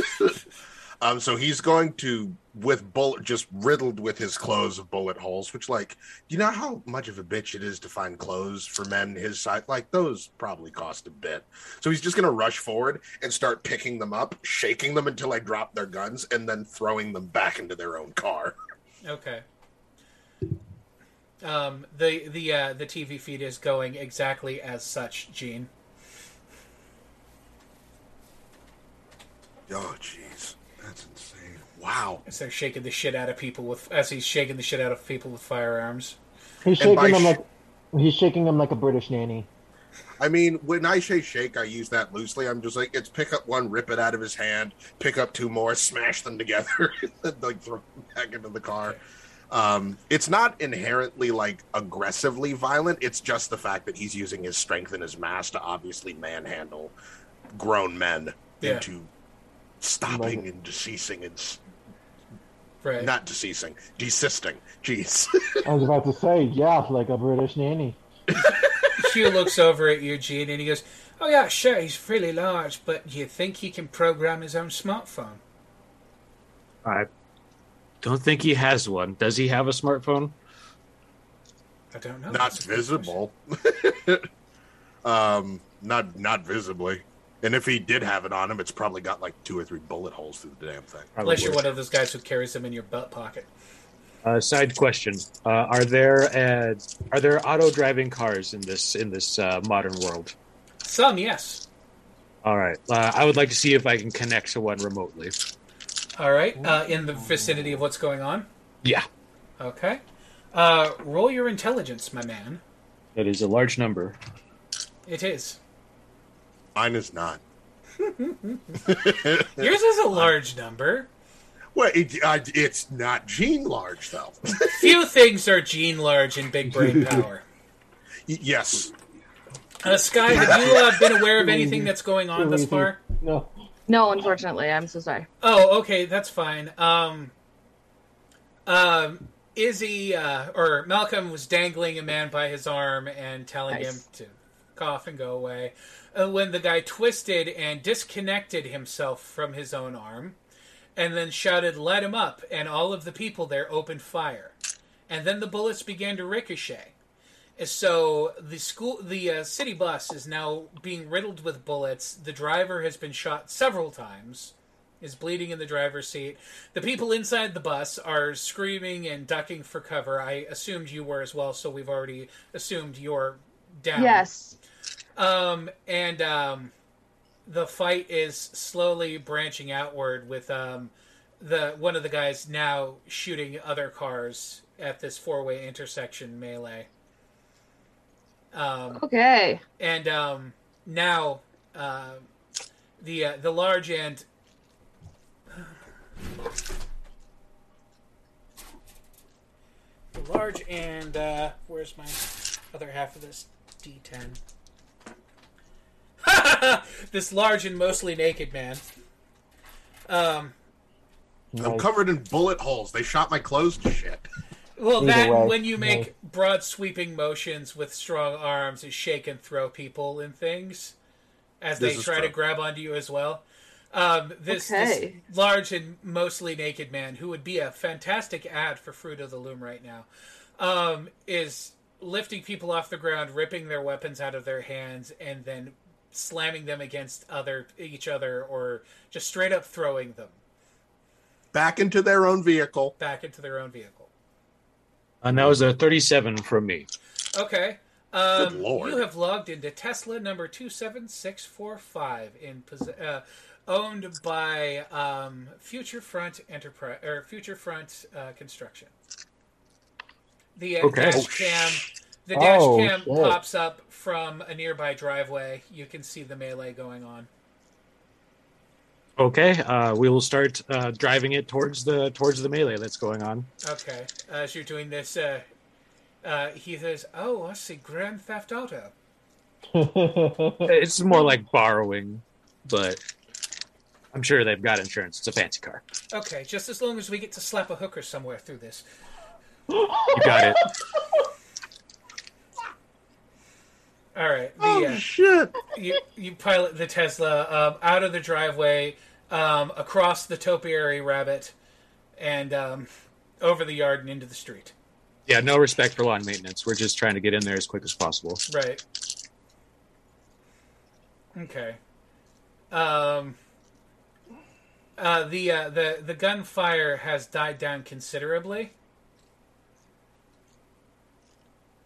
um, so he's going to, with bullet, just riddled with his clothes of bullet holes. Which, like, you know how much of a bitch it is to find clothes for men his size? Like, those probably cost a bit. So he's just going to rush forward and start picking them up, shaking them until I drop their guns, and then throwing them back into their own car. Okay. Um, the the uh, the TV feed is going exactly as such, Gene. Oh, jeez! Wow. As they're shaking the shit out of people with as he's shaking the shit out of people with firearms. He's shaking them sh- like he's shaking them like a British nanny. I mean, when I say shake, I use that loosely. I'm just like, it's pick up one, rip it out of his hand, pick up two more, smash them together, and like throw them back into the car. Um, it's not inherently like aggressively violent. It's just the fact that he's using his strength and his mass to obviously manhandle grown men Yeah. into stopping and deceasing and s- Right. not deceasing, desisting. Jeez. I was about to say, yeah, like a British nanny. Hugh looks over at Eugene and he goes, Oh yeah, sure, he's really large, but do you think he can program his own smartphone? I don't think he has one. Does he have a smartphone? I don't know. Not That's a good visible. um, not not visibly. And if he did have it on him, it's probably got like two or three bullet holes through the damn thing. Unless you're one of those guys who carries them in your butt pocket. Uh, side question: uh, Are there uh, are there auto driving cars in this in this uh, modern world? Some, yes. All right, uh, I would like to see if I can connect to one remotely. All right, uh, in the vicinity of what's going on. Yeah, Okay. Uh, roll your intelligence, my man. that is a large number. It is. Mine is not. Yours is a large number. Well, it, uh, it's not gene large though. Few things are gene large in big brain power. Yes, Uh, Sky, have you uh, been aware of anything that's going on thus far? No. No, unfortunately, I'm so sorry. Oh, okay, that's fine. Um, um, Izzy uh, or Malcolm was dangling a man by his arm and telling Nice. him to cough and go away. Uh, when the guy twisted and disconnected himself from his own arm, and then shouted, "Let him up!" and all of the people there opened fire, and then the bullets began to ricochet. So the school, the uh, city bus is now being riddled with bullets. The driver has been shot several times, is bleeding in the driver's seat. The people inside the bus are screaming and ducking for cover. I assumed you were as well, so we've already assumed you're down. Yes. Um, and um, the fight is slowly branching outward with um, the one of the guys now shooting other cars at this four-way intersection melee. Um, Okay. and um, now uh, the uh, the large and the large and uh, where's my other half of this D10? this large and mostly naked man. Um, I'm covered in bullet holes. They shot my clothes to shit. well, Either that way, when you make nice. broad sweeping motions with strong arms, is shake and throw people and things as This they is try to grab onto you as well. Um, this, Okay. this large and mostly naked man, who would be a fantastic ad for Fruit of the Loom right now, um, is lifting people off the ground, ripping their weapons out of their hands, and then slamming them against other each other, or just straight up throwing them Back into their own vehicle. back into their own vehicle. And that was a 37 from me. Okay. Um, Good lord. You have logged into Tesla number 27645 in uh, owned by um, Future Front Enterprise or Future Front uh, Construction. The uh, Okay. dash Oh, cam the Oh, dash cam shit. pops up from a nearby driveway. You can see the melee going on. Okay, uh, we will start uh, driving it towards the towards the melee that's going on. Okay. As you're doing this, uh, uh, he says, "Oh, I see Grand Theft Auto." It's more like borrowing, but I'm sure they've got insurance. It's a fancy car. Okay, just as long as we get to slap a hooker somewhere through this. You got it. All right. The, Oh uh, shit! you you pilot the Tesla um, out of the driveway, um, across the topiary rabbit, and um, over the yard and into the street. Yeah, no respect for lawn maintenance. We're just trying to get in there as quick as possible. Right. Okay. Um. Uh, the uh, the the gunfire has died down considerably.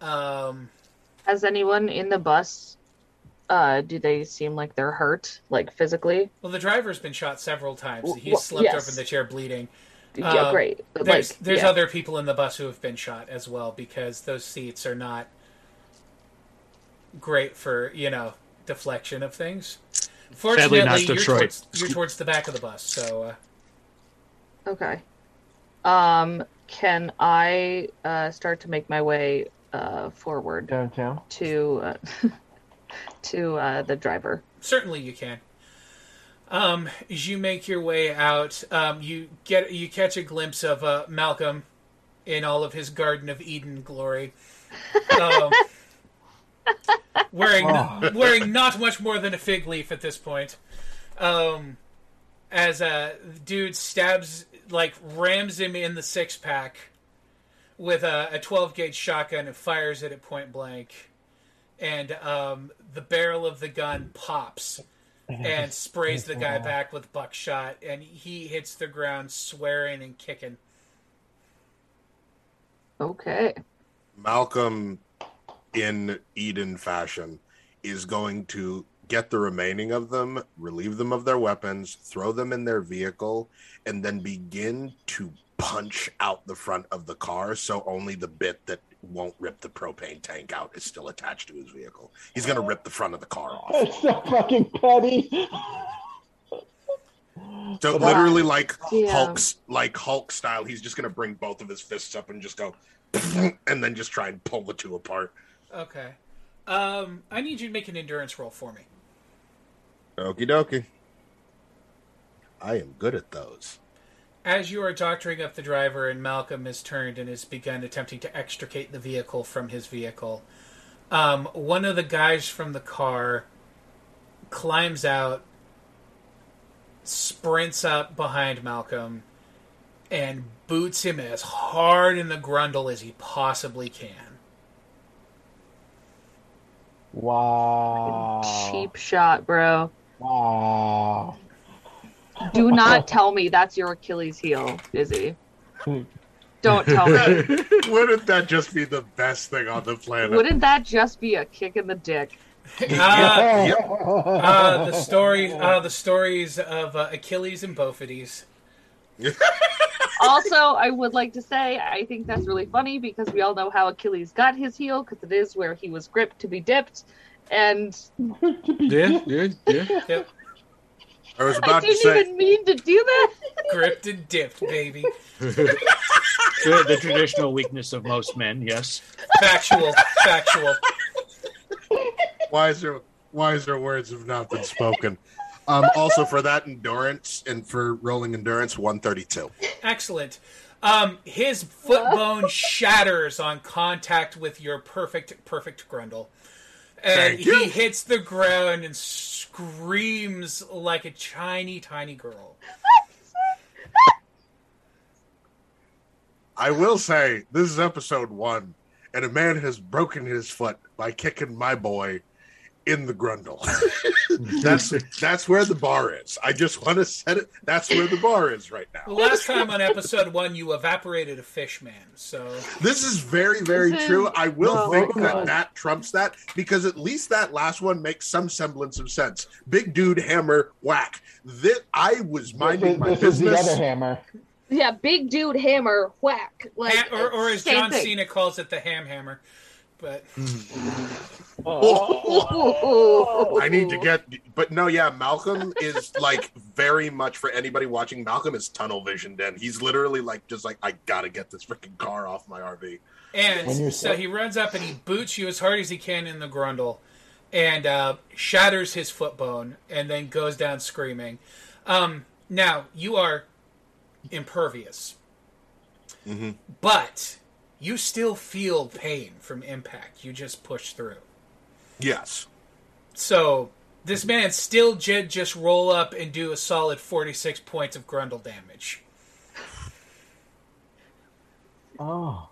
Um. Has anyone in the bus? Uh, do they seem like they're hurt, like physically? Well, the driver's been shot several times. He's well, slumped yes. over in the chair, bleeding. yeah, Um, great. But, There's like, there's yeah. other people in the bus who have been shot as well because those seats are not great for you know deflection of things. Fortunately, not you're Detroit. towards, you're towards the back of the bus, so uh, Okay. Um, can I uh, start to make my way uh, forward Downtown. to uh, to uh, the driver? certainly you can. Um, as you make your way out, um, you get you catch a glimpse of uh, Malcolm in all of his Garden of Eden glory. Um, wearing Oh. wearing not much more than a fig leaf at this point. Um, as a dude stabs like rams him in the six pack with a, a 12 gauge shotgun and fires it at point blank, and um, the barrel of the gun pops and sprays the guy back with buckshot, and he hits the ground swearing and kicking. Okay. Malcolm, in Eden fashion, is going to get the remaining of them, relieve them of their weapons, throw them in their vehicle, and then begin to punch out the front of the car so only the bit that won't rip the propane tank out is still attached to his vehicle. He's going to rip the front of the car off. That's so fucking petty. So literally like Yeah. Hulk's like Hulk style, he's just going to bring both of his fists up and just go and then just try and pull the two apart. Okay. Um, I need you to make an endurance roll for me. Okie dokie. I am good at those. As you are doctoring up the driver, and Malcolm has turned and has begun attempting to extricate the vehicle from his vehicle, um, one of the guys from the car climbs out, sprints up behind Malcolm, and boots him as hard in the grundle as he possibly can. Wow. Cheap shot, bro. Wow. Do not tell me that's your Achilles heel, Izzy. Don't tell me. Wouldn't that just be the best thing on the planet? Wouldn't that just be a kick in the dick? Uh, uh, the story, uh, the stories of uh, Achilles and Bophides. Also, I would like to say I think that's really funny because we all know how Achilles got his heel because it is where he was gripped to be dipped, and Yeah, yeah, yeah. I was about to didn't say, even mean to do that. Gripped and dipped, baby. the, the traditional weakness of most men, yes. Factual, factual. wiser, wiser words have not been spoken. Um, also, for that endurance and for rolling endurance, 132. Excellent. Um, his foot bone shatters on contact with your perfect, perfect grundle. And Thank you. he hits the ground and screams like a tiny, tiny girl. I will say, this is episode one, and a man has broken his foot by kicking my boy in the grundle. that's that's where the bar is. I just want to set it. That's where the bar is right The now. last time on episode one, you evaporated a fish man. So This is very, very is- true. I will No, think come that on. that trumps that because at least that last one makes some semblance of sense. Big dude, hammer, whack. This, I was minding is, my this is the other hammer. Yeah, big dude hammer whack. Like Ha- or, or as John thing. Cena calls it, the ham hammer. But Oh, I need to get, but no, yeah, Malcolm is like very much for anybody watching. Malcolm is tunnel visioned, and he's literally like, just like, I gotta get this freaking car off my RV. And so so- he runs up and he boots you as hard as he can in the grundle and uh, shatters his foot bone and then goes down screaming. Um, now, you are impervious, Mhm. but you still feel pain from impact. You just push through. Yes, So this man still did just roll up and do a solid 46 points of grundle damage. Oh.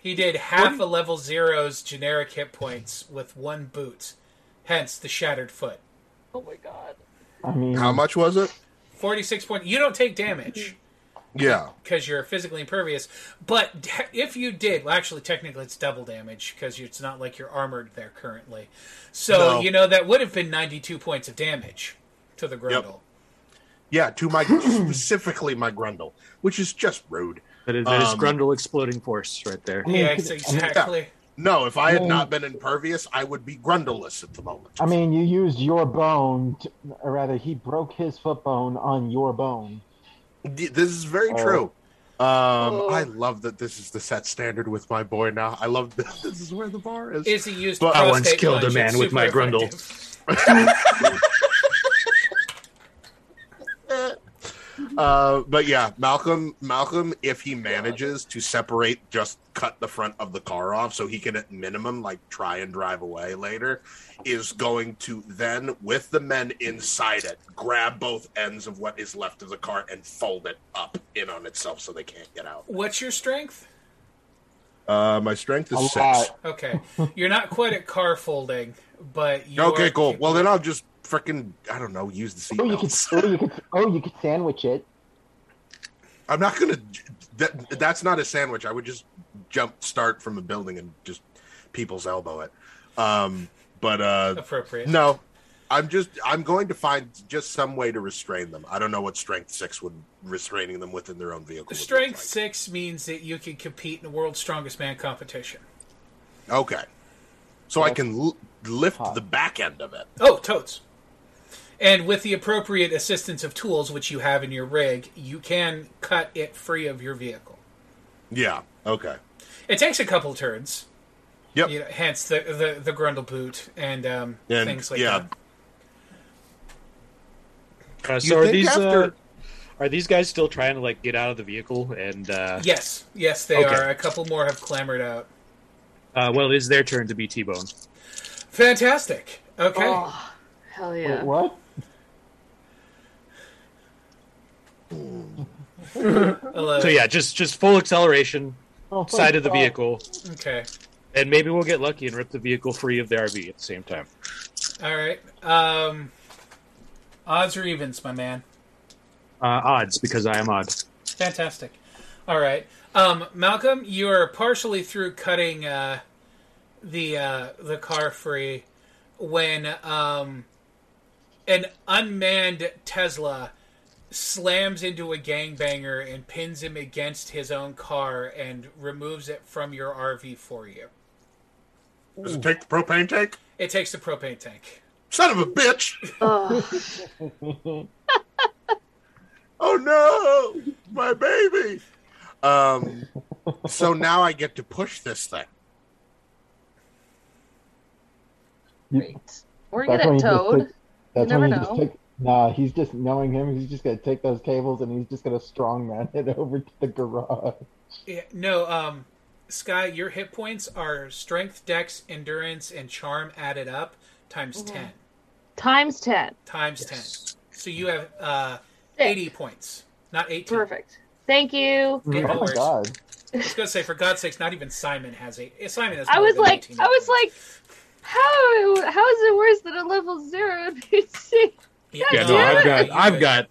He did half a level zero's generic hit points with one boot, hence the shattered foot. Oh my god. I mean, how much was it? 46 point. You don't take damage Yeah, because you're physically impervious. But if you did, well, actually, technically, it's double damage because it's not like you're armored there currently. So, No. you know, that would have been 92 points of damage to the grundle. yeah, to my specifically my grundle, which is just rude. That is, that is Um, Grundle exploding force right there. I mean, Yeah, could- it's I mean, exactly. No, if I had not been impervious, I would be grundleless at the moment. I mean, you used your bone, to, or rather, he broke his foot bone on your bone. D- This is very Oh. true. Um, Oh. I love that this is the set standard with my boy now. I love that this is where the bar is. Is he used But I once killed a man with my super grundle. Uh, but yeah, Malcolm. Malcolm, if he manages to separate, just cut the front of the car off, so he can at minimum like try and drive away later, is going to then, with the men inside it, grab both ends of what is left of the car and fold it up in on itself, so they can't get out. What's your strength? Uh, my strength is A six. Okay, you're not quite at car folding, but you Okay, are cool. Well, then I'll just freaking I don't know, use the Oh, you could, seatbelts. oh, you could, oh, you could sandwich it. I'm not gonna. That that's not a sandwich. I would just jump start from a building and just people's elbow it. Um, but uh, appropriate. no, I'm just I'm going to find just some way to restrain them. I don't know what strength six would restraining them within their own vehicle. would Strength like. six means that you can compete in the world's strongest man competition. Okay, so I can l- lift Hot. the back end of it. Oh, totes. And with the appropriate assistance of tools, which you have in your rig, you can cut it free of your vehicle. Yeah. Okay. It takes a couple turns. Yep. You know, hence the, the, the grundle boot and, um, And, things like yeah. that. Uh, You so are these after- uh, are these guys still trying to like get out of the vehicle? And uh, Yes, yes, they Okay. are. A couple more have clambered out. uh, well, it is their turn to be T-Bone. Fantastic. Okay. Oh, hell yeah. Wait, what? Hello. So yeah, just just full acceleration, Oh, side of the God. vehicle, Okay. and maybe we'll get lucky and rip the vehicle free of the RV at the same time. All right. Um, odds or evens, my man. Uh, odds because I am odd. Fantastic. All right, um, Malcolm, you are partially through cutting uh, the uh, the car free when um, an unmanned Tesla slams into a gangbanger and pins him against his own car and removes it from your RV for you. Does it take the propane tank? It takes the propane tank. Son of a bitch! Ugh. Oh no, my baby. Um, so now I get to push this thing. Great. We're That's good when you just Toad. take- That's never when you know. just take. Nah, he's just knowing him. He's just gonna take those cables and he's just gonna strongman it over to the garage. Yeah, no, um, Sky, your hit points are strength, dex, endurance, and charm added up times Mhm. 10. Times 10. Times 10. So you have uh, Six. 80 points, not 18. Perfect. Thank you. Yeah, oh my god. I was going to say, for God's sakes, not even Simon has eight. eh, Simon has I was like, I was like, how how is it worse than a level zero NPC? Yeah, Yeah, no, I've got I've got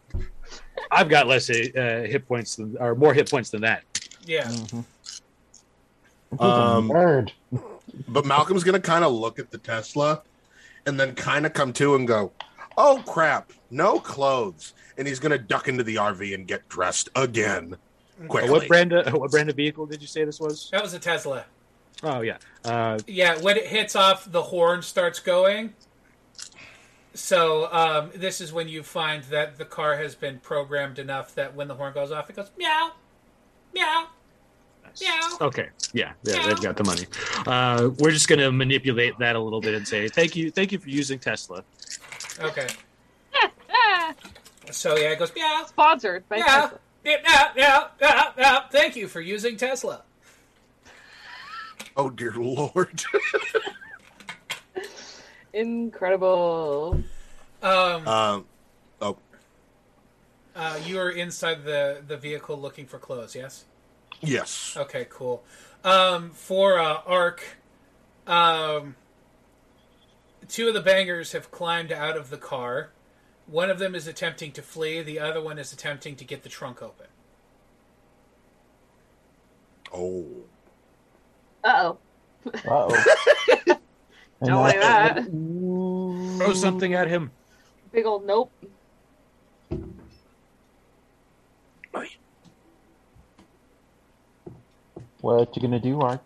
I've got less uh, hit points than or more hit points than that. Yeah. Mhm. Um. But Malcolm's gonna kind of look at the Tesla, and then kind of come to and go, "Oh crap, no clothes!" And he's gonna duck into the RV and get dressed again quickly. what brand of, what brand of vehicle did you say this was? That was a Tesla. Oh yeah, uh, Yeah, when it hits off, the horn starts going. So um, this is when you find that the car has been programmed enough that when the horn goes off, it goes meow, meow. Meow. Okay, yeah, yeah, they've got the money. Uh, we're just gonna manipulate that a little bit and say thank you, thank you for using Tesla. Okay. So yeah, it goes meow, Sponsored by meow, Tesla. meow, meow, meow, meow, meow. Thank you for using Tesla. Oh dear lord! Incredible. Um, um, oh uh, you are inside the the vehicle looking for clothes. Yes. yes, Okay, cool. Um, for uh, Ark, um, two of the bangers have climbed out of the car. One of them is attempting to flee. The other one is attempting to get the trunk open. oh Uh oh. Uh-oh. Don't like that. Throw something at him. Big old nope. What you gonna do, Ark?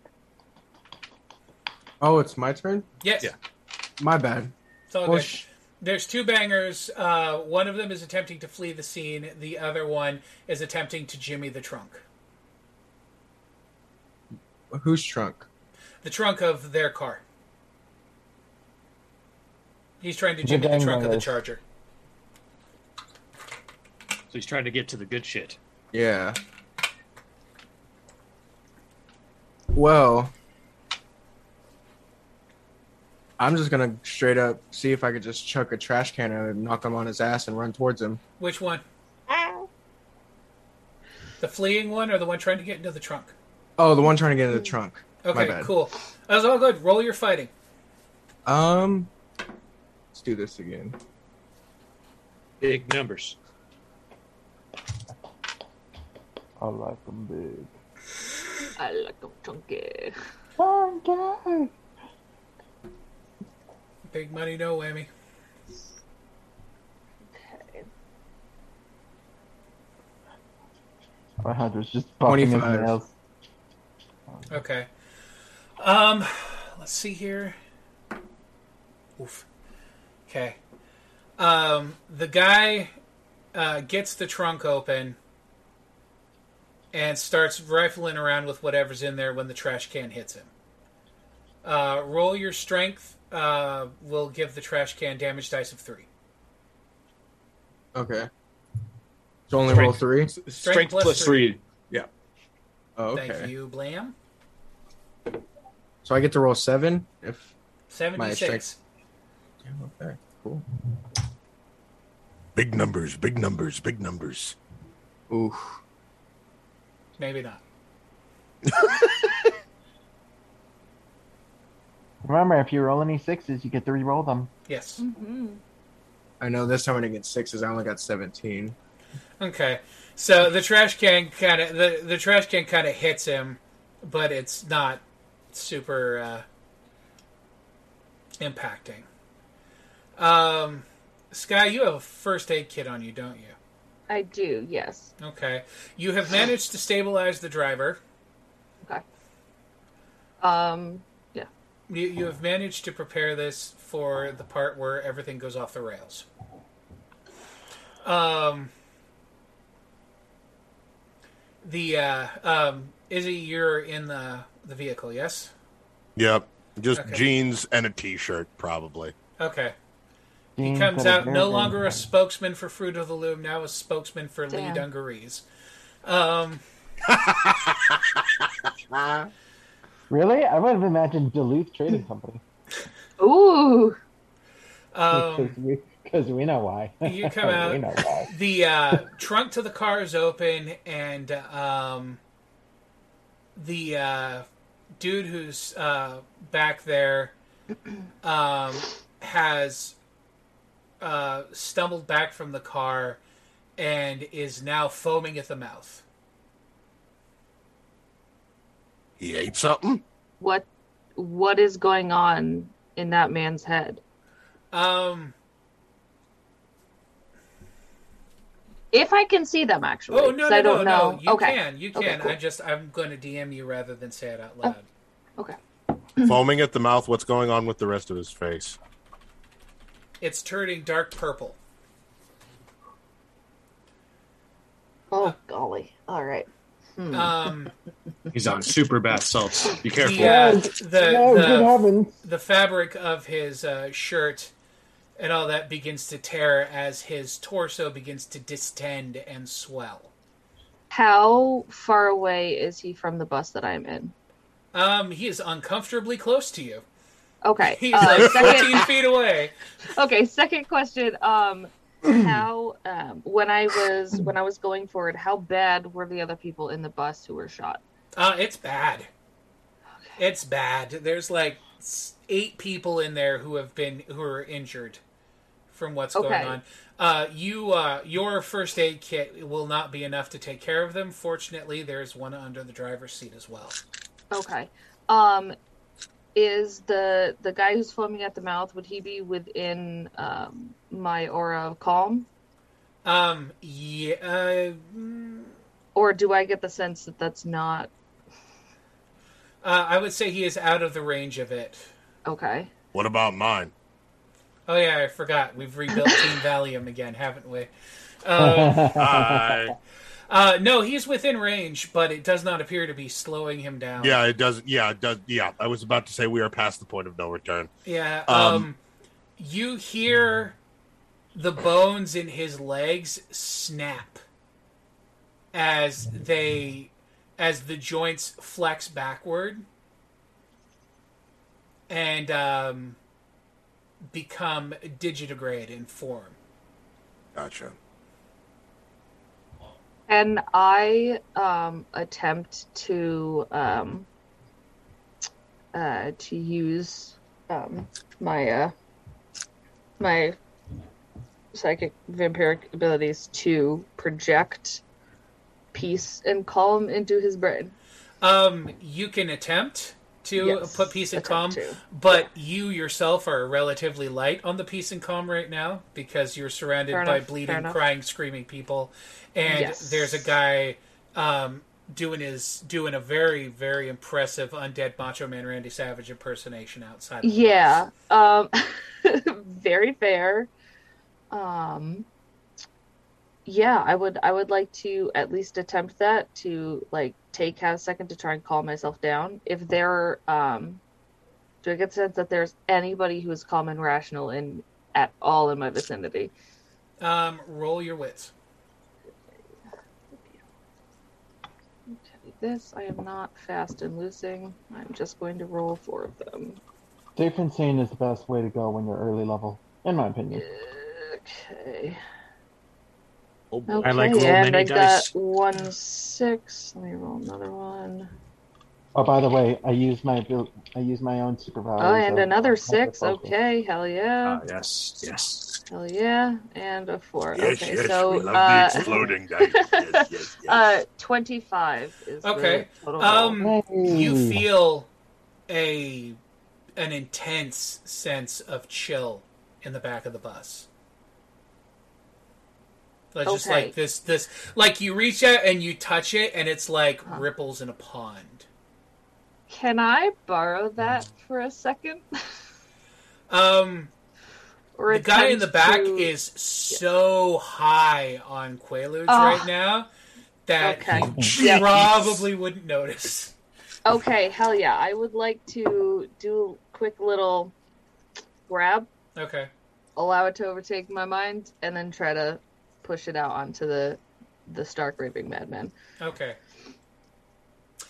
Oh, it's my turn. Yes, Yeah. My bad. it's all Well, good. sh- There's two bangers. Uh, one of them is attempting to flee the scene. The other one is attempting to jimmy the trunk. whose trunk? The trunk of their car. He's trying to The jimmy the trunk of the charger. So he's trying to get to the good shit. Yeah. Well, I'm just gonna straight up see if I could just chuck a trash can and knock him on his ass and run towards him. Which one? The fleeing one or the one trying to get into the trunk? Oh, the one trying to get into the trunk. Okay, cool. That was all good. Roll your fighting. Um, let's do this again. Big numbers. I like them big. I like them chunky. Fun guy. Big money, no whammy. Okay. My hunter's just buffing his 25. nails. Okay. Um, let's see here. Oof. Okay. Um, the guy uh, gets the trunk open and starts rifling around with whatever's in there when the trash can hits him. Uh, roll your strength. Uh, will give the trash can damage dice of three. Okay. So only roll three. Strength, plus plus three. three. Oh, okay. Thank you, Blam. So I get to roll seven if. Seventy-six. Strength. Yeah, okay. Cool. Big numbers, big numbers, big numbers. Oof. Maybe not. Remember, if you roll any sixes, you get to re-roll them. Yes. Mm-hmm. I know this time I didn't get sixes. I only got seventeen. Okay, so the trash can kind of the the trash can kind of hits him, but it's not super uh, impacting. Um, Sky, you have a first aid kit on you, don't you? I do, yes. Okay, you have managed to stabilize the driver. Okay. Um, yeah. You you have managed to prepare this for the part where everything goes off the rails. Um. The uh, um, Izzy, you're in the the vehicle, yes? Yep. Just Okay. jeans and a t-shirt, probably. Okay. He comes out no longer a spokesman for Fruit of the Loom, now a spokesman for Lee Dungarees. Um, Really? I would have imagined Duluth Trading Company. ooh, um, Because we, 'cause we know why. You come out- we know why. the uh, trunk to the car is open, and um, the uh, dude who's uh, back there um, has uh, stumbled back from the car and is now foaming at the mouth. He ate something? what, what is going on in that man's head? Um, If I can see them, actually. oh no, 'cause no, I no, don't no! know. You okay. can, you Okay, can. cool. I just, I'm going to DM you rather than say it out loud. Okay. Foaming at the mouth. What's going on with the rest of his face? It's turning dark purple. Oh golly! All right. Hmm. Um, He's on super bath salts. Be careful. the, uh, No, the, no, the, the fabric of his uh, shirt and all that begins to tear as his torso begins to distend and swell. How far away is he from the bus that I'm in? Um, he is uncomfortably close to you. Okay. He's uh, like second, 14 feet away. okay. Second question. Um, how um, when I was when I was going forward, how bad were the other people in the bus who were shot? Uh, it's bad. It's bad. There's like eight people in there who have been who are injured from what's going Okay. on. Uh, you uh, your first aid kit will not be enough to take care of them. Fortunately, there's one under the driver's seat as well. Okay. Um, is the the guy who's foaming at the mouth? Would he be within um, my aura of calm, Um, yeah, uh, or do I get the sense that that's not uh, I would say he is out of the range of it. okay? What about mine? Oh yeah, I forgot. We've rebuilt Team Valium again, haven't we? Um, Hi. Uh, no, he's within range, but it does not appear to be slowing him down. yeah, it does. Yeah, it does. Yeah, I was about to say we are past the point of no return. Yeah. Um, Um, you hear the bones in his legs snap as they as the joints flex backward and um, become digitigrade in form. Gotcha. And I um, attempt to um, uh, to use um, my uh, my psychic vampiric abilities to project peace and calm into his brain. Um, you can attempt to Yes, put peace and calm, to. but you yourself are relatively light on the peace and calm right now because you're surrounded Fair by enough, bleeding, crying, screaming people, and Yes. there's a guy um, doing his doing a very very impressive undead Macho Man Randy Savage impersonation outside. Of the Yeah. Um very fair. Um yeah, I would I would like to at least attempt that to like take half a second to try and calm myself down. If there um do I get the sense that there's anybody who is calm and rational in at all in my vicinity? Um, roll your wits. Okay, this I am not fast in losing. I'm just going to roll four of them. Safe and sane is the best way to go when you're early level, in my opinion. Okay. Oh, boy. Okay, I like roll and many I dice. got one six. Let me roll another one. Oh, by the way, I use my abil- I use my own superpower. Oh, and another six. Okay, hell yeah, Ah, yes, yes. hell yeah, and a four. Yes, okay, yes, so we love uh, the exploding dice. Yes, yes, yes. uh, twenty-five is the Okay, total roll. Um, you feel a an intense sense of chill in the back of the bus. Like just like this this like you reach out and you touch it and it's like Huh. ripples in a pond. Can I borrow that for a second? Um or the guy in the back to- is so high on Quaaludes Ah. right now that Okay. he Yep. probably wouldn't notice. Okay, hell yeah. I would like to do a quick little grab, Okay. allow it to overtake my mind, and then try to push it out onto the the Stark raping madman. Okay.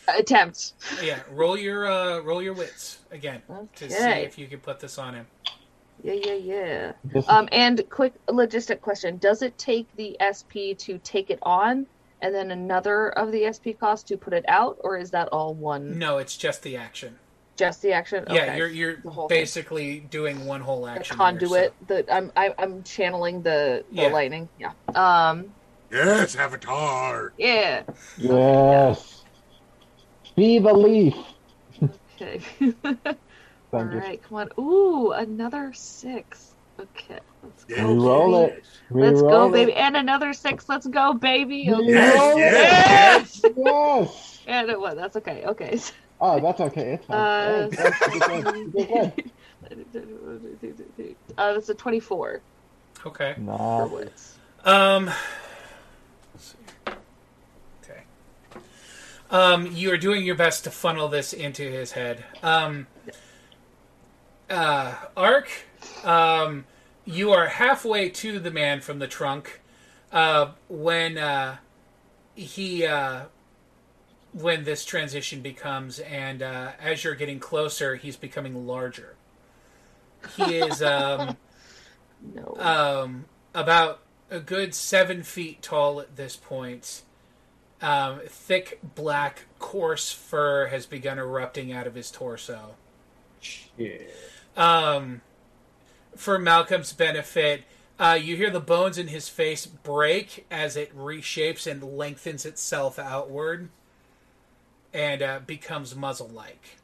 Attempt. Yeah, roll your uh roll your wits again to see if you can put this on him. Yeah, yeah, yeah. Um, and quick logistic question: Does it take the SP to take it on, and then another of the SP cost to put it out, or is that all one? No, it's just the action. Just the action. Yeah, you're you're The whole thing. basically doing one whole the action. conduit. Here, The I'm I, I'm channeling the, the Yeah. lightning. Yeah. Um. yes, Avatar. Yeah. yes. Be the leaf. Okay. Thank All you. right. Come on. Ooh, another six. Okay. Let's go. Yes, Reroll baby. it. Let's go, Reroll it. baby. And another six. Let's go, baby. Okay. Yes, Reroll yes. Yes. And it was. That's okay. Okay. Oh, that's okay. It's fine. Uh, that's pretty good. You did good. uh, that's a 24 so. Okay. for Nah. wits. Um. Okay. Um, you are doing your best to funnel this into his head. Um. Uh, Ark, um, you are halfway to the man from the trunk, uh, when uh, he uh, when this transition becomes, and uh, as you're getting closer, he's becoming larger. He is um, No. um, about a good seven feet tall at this point. Um, thick, black, coarse fur has begun erupting out of his torso. Shit. Um, for Malcolm's benefit, uh, you hear the bones in his face break as it reshapes and lengthens itself outward and uh, becomes muzzle like.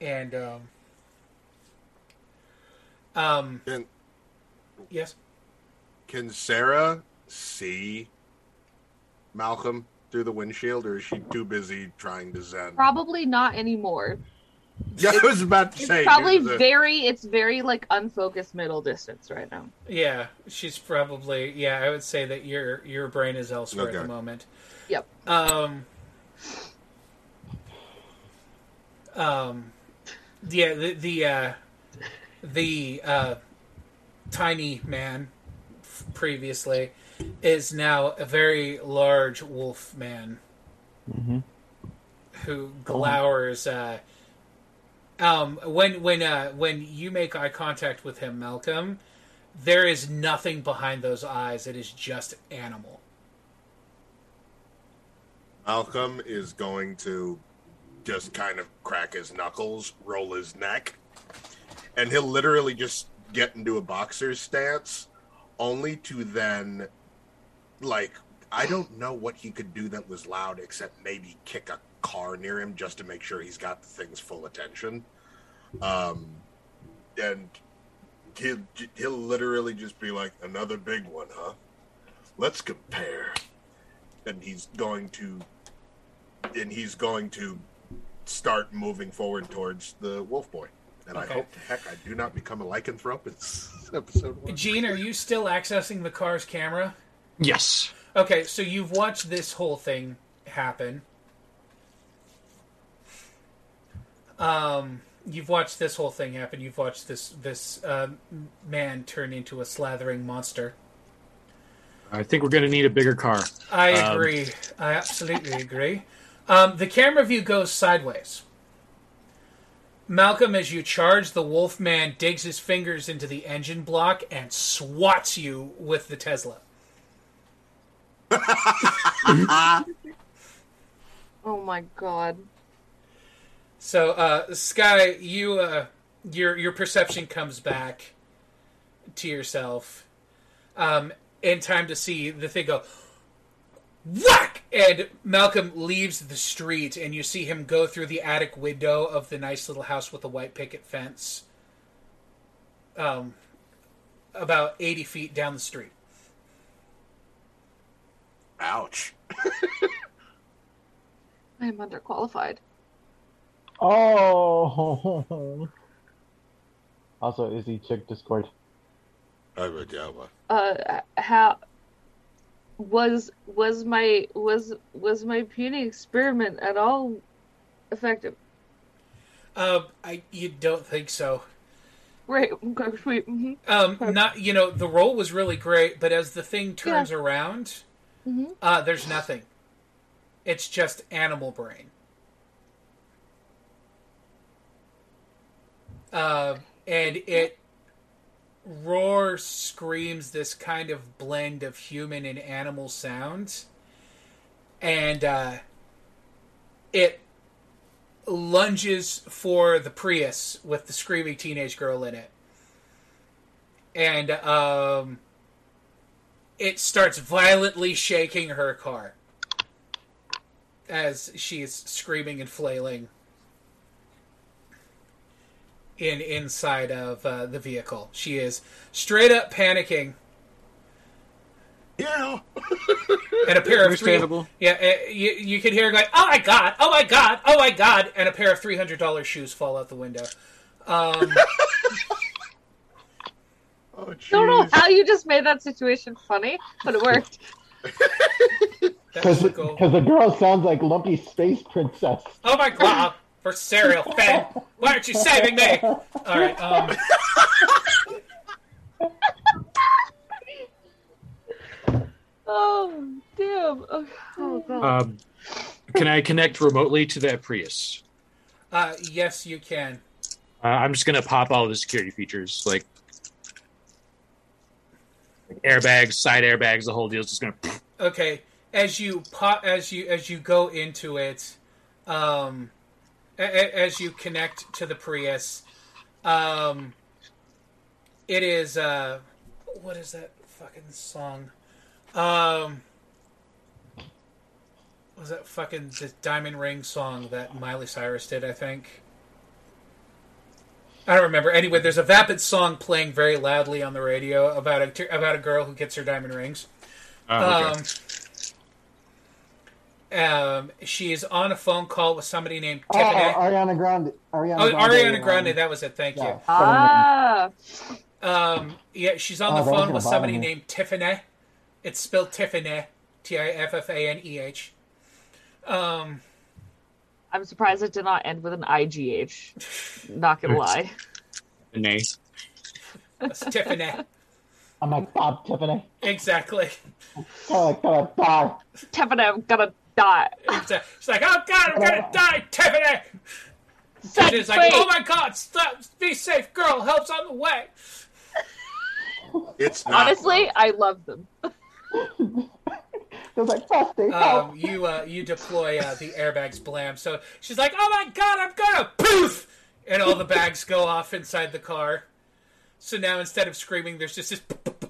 And, um, um, Can yes. can Sarah see Malcolm through the windshield, or is she too busy trying to zen? Probably not anymore. Yeah, I was about to It's say. probably due to the- very. It's very like unfocused middle distance right now. Yeah, she's probably yeah. I would say that your your brain is elsewhere at the moment. Yep. Um. Um. Yeah. The the uh, the uh, tiny man previously is now a very large wolf man Mm-hmm. who glowers. Uh, um, when when uh, when you make eye contact with him, Malcolm, there is nothing behind those eyes. It is just animal. Malcolm is going to just kind of crack his knuckles, roll his neck, and he'll literally just get into a boxer's stance, only to then, like, I don't know what he could do that was loud except maybe kick a car near him just to make sure he's got the thing's full attention. Um, and he'll, he'll literally just be like, another big one, huh? Let's compare. And he's going to and he's going to start moving forward towards the wolf boy. And Okay. I hope to heck I do not become a lycanthrope in episode one. Gene, are you still accessing the car's camera? Yes. Okay, so you've watched this whole thing happen. Um, you've watched this whole thing happen. You've watched this this uh, man turn into a slathering monster. I think we're going to need a bigger car. I Um, agree. I absolutely agree. Um, the camera view goes sideways. Malcolm, as you charge, the wolf man digs his fingers into the engine block and swats you with the Tesla. Oh my god. So, uh, Sky, you uh, your your perception comes back to yourself um, in time to see the thing go whack, and Malcolm leaves the street, and you see him go through the attic window of the nice little house with the white picket fence, um, about eighty feet down the street. Ouch. I am underqualified. Oh. Also, Izzy, check Discord. I would, yeah, well, Uh, how was was my was was my puny experiment at all effective? Uh, I you don't think so? Right. Okay. Sweet. hmm Um, not you know the roll was really great, but as the thing turns around, Mhm. uh, there's nothing. It's just animal brain. Uh, and it roars, screams this kind of blend of human and animal sounds, and uh, it lunges for the Prius with the screaming teenage girl in it. And um, it starts violently shaking her car as she is screaming and flailing in inside of uh, the vehicle. She is straight up panicking, yeah. and a pair of three. Yeah, uh, you, you can hear her going, "Oh my god! Oh my god! Oh my god!" And a pair of three hundred dollars shoes fall out the window. Um, Oh, Don't know how you just made that situation funny, but it worked. Because the girl sounds like Lumpy Space Princess. Oh my god! For cereal, Finn! Why aren't you saving me? All right. Um, Oh damn! Oh, oh god. Um, can I connect remotely to that Prius? uh, yes, you can. Uh, I'm just going to pop all the security features, like, like airbags, side airbags, the whole deal. Just going to. Okay. As you pop, as you as you go into it, um, a- a- as you connect to the Prius, um, it is uh, what is that fucking song? Um, was that fucking the Diamond Ring song that Miley Cyrus did? I think. I don't remember. Anyway, there's a vapid song playing very loudly on the radio about a about a girl who gets her diamond rings. Oh, okay. Um, um, she is on a phone call with somebody named Oh, Tiffany. Ariana Grande. Ariana oh, Grande. Ariana Grande. That was it. Thank yeah. you. Ah, Um, yeah, she's on Oh, the that phone with somebody me. named Tiffany. It's spelled Tiffany, T I F F A N E H. Um, I'm surprised it did not end with an IGH. Not gonna lie. Tiffany. that's Tiffany. I'm like, Bob Tiffany. Exactly. Oh, I gotta. Tiffany, I'm gonna die. It's she's like, oh god, I'm gonna die, Tiffany. Set She's like, oh my god, stop, be safe, girl, help's on the way. It's not. Honestly, I love them. It was like, Frosty. Um, you uh, you deploy uh, the airbags blam. So she's like, "Oh my god, I'm gonna poof!" And all the bags go off inside the car. So now instead of screaming, there's just this of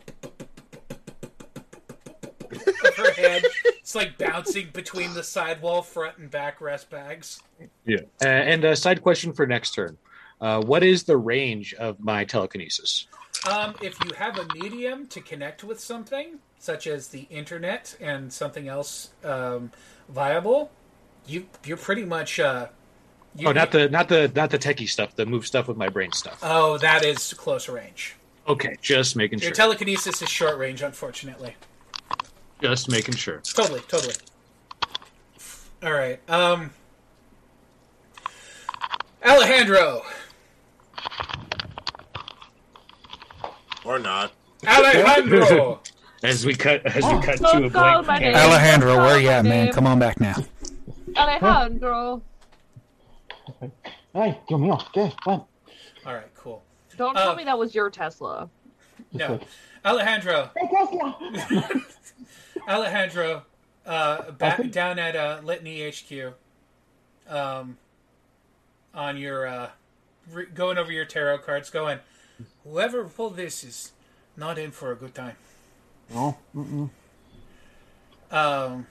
her head. It's like bouncing between the sidewall front and back rest bags. Yeah. Uh, and a side question for next turn: uh, What is the range of my telekinesis? Um, if you have a medium to connect with something, such as the internet and something else um, viable, you you're pretty much. Uh, you, Oh, not the not the not the techie stuff. The move stuff with my brain stuff. Oh, that is close range. Okay, just making Your sure. Your telekinesis is short range, unfortunately. Just making sure. Totally, totally. All right. Um, Alejandro. Or not. Alejandro. As we cut as we cut to a blank. my canvas. Alejandro, where you at, man? Come on back now. Alejandro. Ay, Dios mío, ¿qué? What? All right, cool. Don't Uh, tell me that was your Tesla. No, Alejandro. hey, Tesla! Alejandro, uh, back down at uh, Litany HQ, um, on your uh, re- going over your tarot cards, going, whoever pulled this is not in for a good time. No, mm-mm. Um,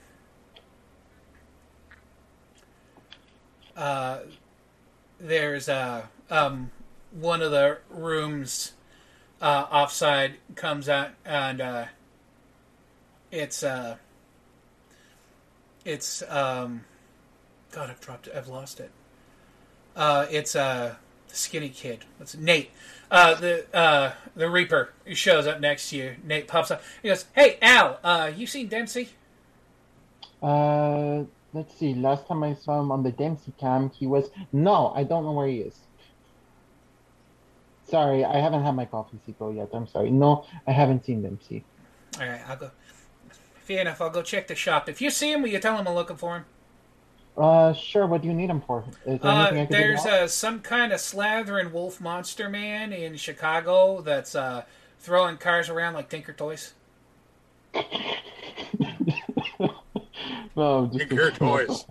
uh, there's uh, um, one of the rooms uh, offside comes out and uh, it's uh, it's um, God, I've dropped it. I've lost it. Uh, it's uh, the skinny kid. What's it? Nate? Uh, the uh, the Reaper shows up next to you. Nate pops up. He goes, "Hey Al, uh, you seen Dempsey?" Uh, let's see. Last time I saw him on the Dempsey cam, he was. No, I don't know where he is. Sorry, I haven't had my coffee sequel yet. I'm sorry. No, I haven't seen Dempsey. All right, I'll go. Fair enough. I'll go check the shop. If you see him, will you tell him I'm looking for him? Uh, sure. What do you need him for? Is there anything I Uh, can there's to uh, some kind of slathering wolf monster man in Chicago that's uh, throwing cars around like Tinker Toys. no, just Tinker Toys.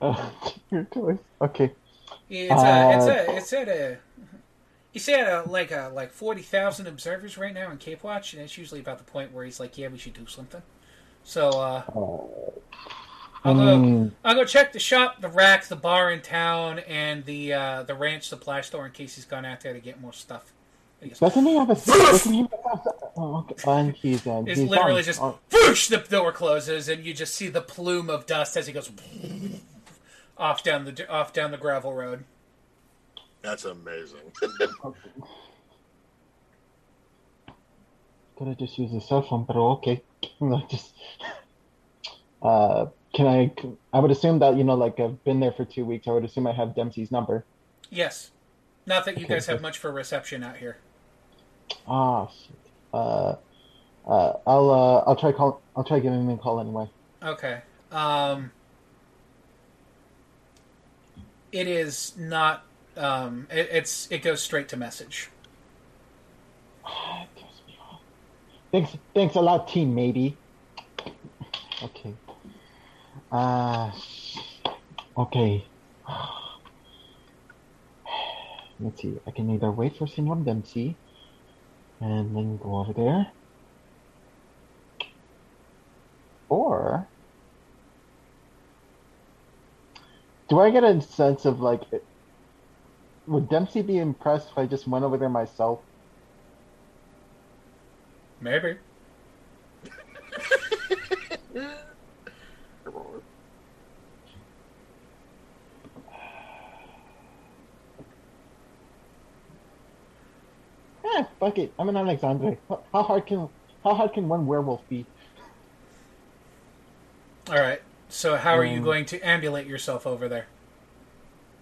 Uh, Tinker Toys. Okay. It's uh, it's Uh, a it's at a. He said uh, like uh, like forty thousand observers right now in Cape Watch, and it's usually about the point where he's like, "Yeah, we should do something." So uh, I'll go. mean, I'll go check the shop, the rack, the bar in town, and the uh, the ranch supply store in case he's gone out there to get more stuff. He goes, doesn't he have a? doesn't he have a oh, okay. And he's uh, It's he's literally on. just Oh, whoosh, the door closes, and you just see the plume of dust as he goes off down the off down the gravel road. That's amazing. Could have just used a cell phone, but okay. No, just. Uh, can I? I would assume that you know, like I've been there for two weeks. I would assume I have Dempsey's number. Yes, not that you Okay, guys have good. much for reception out here. Ah, shit. Uh, uh, I'll uh, I'll try call. I'll try giving him a call anyway. Okay. Um, it is not. Um, it, it's it goes straight to message. Thanks, thanks a lot, team Maybe. Okay. Uh, okay. Let's see. I can either wait for Senor Dempsey and then go over there, or do I get a sense of like, would Dempsey be impressed if I just went over there myself? Maybe. Eh, fuck it. I'm an Alexandre. How- How hard can how hard can one werewolf be? All right. So how are you Um, going to ambulate yourself over there?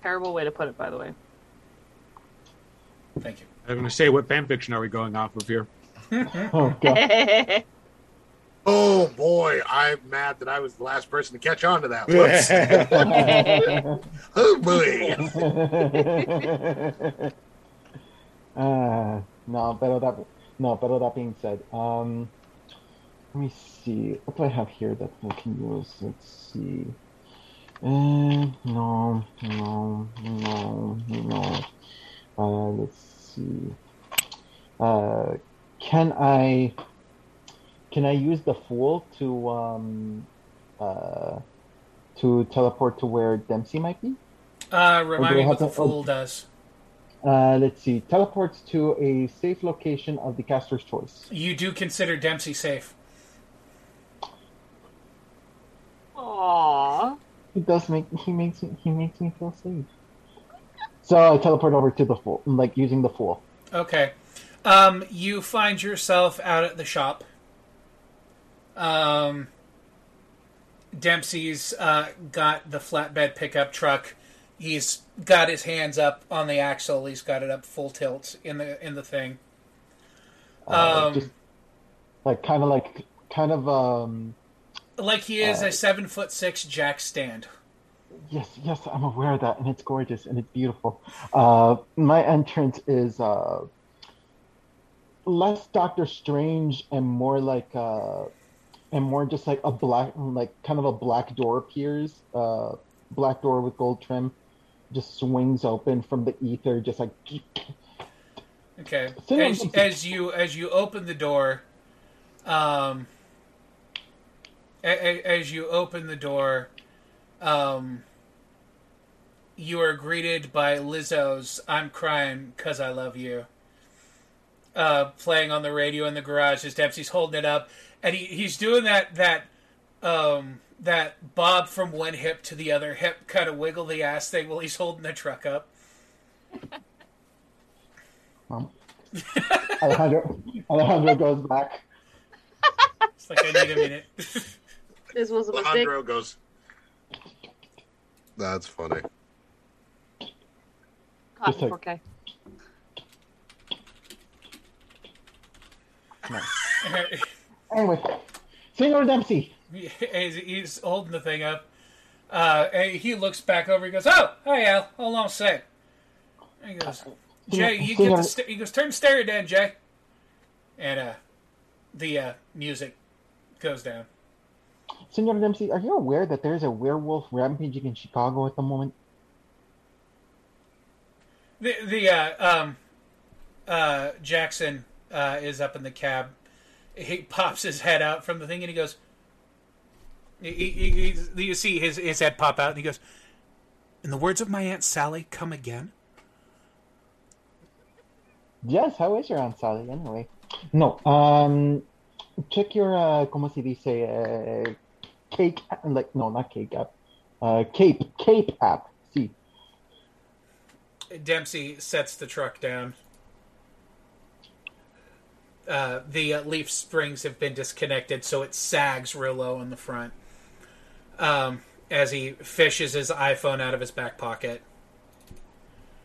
Terrible way to put it, by the way. Thank you. I'm going to say, what fan fiction are we going off of here? Oh god. Oh boy, I'm mad that I was the last person to catch on to that. Whoops. oh boy. uh, no, pero that no, pero that being said, um, let me see. What do I have here that I can use? Let's see. Uh, no, no, no, no. Uh, let's see. Uh, can I can I use the fool to um uh to teleport to where Dempsey might be? Uh, remind me have what the to- fool does. Uh, let's see. Teleports to a safe location of the caster's choice. You do consider Dempsey safe. Aww. He does make he makes me he makes me feel safe. So I teleport over to the fool, like using the fool. Okay. Um, you find yourself out at the shop. Um, Dempsey's uh, got the flatbed pickup truck. He's got his hands up on the axle. He's got it up full tilt in the in the thing. Uh, Um, just like kind of like kind of um like he is uh, a seven foot six jack stand. Yes yes I'm aware of that and it's gorgeous and it's beautiful. Uh, my entrance is uh less Doctor Strange and more like uh and more just like a black like kind of a black door appears uh black door with gold trim just swings open from the ether just like Okay. As, as you as you open the door, um, as you open the door, um, you are greeted by Lizzo's "I'm crying 'cause I love you." Uh, playing on the radio in the garage as Dempsey's holding it up, and he, he's doing that that um, that bob from one hip to the other hip, kind of wiggle the ass thing while he's holding the truck up. Alejandro Alejandro goes back. It's like I need a minute. This was a mistake. Alejandro goes. That's funny. Caught in Just 4K. Anyway, Senor Dempsey. he's, he's holding the thing up. Uh, and he looks back over. He goes, "Oh, hey Al, hold on a sec." And he goes, "Jay, you get the st-, he goes, turn the stereo down, Jay." And uh, the uh, music goes down. Senor Dempsey, are you aware that there's a werewolf rampaging in Chicago at the moment? The uh, um, uh, Jackson uh, is up in the cab. He pops his head out from the thing, and he goes. He, he, you see his his head pop out, and he goes. In the words of my aunt Sally, come again. Yes, how is your Aunt Sally anyway? No, um, check your, uh, como se dice, uh, cake, like, no, not cake app, uh, cape, cape app. Dempsey sets the truck down. Uh, the uh, leaf springs have been disconnected, so it sags real low in the front. Um, as he fishes his iPhone out of his back pocket.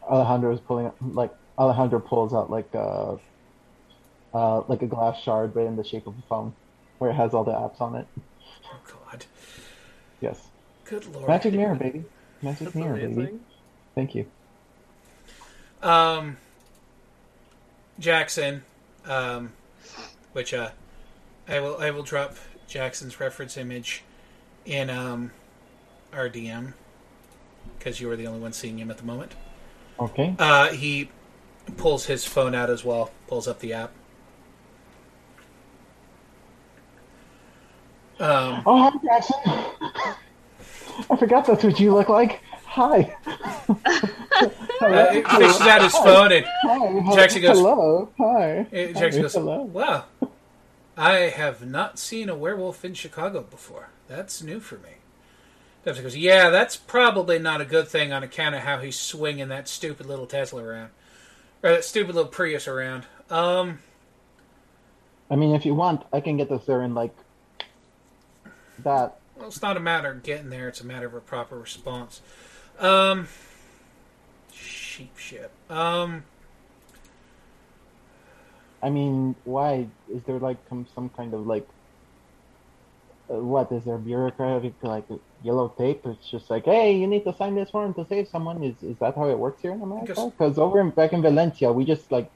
Alejandro is pulling, like, Alejandro pulls out, like, uh, uh, like a glass shard, but in the shape of a phone, where it has all the apps on it. Oh God, Yes. good lord! Magic mirror, baby. Magic That's mirror, baby. Thank you. Um, Jackson, um, which uh, I will I will drop Jackson's reference image in um our DM because you are the only one seeing him at the moment. Okay. Uh, he pulls his phone out as well, pulls up the app. Um, Oh, hi, Jackson. I forgot that's what you look like. Hi. uh, he fishes out his phone and Hi. Jackson goes- Hello. Hi. Jackson goes, Hello. "Wow, I have not seen a werewolf in Chicago before. That's new for me." Jackson goes, "Yeah, that's probably not a good thing on account of how he's swinging that stupid little Tesla around, or that stupid little Prius around." Um, I mean, if you want, I can get this there in like that. Well, it's not a matter of getting there; it's a matter of a proper response. Um, sheep shit. Um, I mean, why is there like some some kind of like uh, what is there bureaucratic like yellow tape? It's just like, hey, you need to sign this form to save someone. Is is that how it works here in America? Because- over in, back in Valencia, we just like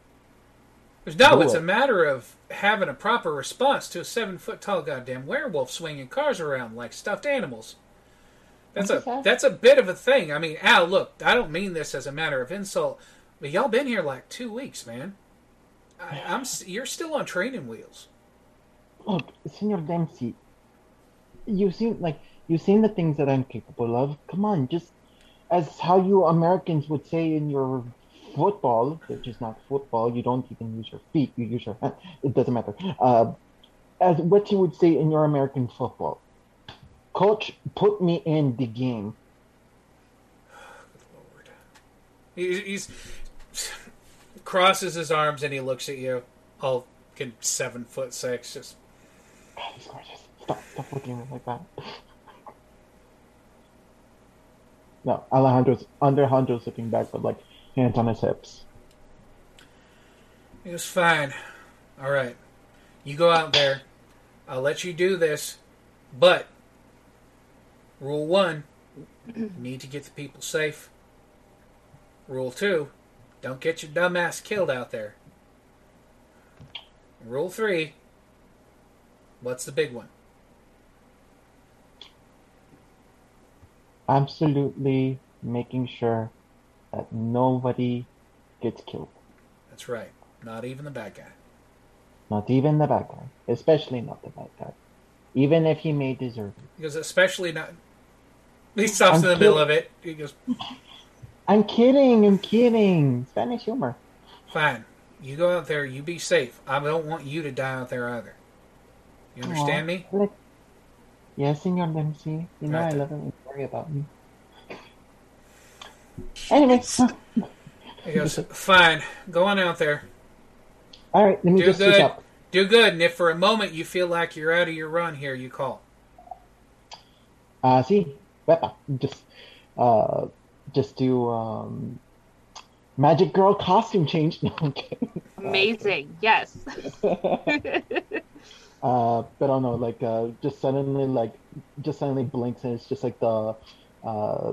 No, it's it. a matter of having a proper response to a seven foot tall goddamn werewolf swinging cars around like stuffed animals. That's a that's a bit of a thing. I mean, Al, look, I don't mean this as a matter of insult, but y'all been here like two weeks, man. I, I'm you're still on training wheels. look, Senor Dempsey. You've seen like you've seen the things that I'm capable of. Come on, just as how you Americans would say in your football, which is not football. You don't even use your feet. You use your hand. It doesn't matter. Uh, as what you would say in your American football. Coach, put me in the game. Lord. He, he's crosses his arms and he looks at you, all seven foot six, just God, he's gorgeous. Stop, stop looking at me like that. No, Alejandro's under. Alejandro's looking back with like hands on his hips. It was fine. All right. You go out there. I'll let you do this. But, rule one, need to get the people safe. Rule two, don't get your dumb ass killed out there. Rule three, what's the big one? absolutely making sure that nobody gets killed. That's right. Not even the bad guy. Not even the bad guy. Especially not the bad guy. Even if he may deserve it. Because especially not. He stops in the I'm middle of it. He goes, I'm kidding, I'm kidding. Spanish humor. fine. You go out there, you be safe. I don't want you to die out there either. You understand me? Like, yes, Senor Dempsey. You know Right I love when you worry about me. Anyway, He goes, fine. Go on out there. all right, let me Do just good. up. Do good. And if for a moment you feel like you're out of your run here, you call. Uh, see, Just, uh, just do um, magic girl costume change. No, I'm kidding. Amazing. Yes. Uh, but I don't know, like, uh, just suddenly, like, just suddenly blinks, and it's just like the, uh,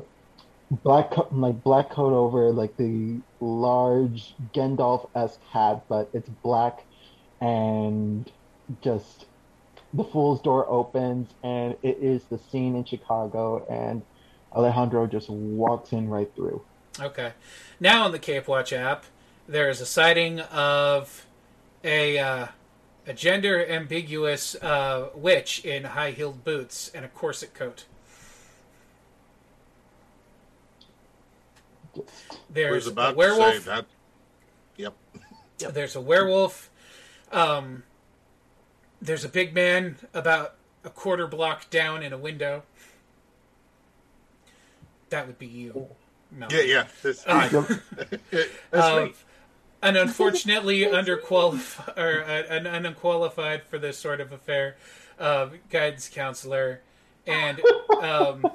black, like black coat over like the large Gandalf-esque hat, but it's black, and just the fool's door opens, and it is the scene in Chicago, and Alejandro just walks in right through. Okay. Now on the Cape Watch app, there is a sighting of a uh, a gender ambiguous uh, witch in high heeled boots and a corset coat. There's a about say werewolf. that. Yep. There's a werewolf. Um, there's a big man about a quarter block down in a window. That would be you. No. Yeah, yeah. This, Uh, that's Um, me. and unfortunately underqualified or uh, an an unqualified for this sort of affair uh, guidance counselor and um,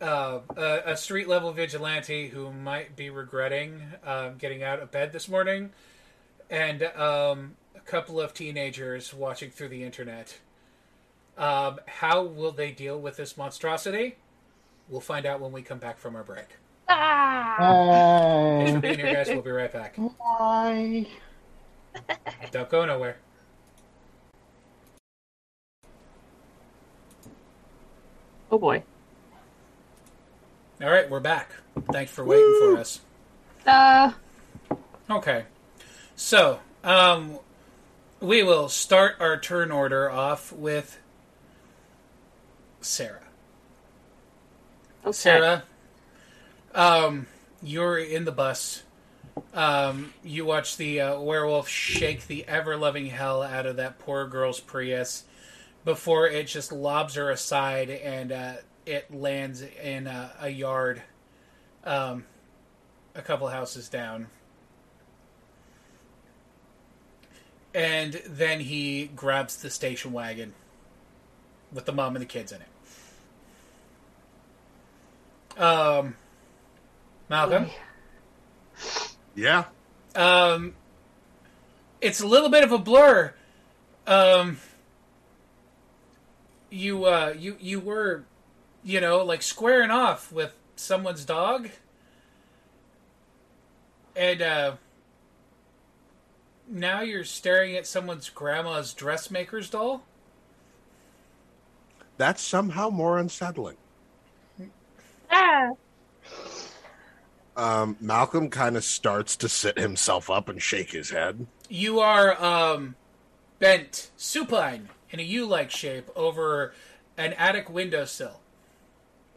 uh, a, a street level vigilante who might be regretting um, getting out of bed this morning and um, a couple of teenagers watching through the internet um, how will they deal with this monstrosity we'll find out when we come back from our break ah! thanks for being here guys we'll be right back Hi. Don't go nowhere. Oh boy. All right, we're back. Thanks for waiting for us. Uh, Okay, so um, we will start our turn order off with Sarah. okay. Sarah, um, you're in the bus. Um, you watch the uh, werewolf shake the ever loving hell out of that poor girl's Prius before it just lobs her aside and uh, it lands in a, a yard um, a couple houses down. And then he grabs the station wagon with the mom and the kids in it. Um, Malcolm, Yeah. um, it's a little bit of a blur. Um, you uh, you you were, you know, like squaring off with someone's dog, and uh, now you're staring at someone's grandma's dressmaker's doll. That's somehow more unsettling. Ah, Um, Malcolm kind of starts to sit himself up and shake his head. You are um, bent supine in a U-like shape over an attic windowsill.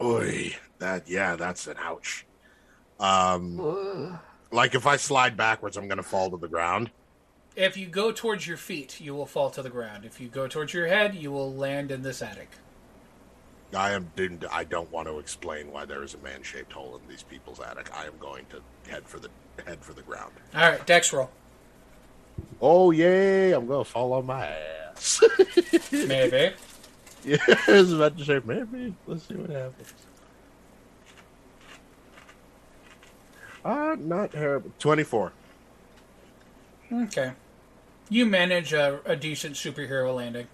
Oy, that yeah, that's an ouch. Um, like if I slide backwards, I'm gonna fall to the ground. If you go towards your feet, you will fall to the ground. If you go towards your head, you will land in this attic. I am. didn't- I don't want to explain why there is a man-shaped hole in these people's attic. I am going to head for the head for the ground. All right, Dex roll. Oh yay! I'm gonna fall on my ass. Maybe. yeah, I was about to say maybe. Let's see what happens. Uh, not terrible. Twenty-four. Okay. You manage a, a decent superhero landing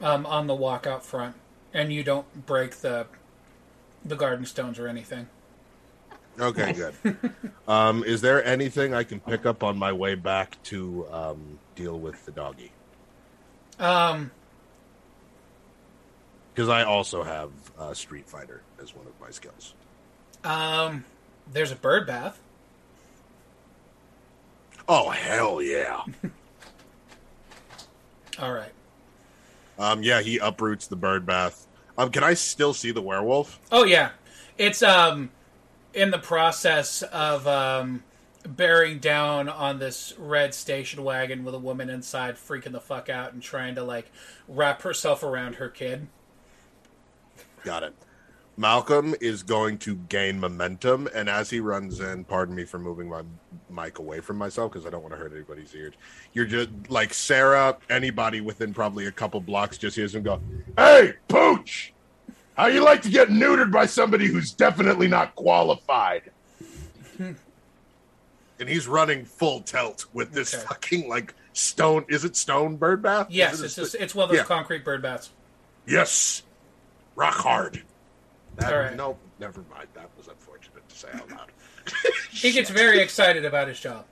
um, on the walk out front, and you don't break the the garden stones or anything. Okay, good. um, is there anything I can pick up on my way back to um, deal with the doggy? Um, Because I also have uh, Street Fighter as one of my skills. um, there's a bird bath. Oh hell yeah! All right. um, yeah, he uproots the bird bath. Um, can I still see the werewolf? Oh yeah, it's um in the process of um bearing down on this red station wagon with a woman inside, freaking the fuck out and trying to like wrap herself around her kid. Got it. Malcolm is going to gain momentum, and as he runs in, pardon me for moving my mic away from myself because I don't want to hurt anybody's ears. You're just like Sarah, anybody within probably a couple blocks just hears him go, Hey, Pooch! How you like to get neutered by somebody who's definitely not qualified? and he's running full tilt with this Okay. fucking like stone. Is it stone bird bath? Yes, it it's just, it's one of those Yeah. concrete bird baths. Yes. Rock hard. That, All right. Nope, never mind. That was unfortunate to say out loud. He gets very excited about his job.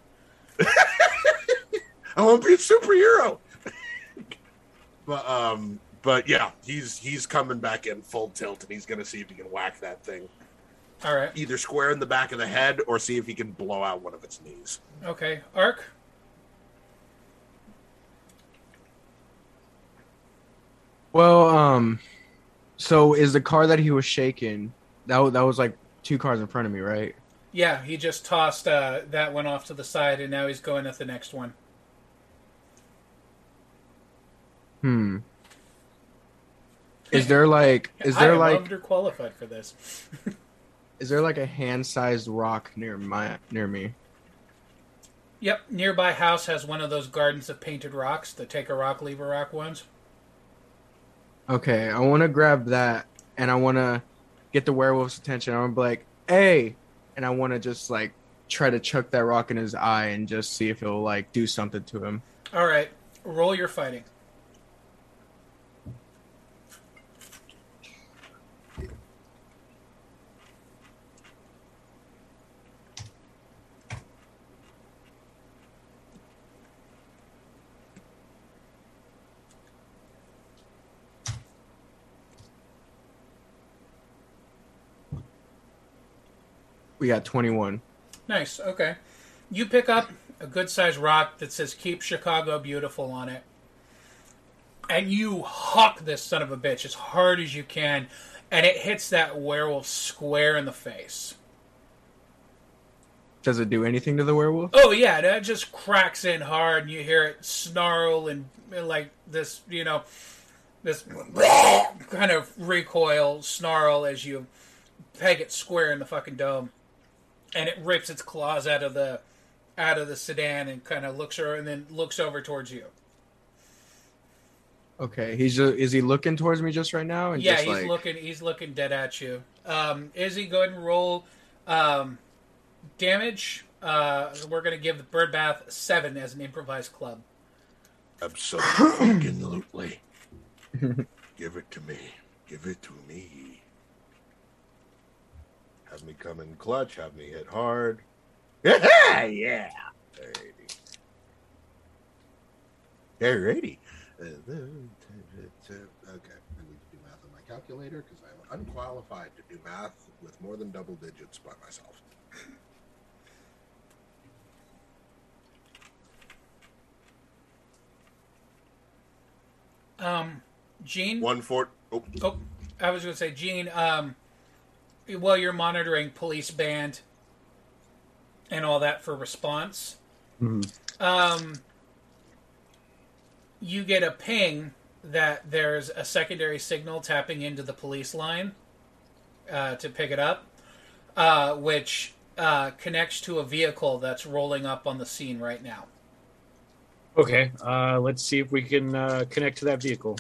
I want to be a superhero. but um, but yeah, he's he's coming back in full tilt, and he's gonna see if he can whack that thing All right. either square in the back of the head or see if he can blow out one of its knees. Okay. Arc. Well, um, so is the car that he was shaking? That that was like two cars in front of me, right? Yeah, he just tossed uh, that one off to the side, and now he's going at the next one. Hmm. Is there like is I there am like underqualified for this. is there like a hand-sized rock near my near me? Yep, nearby house has one of those gardens of painted rocks, the take a rock, leave a rock ones. Okay, I want to grab that and I want to get the werewolf's attention. I want to be like, "Hey!" and I want to just like try to chuck that rock in his eye and just see if it'll like do something to him. All right, roll your fighting. We got 21. Nice. Okay, you pick up a good sized rock that says "Keep Chicago Beautiful" on it, and you huck this son of a bitch as hard as you can, and it hits that werewolf square in the face. Does it do anything to the werewolf? Oh yeah, that just cracks in hard, and you hear it snarl and, and like this, you know, this kind of recoil snarl as you peg it square in the fucking dome, and it rips its claws out of the out of the sedan and kind of looks her and then looks over towards you. Okay, he's just, is he looking towards me just right now? And yeah, just he's like, looking. He's looking dead at you. Um, Izzy, go ahead and roll um, damage Uh, we're going to give the bird bath seven as an improvised club. Absolutely. Give it to me. Give it to me. Have me come in clutch. Have me hit hard. yeah. Alrighty. Alrighty. Uh, Okay. I need to do math on my calculator because I'm unqualified to do math with more than double digits by myself. Um, Gene. One four. Oh, Oh, I was going to say, Gene. Um, while you're monitoring police band and all that for response, Mhm. um, you get a ping that there's a secondary signal tapping into the police line uh, to pick it up, uh, which uh, connects to a vehicle that's rolling up on the scene right now. Okay, uh, let's see if we can uh, connect to that vehicle.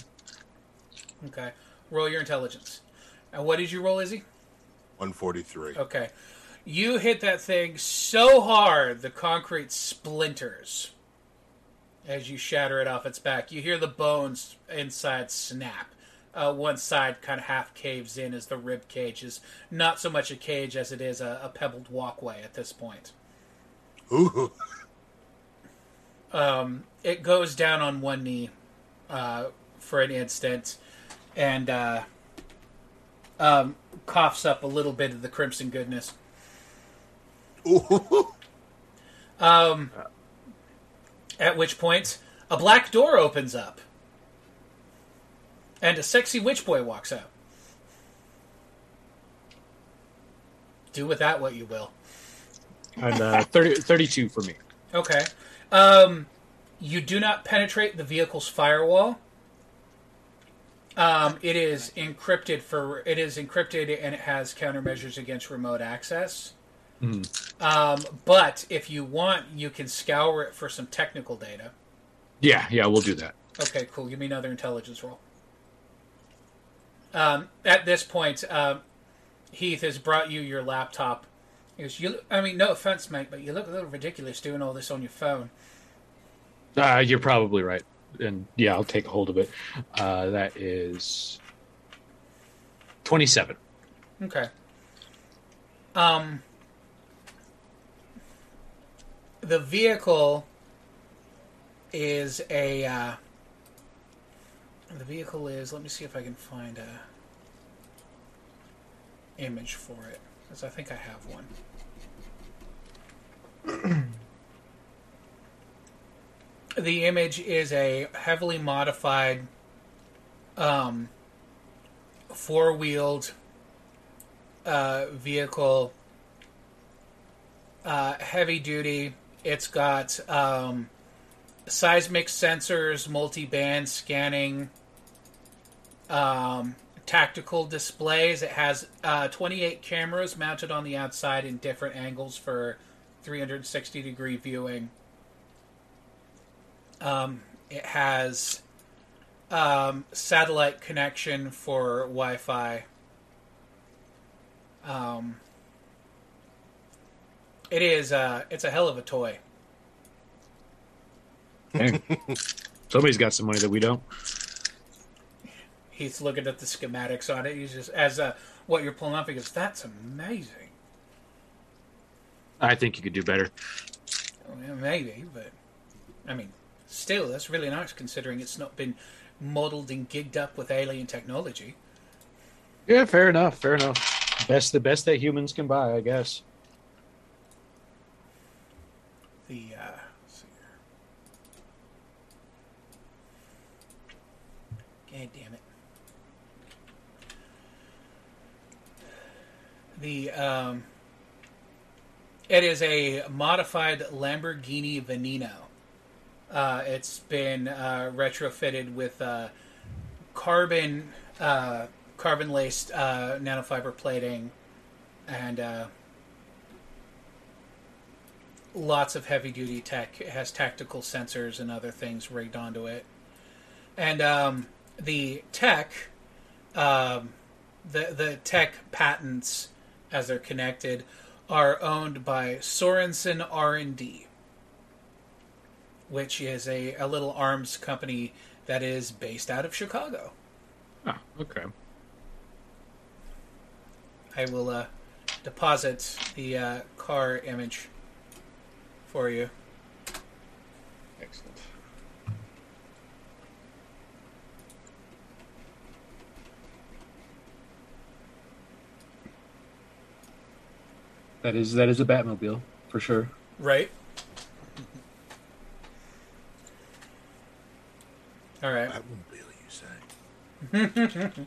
Okay, roll your intelligence. And what did you roll, Izzy? 143. Okay. You hit that thing so hard the concrete splinters as you shatter it off its back. You hear the bones inside snap. Uh, one side kind of half caves in as the rib cage is not so much a cage as it is a, a pebbled walkway at this point. Ooh. Um, it goes down on one knee uh, for an instant and uh, um, coughs up a little bit of the crimson goodness. Ooh. Um, at which point, a black door opens up, and a sexy witch boy walks out. Do with that what you will. And uh, 30, 32 for me. Okay. Um, you do not penetrate the vehicle's firewall. Um, it is encrypted for it is encrypted and it has countermeasures against remote access. Mhm. Um, but if you want, you can scour it for some technical data. Yeah, yeah, we'll do that. Okay, cool. Give me another intelligence roll. Um, at this point, um, Heath has brought you your laptop. He goes, "You, I mean, no offense, mate, but you look a little ridiculous doing all this on your phone." Uh, you're probably right. And yeah, I'll take a hold of it. Uh, that is 27. Okay. Um, the vehicle is a. Uh, the vehicle is. Let me see if I can find a image for it, because I think I have one. the image is a heavily modified, um, four-wheeled uh, vehicle, uh, heavy duty. It's got um, seismic sensors, multi band scanning, um, tactical displays. It has uh, 28 cameras mounted on the outside in different angles for 360 degree viewing. Um, it has um, satellite connection for Wi Fi. Um, it is. Uh, it's a hell of a toy. Hey, somebody's got some money that we don't. He's looking at the schematics on it. He's just as uh, what you're pulling up. He goes, "That's amazing." I think you could do better. Well, maybe, but I mean, still, that's really nice considering it's not been modeled and gigged up with alien technology. Yeah, fair enough. Fair enough. Best the best that humans can buy, I guess. The uh, let's see here. God damn it. The um, it is a modified Lamborghini Veneno. Uh, it's been uh, retrofitted with uh, carbon uh, carbon laced uh, nanofiber plating and uh, lots of heavy duty tech. It has tactical sensors and other things rigged onto it. And um, the tech, um, the the tech patents as they're connected, are owned by Sorensen R&D, which is a, a little arms company that is based out of Chicago. Ah, okay. I will uh, deposit the uh, car image for you. Excellent. That is that is a Batmobile for sure. Right. All right. Batmobile, you say?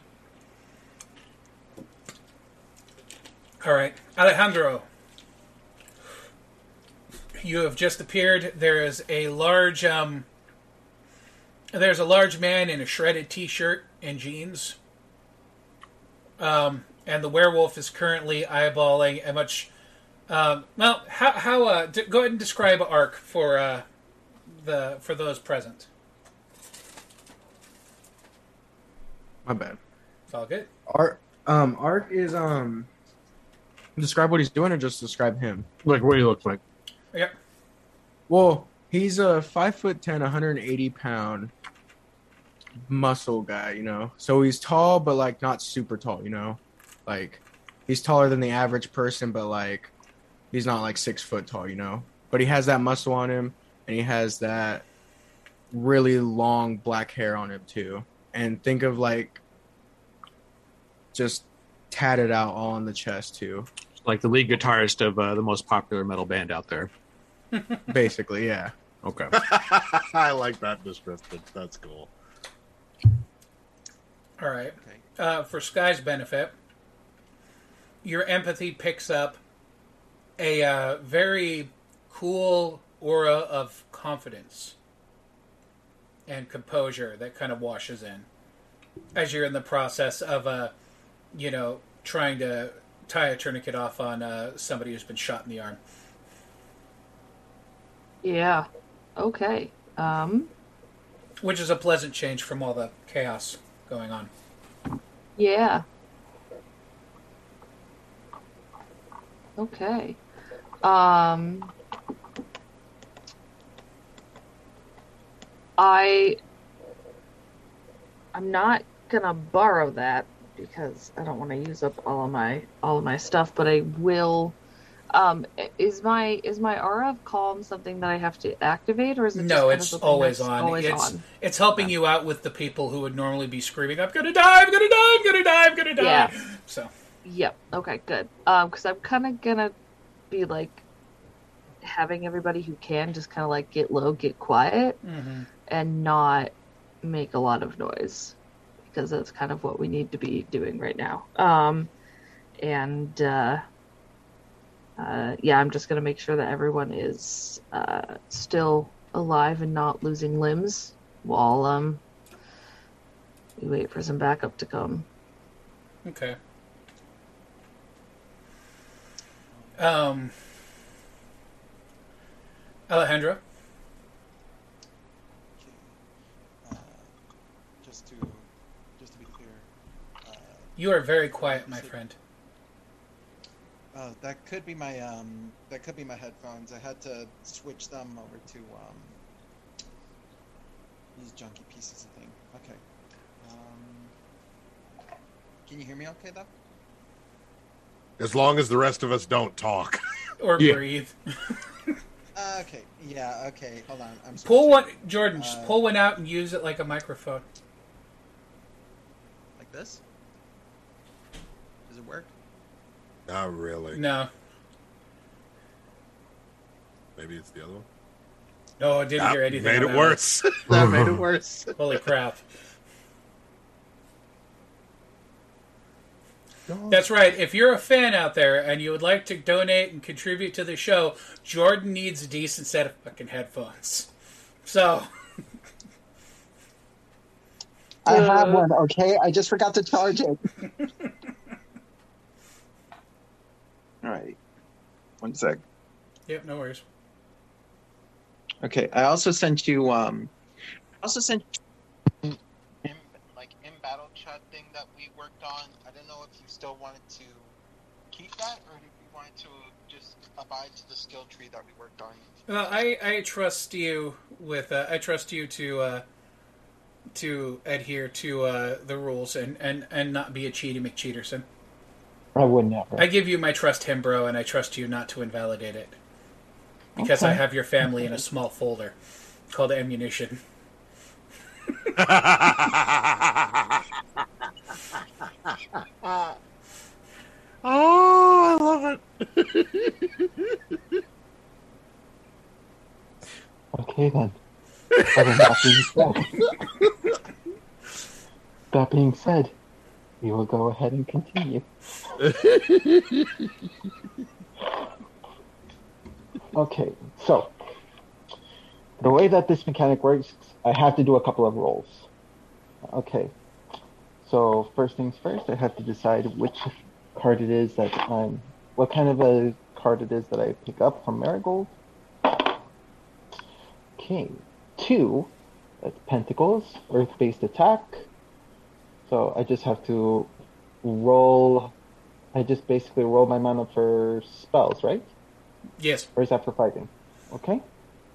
All right, Alejandro. You have just appeared. There is a large um there's a large man in a shredded t-shirt and jeans. Um and the werewolf is currently eyeballing a much um well, how how uh d- go ahead and describe arc for uh the for those present. My bad. It's all good. Ark, um, Ark is um. Describe what he's doing, or just describe him. Like what he looks like. Yep. Well, he's a five foot ten, 180 pound muscle guy, you know. So he's tall, but like not super tall, you know. Like he's taller than the average person, but like he's not like six foot tall, you know. But he has that muscle on him, and he has that really long black hair on him too. And think of like just tatted out all on the chest too. Like the lead guitarist of uh, the most popular metal band out there. Basically, yeah. Okay. I like that description. That's cool. All right. Uh, for Sky's benefit, your empathy picks up a uh, very cool aura of confidence and composure that kind of washes in as you're in the process of, uh, you know, trying to tie a tourniquet off on uh, somebody who's been shot in the arm. Yeah. Okay. Um. Which is a pleasant change from all the chaos going on. Yeah. Okay. Um. I. I'm not gonna borrow that because I don't want to use up all of my all of my stuff, but I will. Um, is my is my aura of calm something that I have to activate, or is it? No, it's always on. Always it's on. it's helping you out with the people who would normally be screaming, "I'm gonna die! I'm gonna die! I'm gonna die! I'm gonna die!" Yeah. So Yep. Okay. Good. Um, because I'm kind of gonna be like having everybody who can just kind of like get low, get quiet, mhm. And not make a lot of noise because that's kind of what we need to be doing right now. Um, and uh, uh, yeah, I'm just gonna make sure that everyone is uh, still alive and not losing limbs while um we wait for some backup to come. okay. Um, Alejandro, Uh, just to just to be clear, uh, you are very quiet, my friend. uh, that could be my um, that could be my headphones. I had to switch them over to um, these junky pieces of thing. Okay. Um, can you hear me okay though? As long as the rest of us don't talk. Or Yeah. breathe. Uh, okay. Yeah. Okay. Hold on. I'm Pull one, Jordan. just Uh, pull one out and use it like a microphone. like this. Does it work? Not really. No, Maybe it's the other one. no, I didn't Ah, hear anything. made it that worse. that made it worse. Holy crap! That's right. If you're a fan out there and you would like to donate and contribute to the show, Jordan needs a decent set of fucking headphones. So, I have one, okay? I just forgot to charge it. All right. One sec. yep, no worries. Okay, I also sent you um I also sent in, like in battle chat thing that we worked on. I don't know if you still wanted to keep that or if you wanted to just abide to the skill tree that we worked on. Well, I, I trust you with uh, I trust you to uh, to adhere to uh, the rules and, and, and not be a cheaty McCheaterson. I would never. I give you my trust, him, bro, and I trust you not to invalidate it because I have your family in a small folder called ammunition. oh, I love it. Okay then. Then that being said, that being said, we will go ahead and continue. Okay, so the way that this mechanic works, I have to do a couple of rolls. Okay, so first things first, I have to decide which card it is that I'm, what kind of a card it is that I pick up from Marigold. Okay, two, that's Pentacles, Earth-based attack. So I just have to roll. I just basically roll my mana for spells, right? Yes. Or is that for fighting? Okay.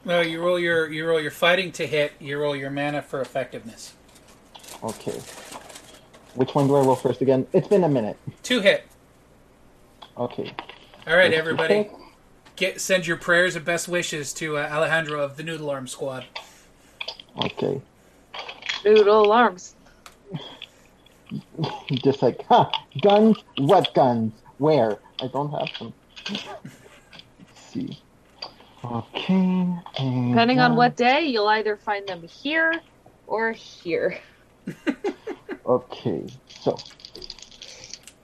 No, you roll your you roll your fighting to hit. You roll your mana for effectiveness. Okay. Which one do I roll first again? It's been a minute. Two hit. Okay. All right, Let's everybody. Get send your prayers and best wishes to uh, Alejandro of the Noodle Arm Squad. Okay. Noodle arms. Just like, huh, guns? What guns? Where? I don't have them. Let's see. Okay. and Depending on what day, you'll either find them here or here. Okay, so.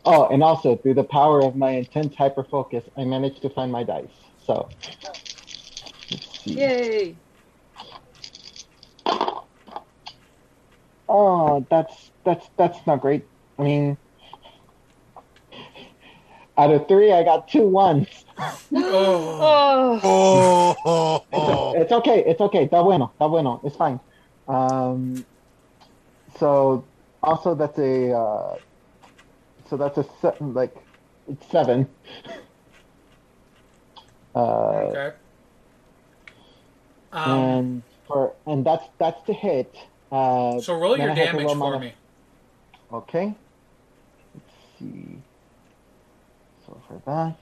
Oh, and also through the power of my intense hyper focus, I managed to find my dice. So. Let's see. Yay! Oh, that's that's that's not great. I mean, out of three, I got two ones. Oh, Oh, Oh, It's, it's okay. It's okay. Está bueno. Está bueno. It's fine. Um, so also that's a uh, so that's a se- like it's seven. Uh, okay. Um, and for and that's that's the hit. Uh, so roll your I have to damage roll for me. Okay. Let's see. So for that.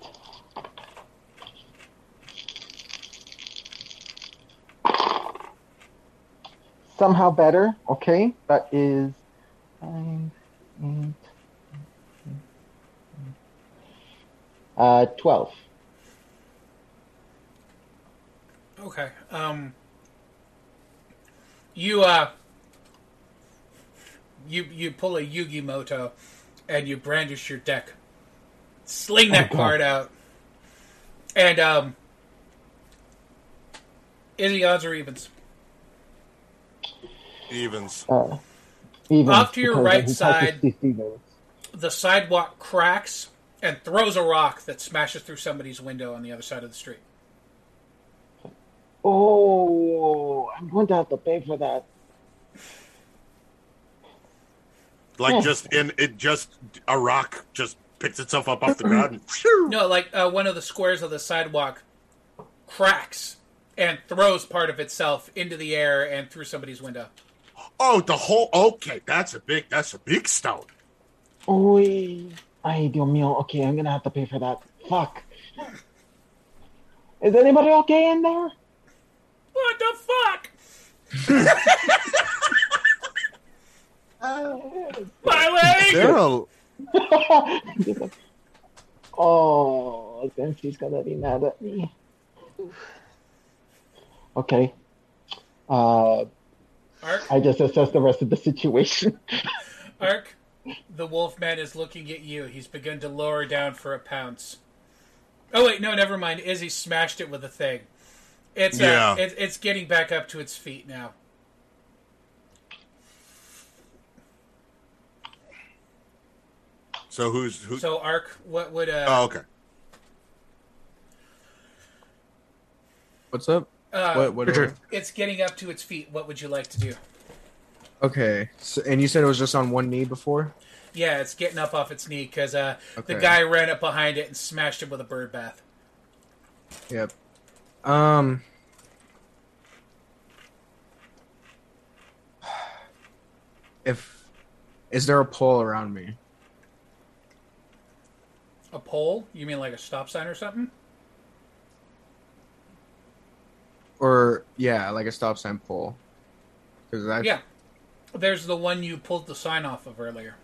Somehow better. Okay. That is five, eight, uh, 12. Okay. Um. You uh. You you pull a Yugi Muto, and you brandish your deck. Sling that Oh, card out, and um. Is the odds or evens? evens. Uh, even Off to your right side. The sidewalk cracks and throws a rock that smashes through somebody's window on the other side of the street. Oh, I'm going to have to pay for that. Like Yeah. just in it, just a rock just picks itself up off the ground. No, like uh, one of the squares of the sidewalk cracks and throws part of itself into the air and through somebody's window. oh, the whole. Okay, that's a big. That's a big stone. Uy. Ay, Dios mío. Okay, I'm gonna have to pay for that. Fuck. Is anybody okay in there? What the fuck? My leg! There are Just like, oh, then she's gonna be mad at me. Okay. Uh, Ark, I just assessed the rest of the situation. Ark, the Wolfman is looking at you. He's begun to lower down for a pounce. Oh wait, no, never mind. Izzy smashed it with a thing. It's uh, Yeah. it, it's getting back up to its feet now. So who's who? So Ark, what would uh, oh, okay. What's up? uh what? What? Richard. it's getting up to its feet. What would you like to do? Okay. So, and you said it was just on one knee before? Yeah, it's getting up off its knee because uh, Okay. the guy ran up behind it and smashed it with a bird bath. Yep. Um. If is there a pole around me? A pole? You mean like a stop sign or something? Or yeah, like a stop sign pole. Because I Yeah. There's the one you pulled the sign off of earlier.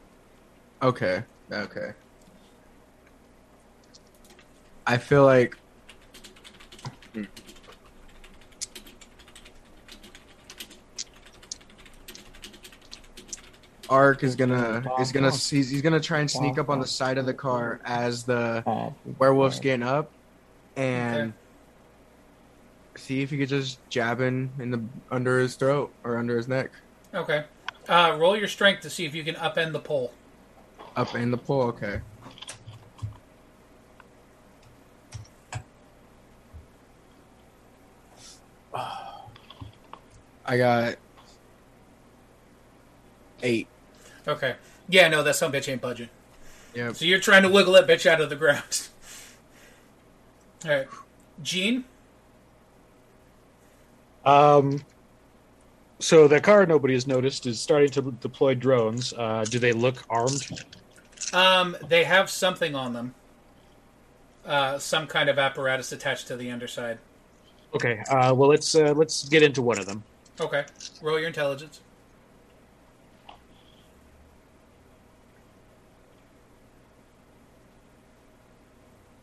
Okay. Okay. I feel like hmm. Ark is gonna is gonna he's, he's gonna try and sneak up on the side of the car as the werewolf's getting up and Okay. see if he could just jab in in the under his throat or under his neck. Okay. Uh, roll your strength to see if you can upend the pole. Up in the pole, okay. I got eight. Okay. Yeah, no, that some bitch ain't budging. Yep. So you're trying to wiggle that bitch out of the ground. All right, Gene. Um, so the car nobody has noticed is starting to deploy drones. Uh, do they look armed? Um, they have something on them. Uh, some kind of apparatus attached to the underside. Okay. Uh, well, let's uh, let's get into one of them. Okay. Roll your intelligence.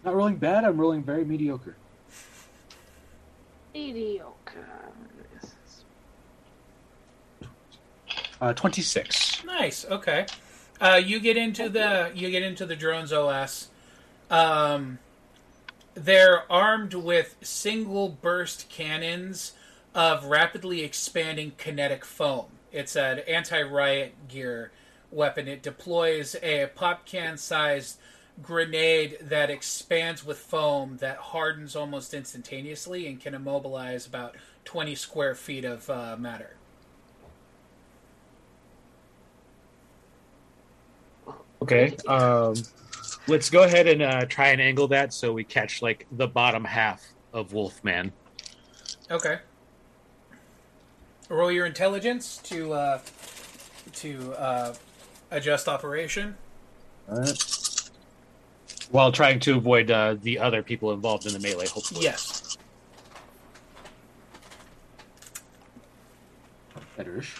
Not rolling bad. I'm rolling very mediocre. Mediocre. Uh, Twenty-six. Nice. Okay. Uh, you get into the you get into the drones OS. Um, they're armed with single burst cannons of rapidly expanding kinetic foam. It's an anti riot gear weapon. It deploys a pop can sized grenade that expands with foam that hardens almost instantaneously and can immobilize about 20 square feet of uh, matter. Okay. Um, let's go ahead and uh, try and angle that so we catch like the bottom half of Wolfman. Okay. Roll your intelligence to uh, to uh, adjust operation. All right. While trying to avoid uh, the other people involved in the melee, hopefully. Yes. Betterish.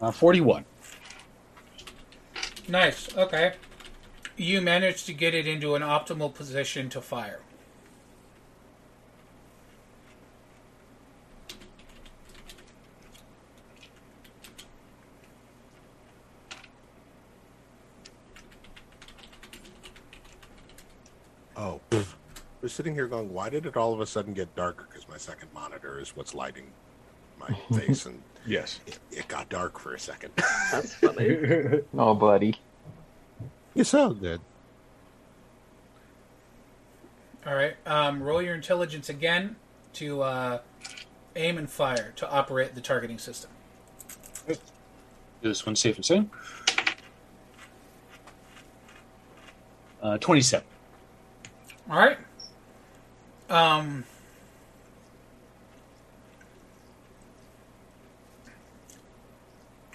Uh, Forty-one. Nice. Okay. You managed to get it into an optimal position to fire. Oh, pff. we're sitting here going, why did it all of a sudden get darker? Because my second monitor is what's lighting my face, and Yes. it, it got dark for a second. That's funny. oh, buddy. You sound good. All right. Um, roll your intelligence again to uh, aim and fire to operate the targeting system. Do this one safe and sound. Uh, Twenty-seven. All right. Um.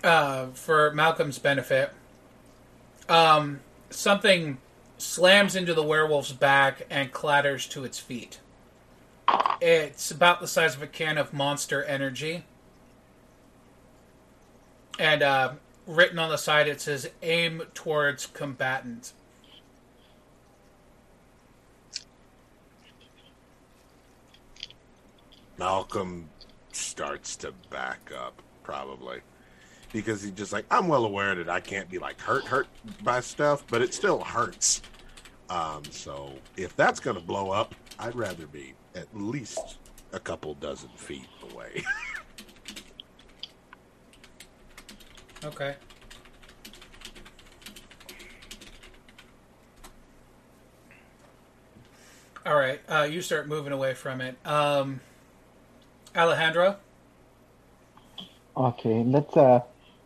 Uh, for Malcolm's benefit, um, something slams into the werewolf's back and clatters to its feet. It's about the size of a can of Monster Energy, and uh, written on the side it says "Aim towards combatant." Malcolm starts to back up, probably. Because he's just like, I'm well aware that I can't be like hurt, hurt by stuff, but it still hurts. Um, so if that's going to blow up, I'd rather be at least a couple dozen feet away. Okay. All right, uh, you start moving away from it. Um, Alejandro, Okay, let's uh,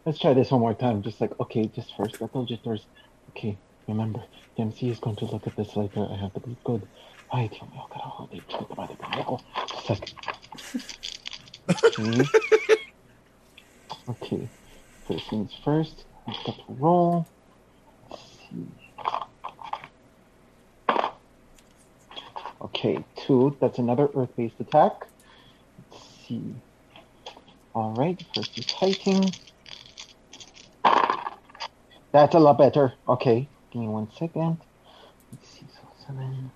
let's try this one more time. Just like okay, just first. I told you first. Okay, remember, the MC is going to look at this later. I have to be good. Mío, carajo, de puta madre, pendejo. Just second. Okay. Okay, first things first. I've got to roll. Let's see. Okay, two. That's another earth-based attack. Let's see. All right, first is fighting. That's a lot better. Okay, give me one second. Let's see, so seven.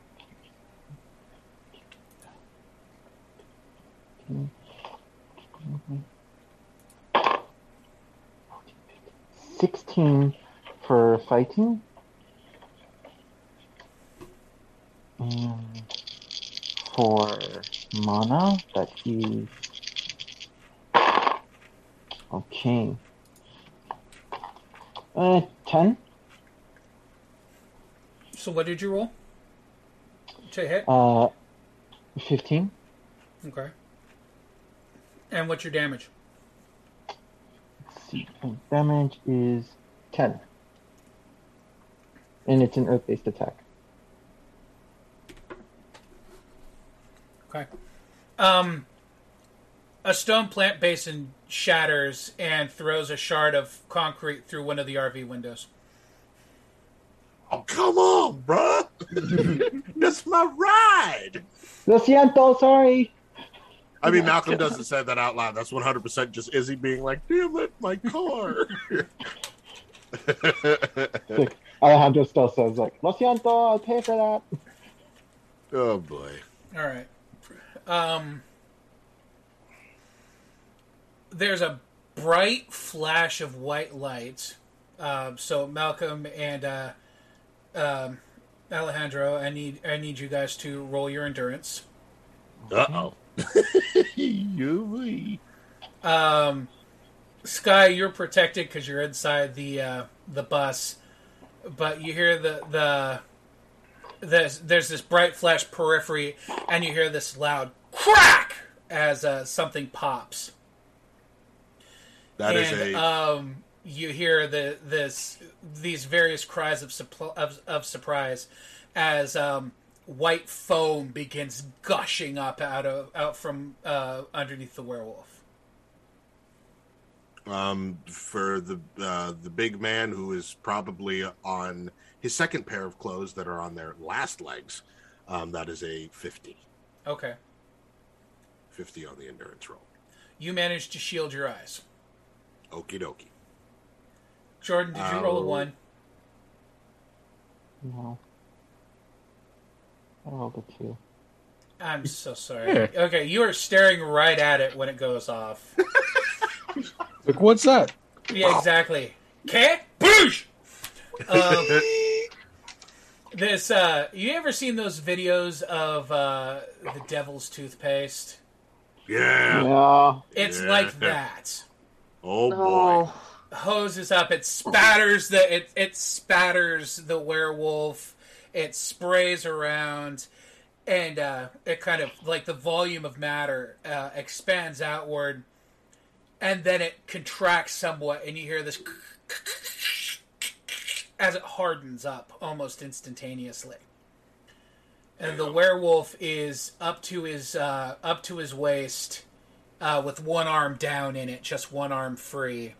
Sixteen for fighting. And for mana, that is Okay. Uh, 10? so what did you roll? To hit? Uh, 15? Okay. And what's your damage? Let's see. Damage is 10. And it's an earth based attack. Okay. Um, a stone plant basin shatters and throws a shard of concrete through one of the RV windows. Oh, come on, bruh. That's my ride. Lo siento, sorry! I mean, Malcolm doesn't say that out loud. That's 100% just Izzy being like, damn it, my car. Like, Alejandro still says, like, Lo siento, I'll pay for that. oh, boy. All right. Um, there's a bright flash of white light. Um, so Malcolm and uh, um, Alejandro, I need I need you guys to roll your endurance. Uh oh. you Um, Sky, you're protected because you're inside the uh, the bus, but you hear the the there's there's this bright flash periphery, and you hear this loud crack as uh, something pops. That is and, a. um, you hear the this these various cries of suppl- of, of surprise as um, white foam begins gushing up out of out from uh, underneath the werewolf. um, for the uh, the big man who is probably on his second pair of clothes that are on their last legs. Um, that is a 50. Okay, 50 on the endurance roll. you managed to shield your eyes. Okie dokie. Jordan, did you roll a Oh. one? No. I rolled a two. I'm so sorry. Okay, you are staring right at it when it goes off. Like, what's that? Yeah, exactly. Okay, boosh. Um, this uh, you ever seen those videos of uh, the devil's toothpaste? Yeah. Yeah. It's Yeah. like that. Oh boy. Oh, Hoses up. It spatters the it it spatters the werewolf. It sprays around, and uh, it kind of like the volume of matter uh, expands outward, and then it contracts somewhat, and you hear this as it hardens up almost instantaneously. And the werewolf is up to his uh, up to his waist, uh, with one arm down in it, just one arm free.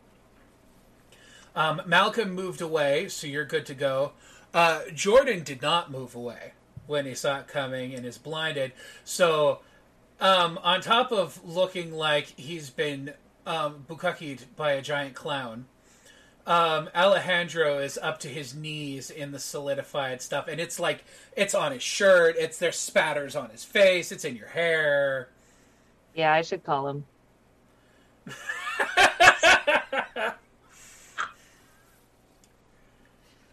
Um, Malcolm moved away, so you're good to go. Uh, Jordan did not move away when he saw it coming and is blinded. So, um, on top of looking like he's been um, by a giant clown, um, Alejandro is up to his knees in the solidified stuff, and it's like it's on his shirt. It's there's spatters on his face. It's in your hair. Yeah, I should call him.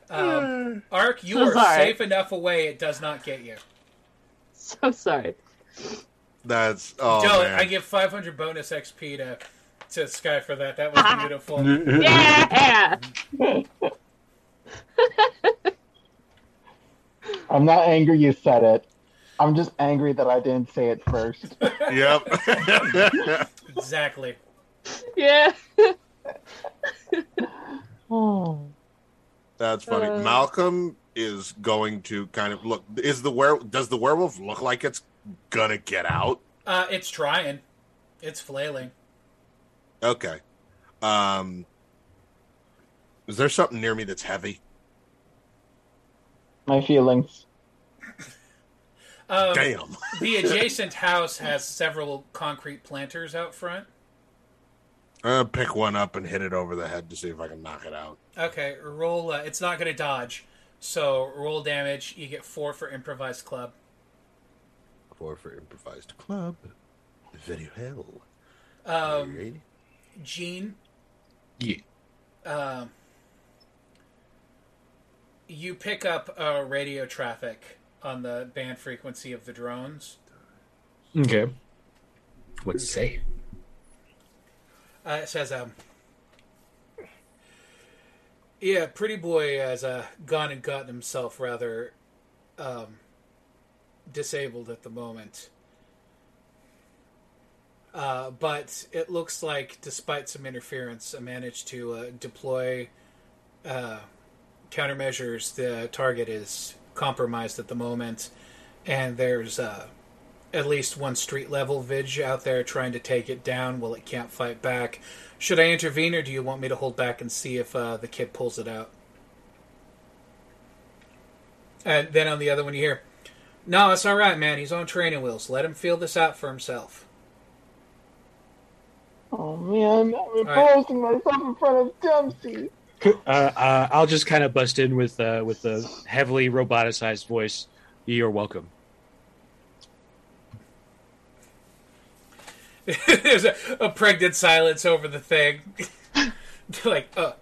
Um, Ark, you So are sorry. safe enough away. It does not get you. So sorry. That's oh Don't. man. I give 500 bonus XP to to Sky for that. That was beautiful. Yeah. I'm not angry you said it. I'm just angry that I didn't say it first. Yep. exactly. yeah. Oh. That's funny. Uh. Malcolm is going to kind of look. Is the were does the werewolf look like it's gonna get out? Uh, it's trying. It's flailing. Okay. Um. Is there something near me that's heavy? My feelings. Um, Damn. the adjacent house has several concrete planters out front. I'm gonna pick one up and hit it over the head to see if I can knock it out. Okay, roll. Uh, it's not going to dodge, so roll damage. You get four for improvised club. Four for improvised club. Very well. Um, Gene, Yeah. um, you pick up uh, radio traffic on the band frequency of the drones. Okay. What's it say? Uh, it says, um, yeah, Pretty Boy has uh, gone and gotten himself rather um, disabled at the moment. Uh, but it looks like, despite some interference, I managed to uh, deploy uh, countermeasures. The target is compromised at the moment, and there's uh, at least one street level Vidge out there trying to take it down while it can't fight back. Should I intervene, or do you want me to hold back and see if uh, the kid pulls it out? And then on the other one, you hear, "No, it's all right, man. He's on training wheels. Let him feel this out for himself." Oh man, I'm right. myself in front of Dempsey. Uh, uh, I'll just kind of bust in with uh, with the heavily roboticized voice. You're welcome. There's a, a pregnant silence over the thing. like, uh,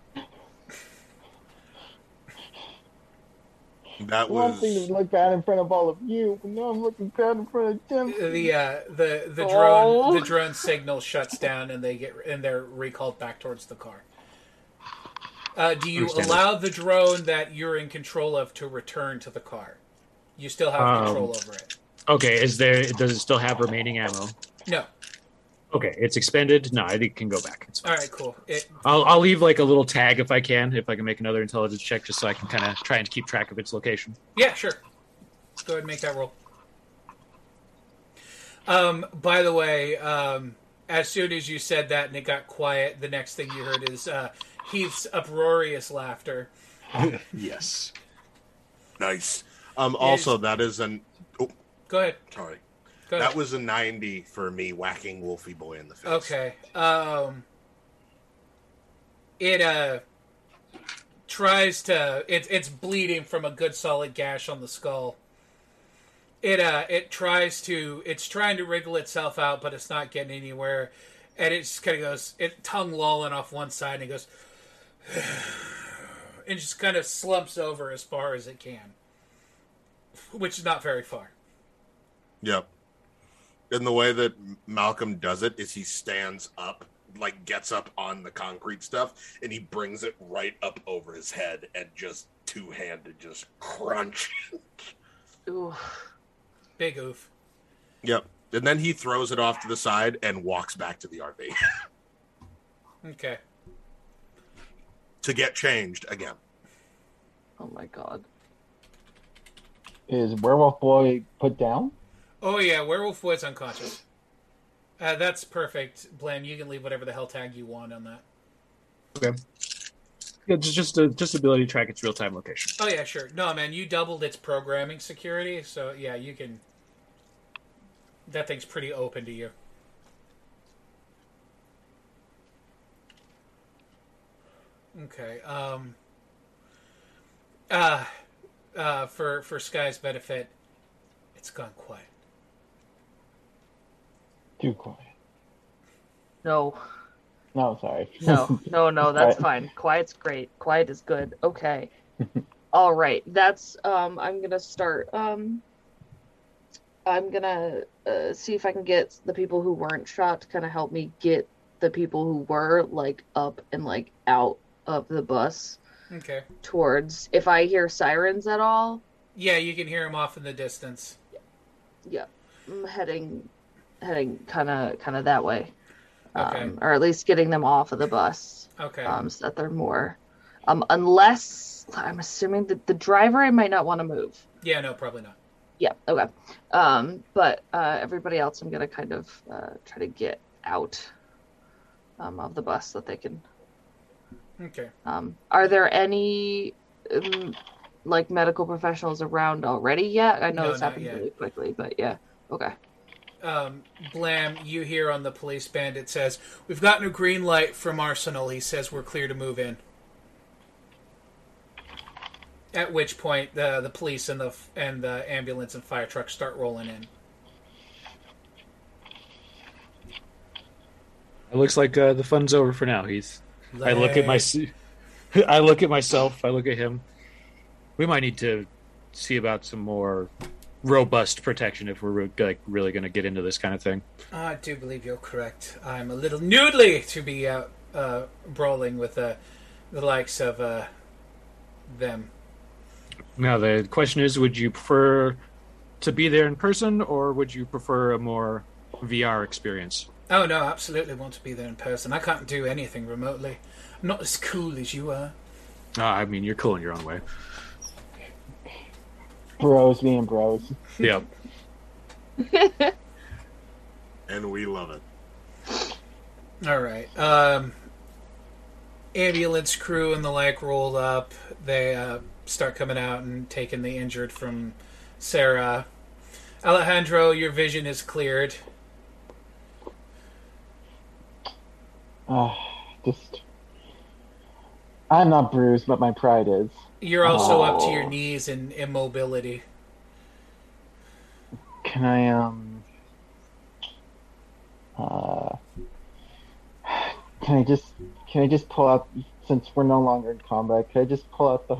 That was... One thing to look bad in front of all of you, but now I'm looking bad in front of them. the uh, the the Oh. drone the drone signal shuts down and they get and they're recalled back towards the car. Uh, do you allow the drone that you're in control of to return to the car? You still have Um, control over it. Okay. Is there? Does it still have remaining ammo? No. Okay. It's expended. No, I think it can go back. All right, cool. It I'll I'll leave like a little tag if I can, if I can make another intelligence check, just so I can kind of try and keep track of its location. yeah, sure. Go ahead and make that roll. Um, by the way, um, as soon as you said that and it got quiet, the next thing you heard is uh, Heath's uproarious laughter. Yes. nice. Um. Also, that is an. Oh, Go ahead. sorry. Go ahead. That was a ninety for me whacking Wolfie Boy in the face. Okay. Um it uh tries to it's it's bleeding from a good solid gash on the skull. It uh it tries to it's trying to wriggle itself out but it's not getting anywhere. And it just kind of goes it tongue lolling off one side and it goes and just kind of slumps over as far as it can. Which is not very far. Yep. And the way that Malcolm does it is he stands up, like gets up on the concrete stuff, and he brings it right up over his head and just two handed just crunch. Ooh. Big oof. yep. And then he throws it off to the side and walks back to the RV Okay. To get changed again. Oh my god. Is Werewolf Boy put down? Oh yeah, Werewolf Boy's unconscious. Uh, that's perfect, Blam. You can leave whatever the hell tag you want on that. Okay. Yeah, just just a just ability to track its real time location. Oh yeah, sure. No, man, you doubled its programming security, so yeah, you can. That thing's pretty open to you. Okay. Um. Uh, uh, for for Sky's benefit, it's gone quiet. Too quiet. No. No, sorry. No, no, no, that's Alright. fine. Quiet's great. Quiet is good. Okay. All right. That's um I'm going to start um I'm going to uh, see if I can get the people who weren't shot to kind of help me get the people who were like up and like out of the bus Okay. towards. If I hear sirens at all, Yeah, you can hear them off in the distance. yeah, I'm heading heading kind of kind of that way, Okay. um, or at least getting them off of the bus. Okay. um, so that they're more. Um, unless I'm assuming that the driver I might not want to move. Yeah, no, probably not. Yeah, okay. Um, but uh, everybody else, I'm gonna kind of uh, try to get out um, of the bus so that they can. Okay. Um, are there any um, like medical professionals around already yet? I know No, this not happened yet. really quickly, but yeah, okay. Um, Blam, you hear on the police band it says, We've gotten a green light from Arsenal. He says we're clear to move in. At which point the the police and the and the ambulance and fire truck start rolling in. It looks like uh, the fun's over for now. He's. I look at my. I look at myself. I look at him. We might need to see about some more robust protection if we're re- like really going to get into this kind of thing. I do believe you're correct. I'm a little noodly to be out uh, brawling with uh, the likes of uh, them. Now the question is: Would you prefer to be there in person, or would you prefer a more VR experience? Oh no, absolutely want to be there in person. I can't do anything remotely. I'm not as cool as you are. Uh, I mean, you're cool in your own way. Bros being bros. Yeah. and we love it. All right. Um, ambulance crew and the like rolled up. They uh, start coming out and taking the injured from Sarah. Alejandro, your vision is cleared. Uh, just. I'm not bruised, but my pride is. You're also up to Oh. your knees in immobility. Can I um uh can I just can I just pull out since we're no longer in combat, can I just pull out the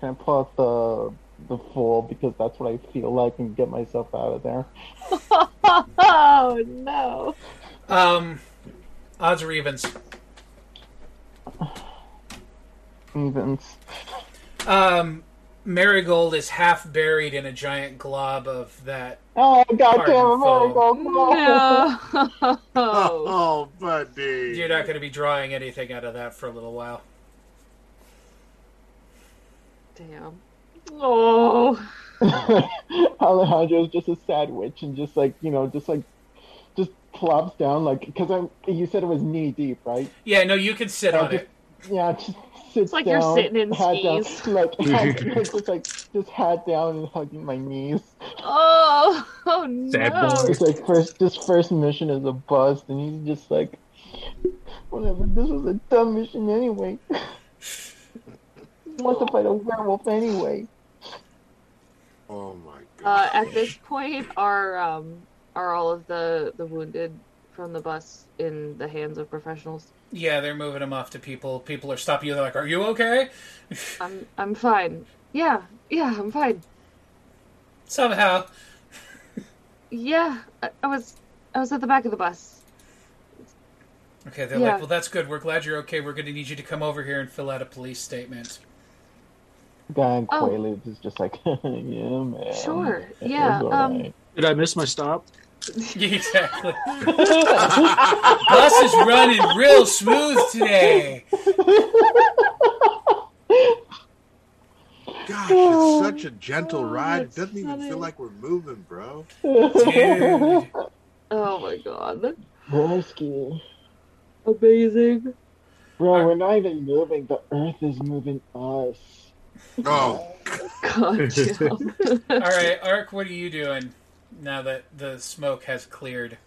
can I pull out the the full because that's what I feel like and get myself out of there. oh no! Um, odds or evens? Evens. Um, Marigold is half buried in a giant glob of that. Oh god Pardon, damn it, foe. Marigold, no. No. Oh, buddy. You're not going to be drawing anything out of that for a little while. Damn. Oh. Alejandro's just a sad witch and just like you know, just like just plops down like because I'm. You said it was knee deep, right? Yeah, no, you can sit Yeah, on just, it. yeah, just sits like you're sitting in hat down, skis. like just like just hat down and hugging my knees. Oh. Oh no. Sad boy. It's like first this first mission is a bust, and he's just like, whatever. This was a dumb mission anyway. He wants to fight a werewolf anyway. Oh my Uh, god. at this point, our um are all of the the wounded from the bus in the hands of professionals? Yeah, they're moving them off to people. People are stopping you. They're like, "Are you okay?" I'm I'm fine. Yeah, yeah, I'm fine. Somehow, Yeah, I, I was I was at the back of the bus. okay. They're Yeah. like, "Well, that's good. We're glad you're okay. We're going to need you to come over here and fill out a police statement." Guy in Oh. Quaaludes is just like, yeah, man. Sure, It yeah, um, alright." Did I miss my stop? exactly. Bus is running real smooth today. Gosh, it's such a gentle Oh, ride. It doesn't even feel like we're moving, bro. Dude. Oh my god, Broski. amazing! Bro, we're not even moving. The Earth is moving us. Oh, God. All right, Ark. What are you doing now that the smoke has cleared?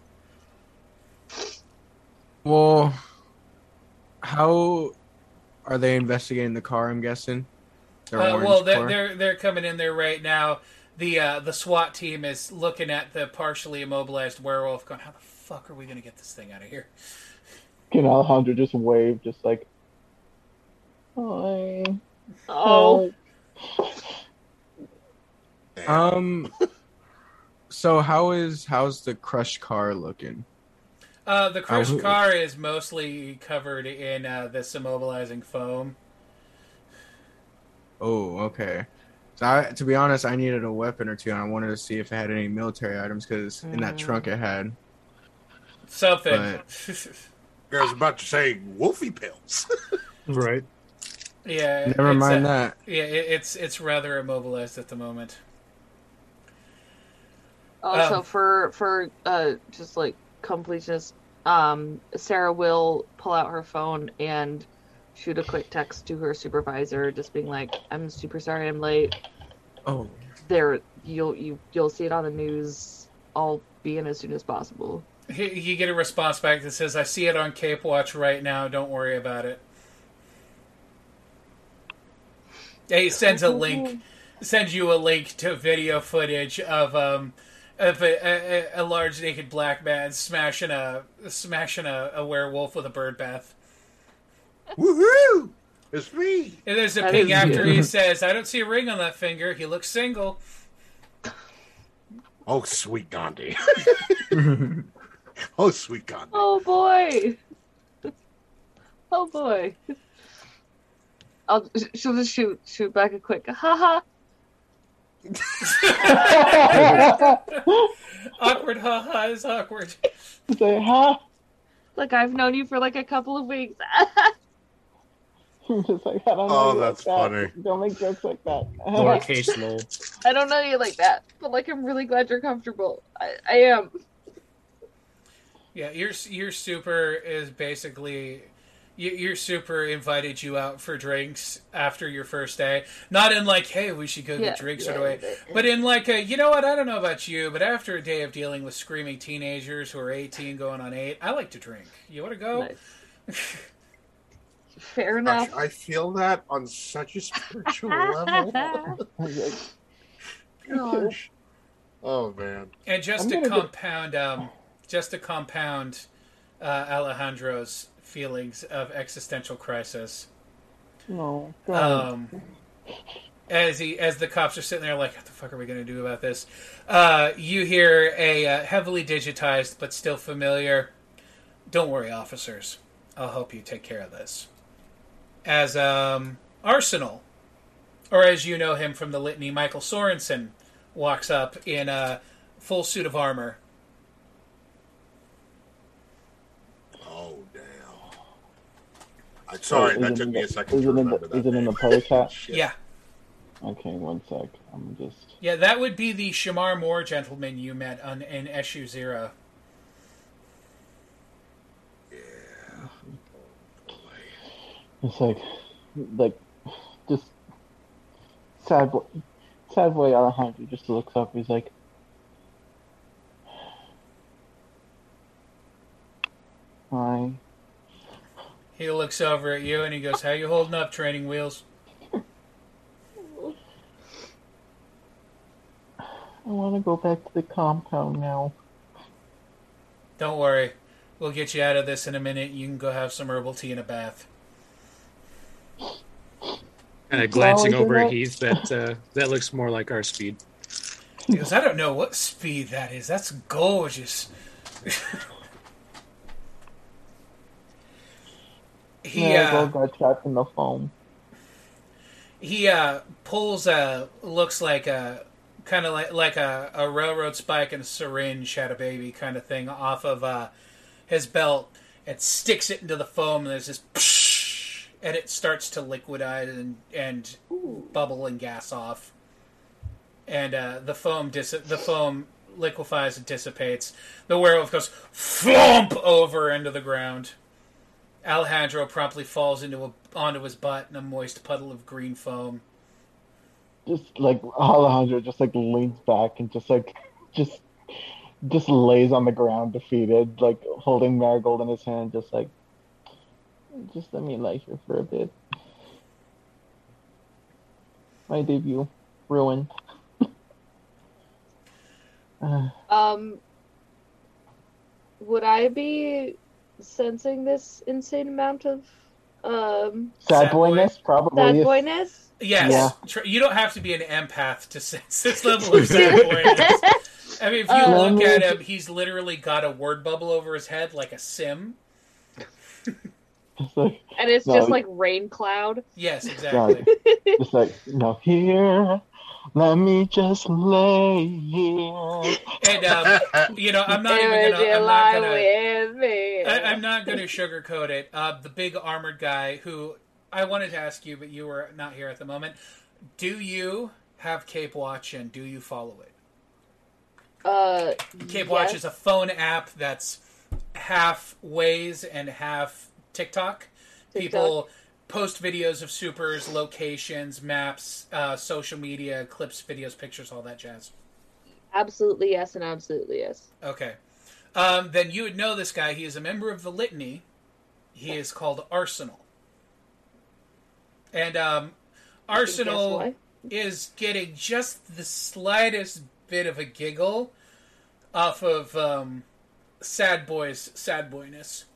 Well, how are they investigating the car? I'm guessing. Uh, well, they're, they're they're coming in there right now. The uh, the SWAT team is looking at the partially immobilized werewolf, going, "How the fuck are we going to get this thing out of here?" Can Alejandro just wave, just like, hi. Oh. Um. So how is how's the crushed car looking? Uh, the crushed who- car is mostly covered in uh, this immobilizing foam. Oh, okay. So I, to be honest, I needed a weapon or two, and I wanted to see if it had any military items because in that Mm. trunk it had. Something. I was about to say wolfie pills. Right. yeah. Never mind uh, that. Yeah, it, it's it's rather immobilized at the moment. Also, Um, for for uh, just like completeness, um, Sarah will pull out her phone and shoot a quick text to her supervisor, just being like, "I'm super sorry, I'm late. Oh, There, you'll you you'll see it on the news. I'll be in as soon as possible." You you get a response back that says, "I see it on Cape Watch right now. Don't worry about it." He sends a link, sends you a link to video footage of um of a, a, a large naked black man smashing a smashing a, a werewolf with a bird bath. Woohoo! It's me. And there's a That ping is- after he says, "I don't see a ring on that finger. He looks single." Oh, sweet Gandhi. oh, sweet Gandhi. Oh boy! Oh boy! I'll she'll just shoot shoot back a quick haha. awkward, ha ha is awkward. Say, huh? Like I've known you for like a couple of weeks. I'm just like, I don't know. Oh, that's like funny. that. Don't make jokes like that. Lowercase. I don't know you like that, but like I'm really glad you're comfortable. I, I am. Yeah, your your super is basically your, your super invited you out for drinks after your first day. Not in like, hey, we should go Yeah, get drinks yeah, right away, yeah. but in like, a, you know what? I don't know about you, but after a day of dealing with screaming teenagers who are eighteen going on eight, I like to drink. You want to go? Nice. Fair Gosh, enough. I feel that on such a spiritual level. Gosh. Oh man. And just I'm to gonna go- compound, um, just to compound uh, Alejandro's feelings of existential crisis. no, um, as he as the cops are sitting there like what the fuck are we going to do about this? Uh, you hear a uh, heavily digitized but still familiar don't worry officers. I'll help you take care of this. As um, arsenal or as you know him from the litany michael sorensen walks up in a full suit of armor Oh damn. I'm sorry, Is that took in me the- a second Is to it in remember the, that. is it in the name. pose hat? Shit. yeah Okay, one sec. I'm just. yeah that would be the Shemar Moore gentleman you met on in SU Zero. Yeah. Oh, it's like, like, just sad boy, sad boy Alejandro just looks up. He's like, "Hi." He looks over at you and he goes, "How you holding up, training wheels?" I want to go back to the compound now. Don't worry, we'll get you out of this in a minute. You can go have some herbal tea and a bath. Kind of glancing over at Heath, that uh, that looks more like our speed. He goes, "I don't know what speed that is. That's gorgeous." he yeah, uh, got trapped in the foam. he uh, pulls a looks like a kind of like like a, a railroad spike and a syringe had a baby kind of thing off of uh, his belt. And sticks it into the foam and there's this psh, and it starts to liquidize and and bubble and gas off. And uh, the foam dis- the foam liquefies and dissipates. The werewolf goes flump over into the ground Alejandro promptly falls into a, onto his butt in a moist puddle of green foam. Just like Alejandro just like leans back and just like just just lays on the ground defeated, like holding Marigold in his hand, just like just let me lie here for a bit. My debut ruined. Uh, Um, would I be sensing this insane amount of Um, Sad Sad boy. boyness, probably. sad is- boyness. Yes, Yeah. tr- you don't have to be an empath to sense this level of sad boyness. I mean, if you Uh, look at Um, him, he's literally got a word bubble over his head like a sim. Like, and it's No, just like rain cloud. Yes, exactly. just like, no, here, let me just lay here. And um, you know, I'm not even gonna. I'm not gonna. with me? I, I'm not going to sugarcoat it. Uh, the big armored guy who I wanted to ask you, but you were not here at the moment. Do you have Cape Watch and do you follow it? Uh, Cape Watch is a phone app that's half Waze and half TikTok. People post videos of supers, locations, maps, uh, social media, clips, videos, pictures, all that jazz. Absolutely yes, and absolutely yes. Okay. Um, then you would know this guy. He is a member of the Litany. He is called Arsenal. And um, Arsenal is getting just the slightest bit of a giggle off of um, Sad Boy's sad boyness.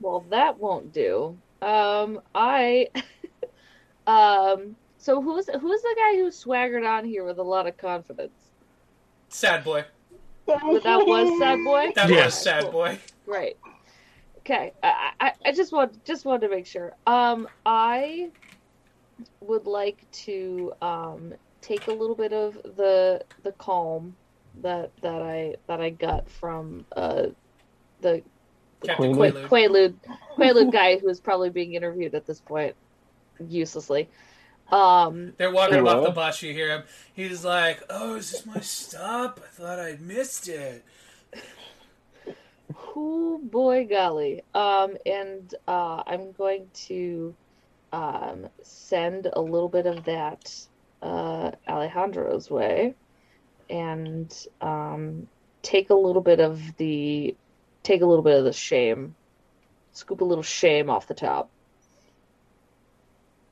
Well, that won't do. Um, I, um, so who's who's the guy who swaggered on here with a lot of confidence? Sad Boy. But that was sad boy. That Yes. was Sad Cool. Boy. Right. Okay. I, I I just want just wanted to make sure. Um, I would like to um take a little bit of the the calm that that I that I got from uh the Captain Quaalude. Quaalude. Quaalude Quaalude guy who is probably being interviewed at this point uselessly. Um, They're walking him off the bus. You hear him. He's like, "Oh, is this my stop? I thought I'd missed it." Oh boy, golly. Um, and uh, I'm going to um, send a little bit of that uh, Alejandro's way, and um, take a little bit of the take a little bit of the shame, scoop a little shame off the top.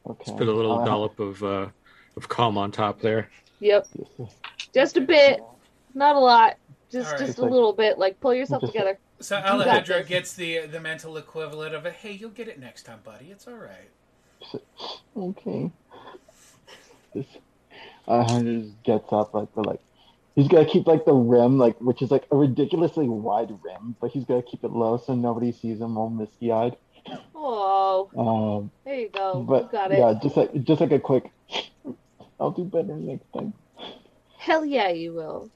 Okay. Put a little uh, dollop of uh, of calm on top there. Yep, just a bit, not a lot, just All right. just a little bit. Like pull yourself together. So You got Alejandro this. gets the the mental equivalent of a, "Hey, you'll get it next time, buddy. It's all right." Okay. This Alejandro just gets up like the like he's gonna keep like the rim like which is like a ridiculously wide rim, but he's gonna keep it low so nobody sees him all misty eyed. Oh, Um there you go. but you got it. yeah, just like just like a quick I'll do better next time. Hell yeah, you will.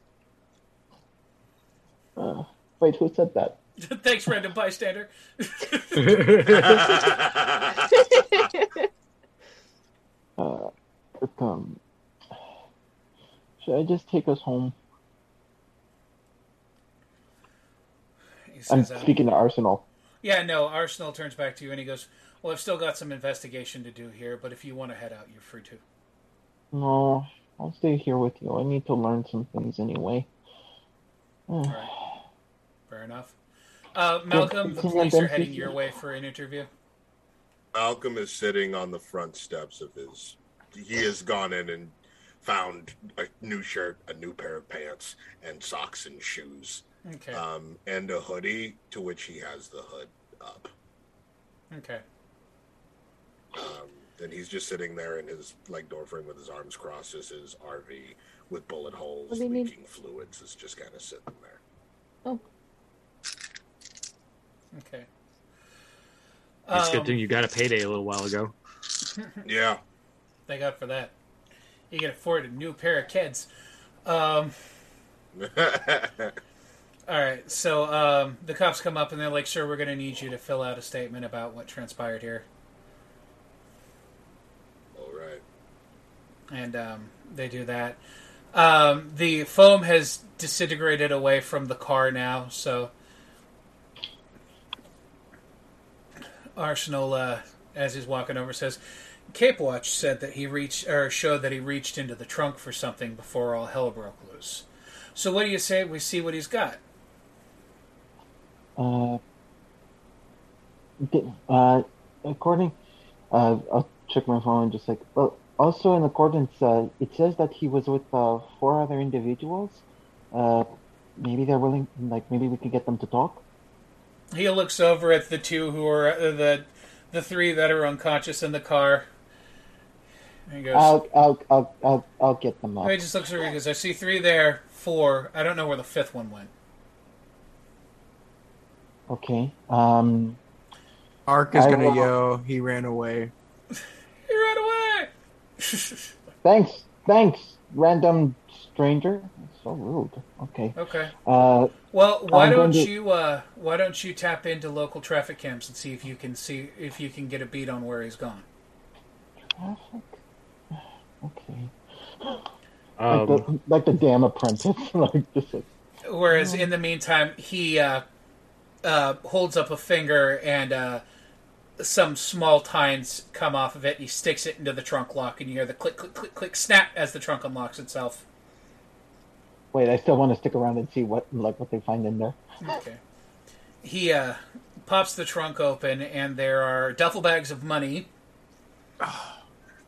Uh, wait, who said that? Thanks, random bystander. Uh but, um should I just take us home? He I'm says, uh, speaking to Arsenal. "Yeah, no." Arsenal turns back to you and he goes, "Well, I've still got some investigation to do here, but if you want to head out, you're free to." No, I'll stay here with you. I need to learn some things anyway. All right. Fair enough. Uh, Malcolm, the Can police are heading your way for an interview. Malcolm is sitting on the front steps of his. He has gone in and found a new shirt, a new pair of pants, and socks and shoes, Okay. um, and a hoodie to which he has the hood up. Okay. Um, and he's just sitting there in his like door frame with his arms crossed as his RV with bullet holes, What do you mean? leaking fluids, is just kind of sitting there. Oh. Okay. It's a good Um, thing you got a payday a little while ago. Yeah. Thank God for that. You can afford a new pair of kids. Um, all right, so um, the cops come up and they're like, "Sure, we're going to need you to fill out a statement about what transpired here." All right. and um, they do that. Um, the foam has disintegrated away from the car now, so Arsenal, uh, as he's walking over, says, "Cape Watch said that he reached or showed that he reached into the trunk for something before all hell broke loose. So what do you say we see what he's got?" Uh, uh, according, uh, I'll check my phone and just like, well, also in accordance, uh, it says that he was with uh, four other individuals. Uh, maybe they're willing, like, maybe we can get them to talk. He looks over at the two who are uh, the the three that are unconscious in the car. And he goes, I'll, I'll, I'll, I'll, I'll get them up. he just looks over and goes, I see three there, four. I don't know where the fifth one went. Okay. Um, Ark is I gonna will- yell. He ran away. He ran away! thanks, thanks, random stranger. That's so rude. Okay. okay. Uh, Well, why I'm don't to- you uh, why don't you tap into local traffic cams and see if you can see if you can get a beat on where he's gone. traffic. Okay. Um, like the like the damn apprentice. like this. Is, Whereas in the meantime, he uh, uh, holds up a finger and uh, some small tines come off of it. He sticks it into the trunk lock, and you hear the click, click, click, click, snap as the trunk unlocks itself. wait, I still want to stick around and see what like what they find in there. Okay. He uh, pops the trunk open, and there are duffel bags of money. Um,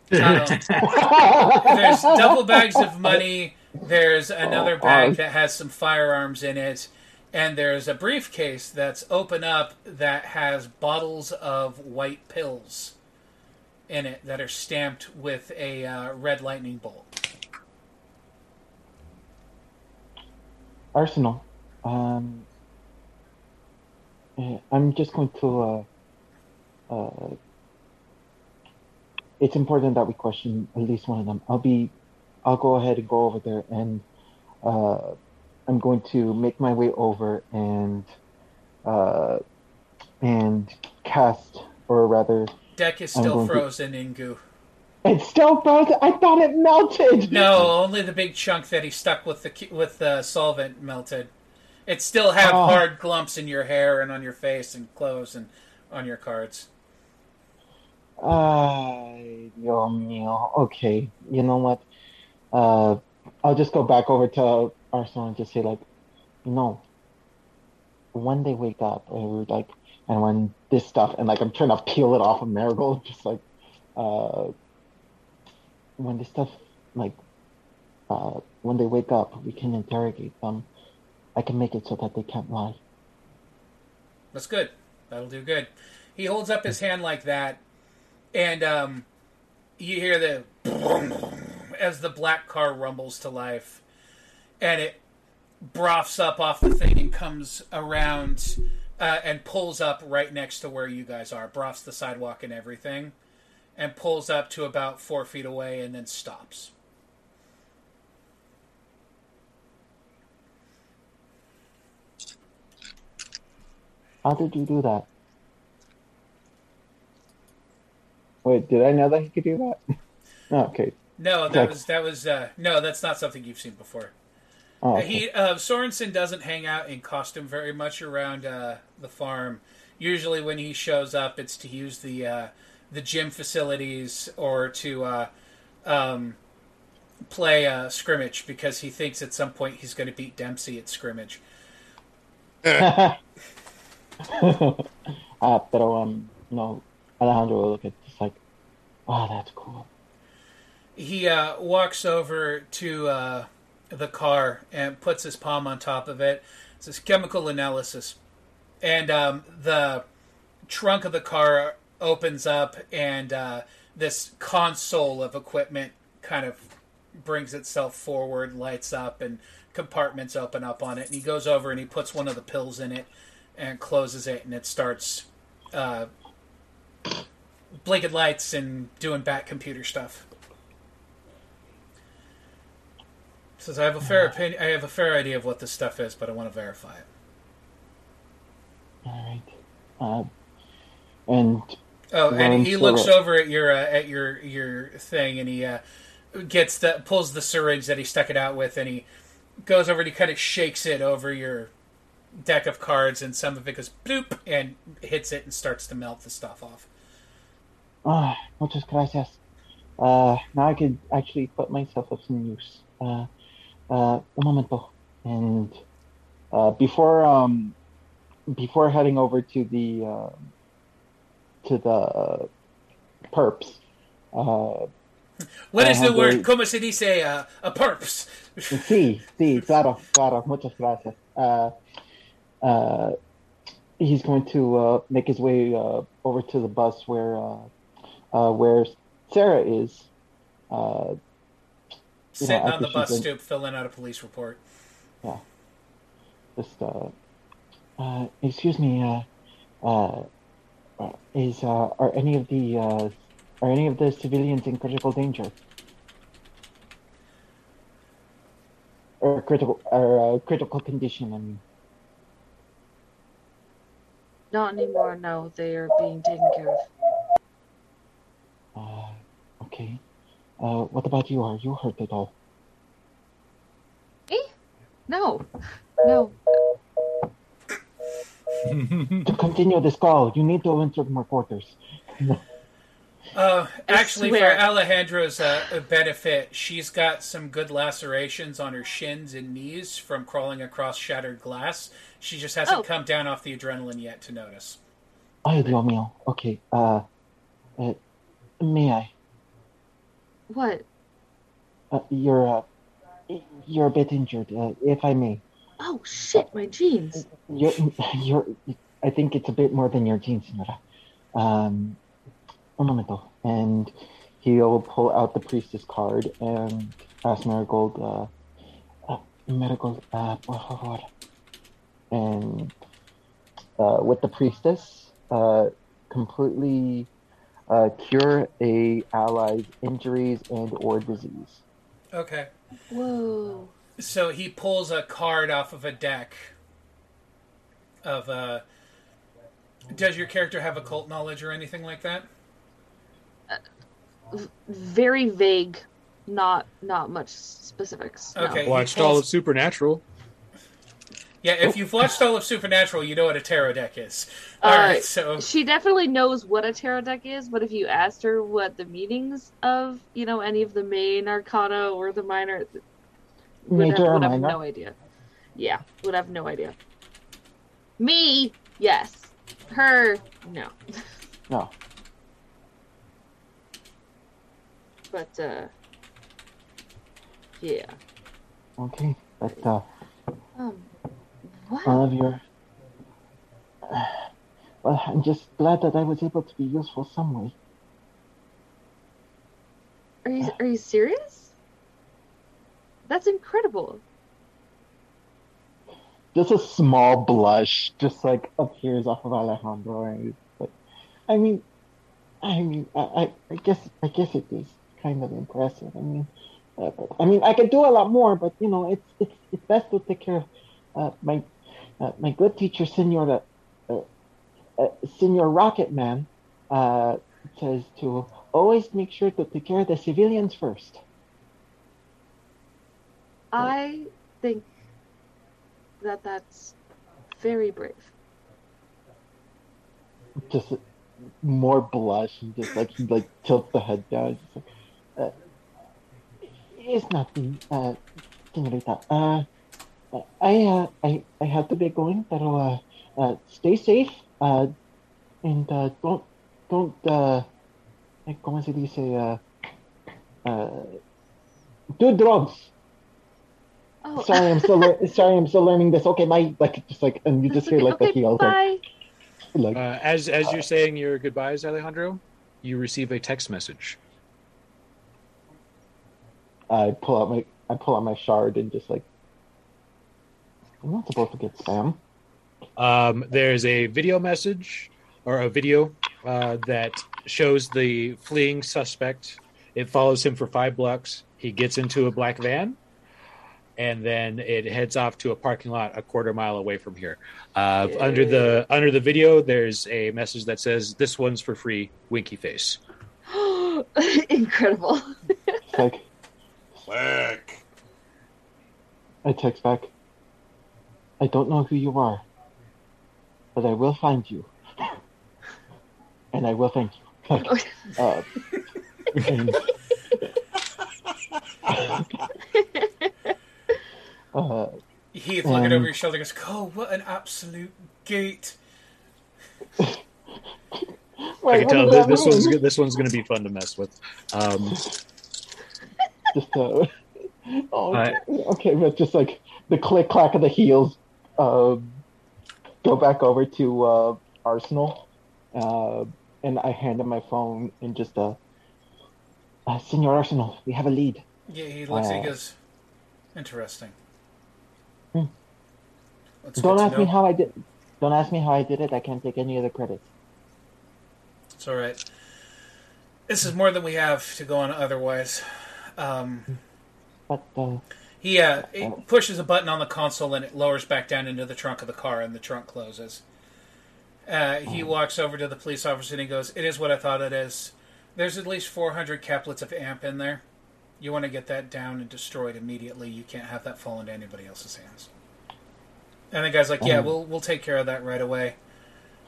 there's double bags of money. There's another Oh, bag that has some firearms in it, and there's a briefcase that's open up that has bottles of white pills in it that are stamped with a uh, red lightning bolt. Arsenal. Um, eh, I'm just going to. Uh, uh, it's important that we question at least one of them. I'll be. I'll go ahead and go over there, and uh, I'm going to make my way over and uh, and cast, or rather, Deck is still to- frozen in goo. it's still frozen. I thought it melted. No, only the big chunk that he stuck with the with the solvent melted. It still have Oh. hard clumps in your hair and on your face and clothes and on your cards. Ay, Dios mío. Okay, you know what? Uh, I'll just go back over to Arsenal and just say like, you know, when they wake up, or like, and when this stuff, and like I'm trying to peel it off of Marigold, just like, uh, when this stuff, like, uh, when they wake up, we can interrogate them. I can make it so that they can't lie. That's good. That'll do good. He holds up his hand like that, and um, you hear the as the black car rumbles to life, and it broths up off the thing and comes around uh, and pulls up right next to where you guys are. Broths the sidewalk and everything, and pulls up to about four feet away and then stops. How did you do that? Wait, did I know that he could do that? Oh, okay. No, that Okay. was that was uh, no, that's not something you've seen before. Oh, Uh, okay. He uh, Sorensen doesn't hang out in costume very much around uh, the farm. Usually, when he shows up, it's to use the uh, the gym facilities or to uh, um, play uh, scrimmage because he thinks at some point he's going to beat Dempsey at scrimmage. uh, pero um, no, Alejandro will look at this like, oh, that's cool. He uh, walks over to uh, the car and puts his palm on top of it. It says chemical analysis. And um, the trunk of the car opens up, and uh, this console of equipment kind of brings itself forward, lights up, and compartments open up on it. And he goes over and he puts one of the pills in it and closes it, and it starts uh, blinking lights and doing back computer stuff. Says I have a fair opinion. I have a fair idea of what this stuff is, but I want to verify it. All right. Uh, and Oh, and he looks over at your uh, at your your thing, and he uh, gets the pulls the syringe that he stuck it out with, and he goes over and he kind of shakes it over your deck of cards, and some of it goes bloop and hits it and starts to melt the stuff off. Ah, muchas gracias. Uh, now I could actually put myself of some use. Uh, uh, un momento. And uh, before um, before heading over to the uh, to the uh, perps, uh, What is the word? Como se dice? Uh, a perps. Sí, sí, claro, claro, muchas gracias. Uh, uh, he's going to uh, make his way uh, over to the bus where uh, uh, where Sarah is. Uh, you know, Sitting on the bus been- stoop, filling out a police report. Yeah. Just uh, uh, excuse me. Uh, uh, uh, is uh, are any of the uh, are any of the civilians in critical danger? Or critical or uh, critical condition? I mean. Not anymore. No, they are being taken care of. Okay. Uh, what about you? Are you hurt at all? Eh? No, no. to continue this call, you need to enter more quarters. Uh, actually, for swear. Alejandro's uh, benefit, she's got some good lacerations on her shins and knees from crawling across shattered glass. She just hasn't Oh. come down off the adrenaline yet to notice. Ay, Dios mío. Okay. Uh, uh, may I? What? Uh, you're uh, you're a bit injured, uh, if I may. Oh shit, my jeans. You're, you're. I think it's a bit more than your jeans, señora. Um, un momento. And he'll pull out the priestess card and ask Marigold, uh, uh Marigold, uh, por favor. And uh, with the priestess, uh, completely uh, cure a ally's injuries and or disease. Okay. Whoa. So he pulls a card off of a deck of uh does your character have occult knowledge or anything like that? V- very vague. Not not much specifics. Okay. he Watched all of Supernatural. Yeah, if you've watched all of Supernatural, you know what a tarot deck is. Uh, All right, so She definitely knows what a tarot deck is, but if you asked her what the meanings of, you know, any of the main arcana or the minor, would, have, Major or would have minor? no idea. Yeah, would have no idea. Me, yes. Her, no. No. But, uh, yeah. Okay. But uh, Um, what? all of your. Well, I'm just glad that I was able to be useful some way. Are you are you serious? That's incredible. Just a small blush just like appears off of Alejandro, and like, I mean, I mean, I, I, I guess, I guess it is kind of impressive. I mean, uh, I mean, I could do a lot more, but you know, it's it's it's best to take care of uh, my uh, my good teacher, Senor uh, uh, Senor Rocket Man, uh, says to always make sure to take care of the civilians first. I think that that's very brave. just more blush and just like he like tilts the head down. Just like, uh, it's nothing, uh, senorita. Uh, I uh, I I have to be going, but uh, uh, stay safe. Uh, and uh, don't don't uh, eh, ¿cómo se dice? Uh, uh, do drugs. Oh, Sorry, I'm still lear- sorry, I'm still learning this. Okay, my like just like and you just hear like okay, the heels like bye. like Uh, as as you're saying your goodbyes, Alejandro, you receive a text message. I pull out my I pull out my shard and just like I'm not supposed to get spam. Um, there's a video message or a video uh, that shows the fleeing suspect. It follows him for five blocks. He gets into a black van, and then it heads off to a parking lot a quarter mile away from here. Uh, Under the under the video, there's a message that says, "This one's for free." Winky face. Incredible. Click. Click. I text back. I don't know who you are, but I will find you, and I will thank you. Like, uh, and, uh, Heath looking over your shoulder goes, "Oh, what an absolute gate!" I can tell this, this one's mean? this one's going to be fun to mess with. Um, just uh, oh, Uh, okay, but just like the click clack of the heels, um, go back over to uh, Arsenal, uh, and I hand him my phone and just uh, uh Senor Arsenal, we have a lead. Yeah, he looks. he Uh, goes, interesting. Hmm. Don't ask me know. how I did. Don't ask me how I did it. I can't take any of the credit. It's all right. This is more than we have to go on otherwise. Um, But uh, he, uh, he pushes a button on the console and it lowers back down into the trunk of the car, and the trunk closes. Uh, he walks over to the police officer and he goes, "It is what I thought it is. There's at least 400 caplets of amp in there. You want to get that down and destroyed immediately. You can't have that fall into anybody else's hands." And the guy's like, "Yeah, Um, we'll we'll take care of that right away.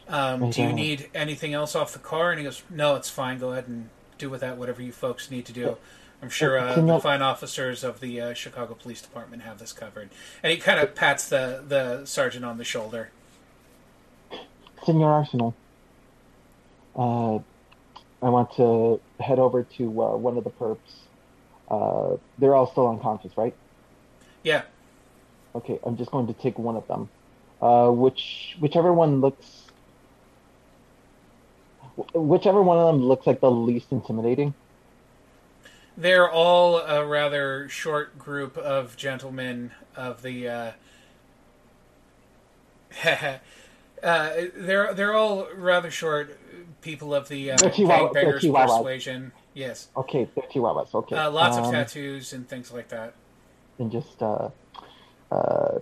Um, do you need anything else off the car?" And he goes, "No, it's fine. Go ahead and do with that whatever you folks need to do. I'm sure uh, the fine officers of the uh, Chicago Police Department have this covered." And he kind of pats the the sergeant on the shoulder. Senor Arsenal, uh, I want to head over to uh, one of the perps. Uh, they're all still unconscious, right? Yeah, Okay, I'm just going to take one of them. Uh, which whichever one looks, whichever one of them looks like the least intimidating. They're all a rather short group of gentlemen of the. Uh, uh, they're they're all rather short people of the uh, They're Chihuahua- they're gangbangers Chihuahuas. persuasion. Yes, Okay, they're Chihuahuas. Okay, uh, lots of Um, tattoos and things like that. and just uh, uh,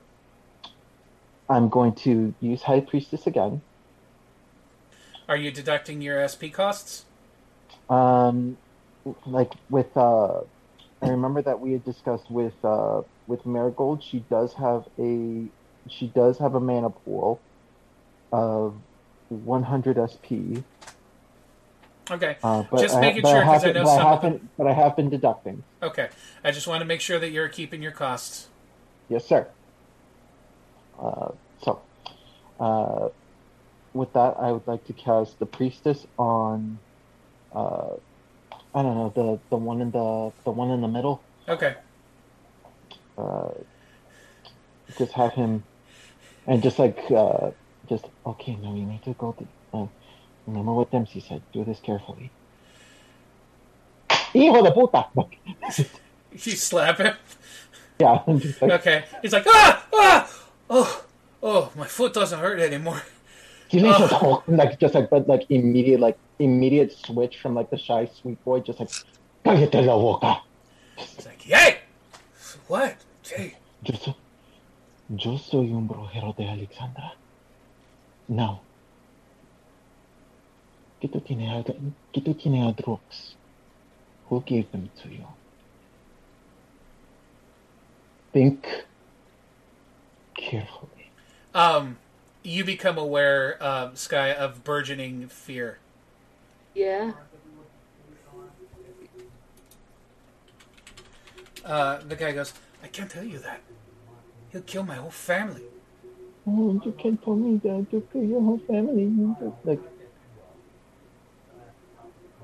I'm going to use High Priestess again. Are you deducting your SP costs? Um, like with uh, I remember that we had discussed with uh with Marigold. She does have a she does have a mana pool of 100 SP. Okay, Uh, Just I, making sure, I 'cause I have know but I some of have been, but I have been deducting. okay. I just want to make sure that you're keeping your costs. Yes, sir. Uh, so, uh, with that, I would like to cast the priestess on. I don't know the the one in the the one in the middle. Okay, Uh, just have him, and just like uh, just okay. No, you need to go. To, uh, remember what Dempsey said. Do this carefully. Hijo de puta! you slap him. Yeah, just like, Okay, he's like ah ah oh oh my foot doesn't hurt anymore. He leaves Oh. us all, like just like but like immediate like immediate switch from like the shy sweet boy just like cállate la boca. It's like yay, what? Hey, Yo, so- yo soy un brujero de Alexandra. No. ¿Qué tú tienes a, qué tú tienes a drugs? Who gave them to you? Think carefully. um, you become aware, um, Sky, of burgeoning fear. Yeah. Uh, the guy goes, I can't tell you that. He'll kill my whole family. Oh, you can't tell me that. You kill your whole family. Like.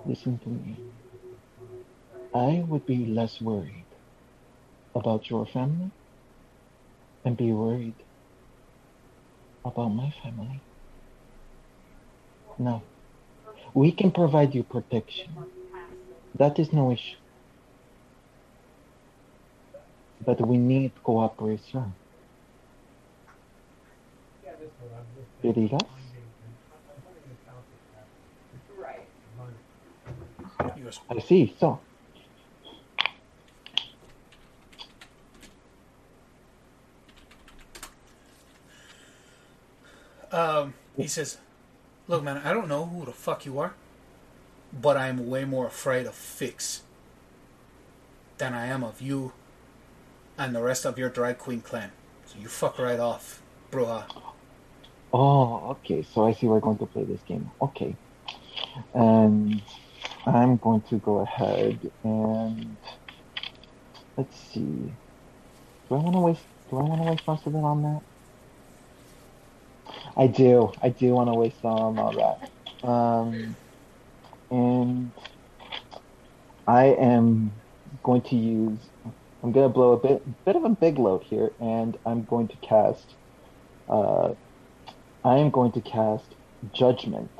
Listen to me. I would be less worried about your family and be worried about my family. No. We can provide you protection. That is no issue. But we need cooperation. ¿Qué digas? He I see. So, um, he says, Look, man, I don't know who the fuck you are, but I am way more afraid of Fix than I am of you and the rest of your drag queen clan. So you fuck right off, bruja. oh, okay. So I see we're going to play this game. Okay. And I'm going to go ahead and let's see. Do I want to waste? Do I want to waste most of it on that? I do. I do want to waste some on that. Um, and I am going to use. I'm going to blow a bit, bit of a big load here, and I'm going to cast uh, I am going to cast Judgment.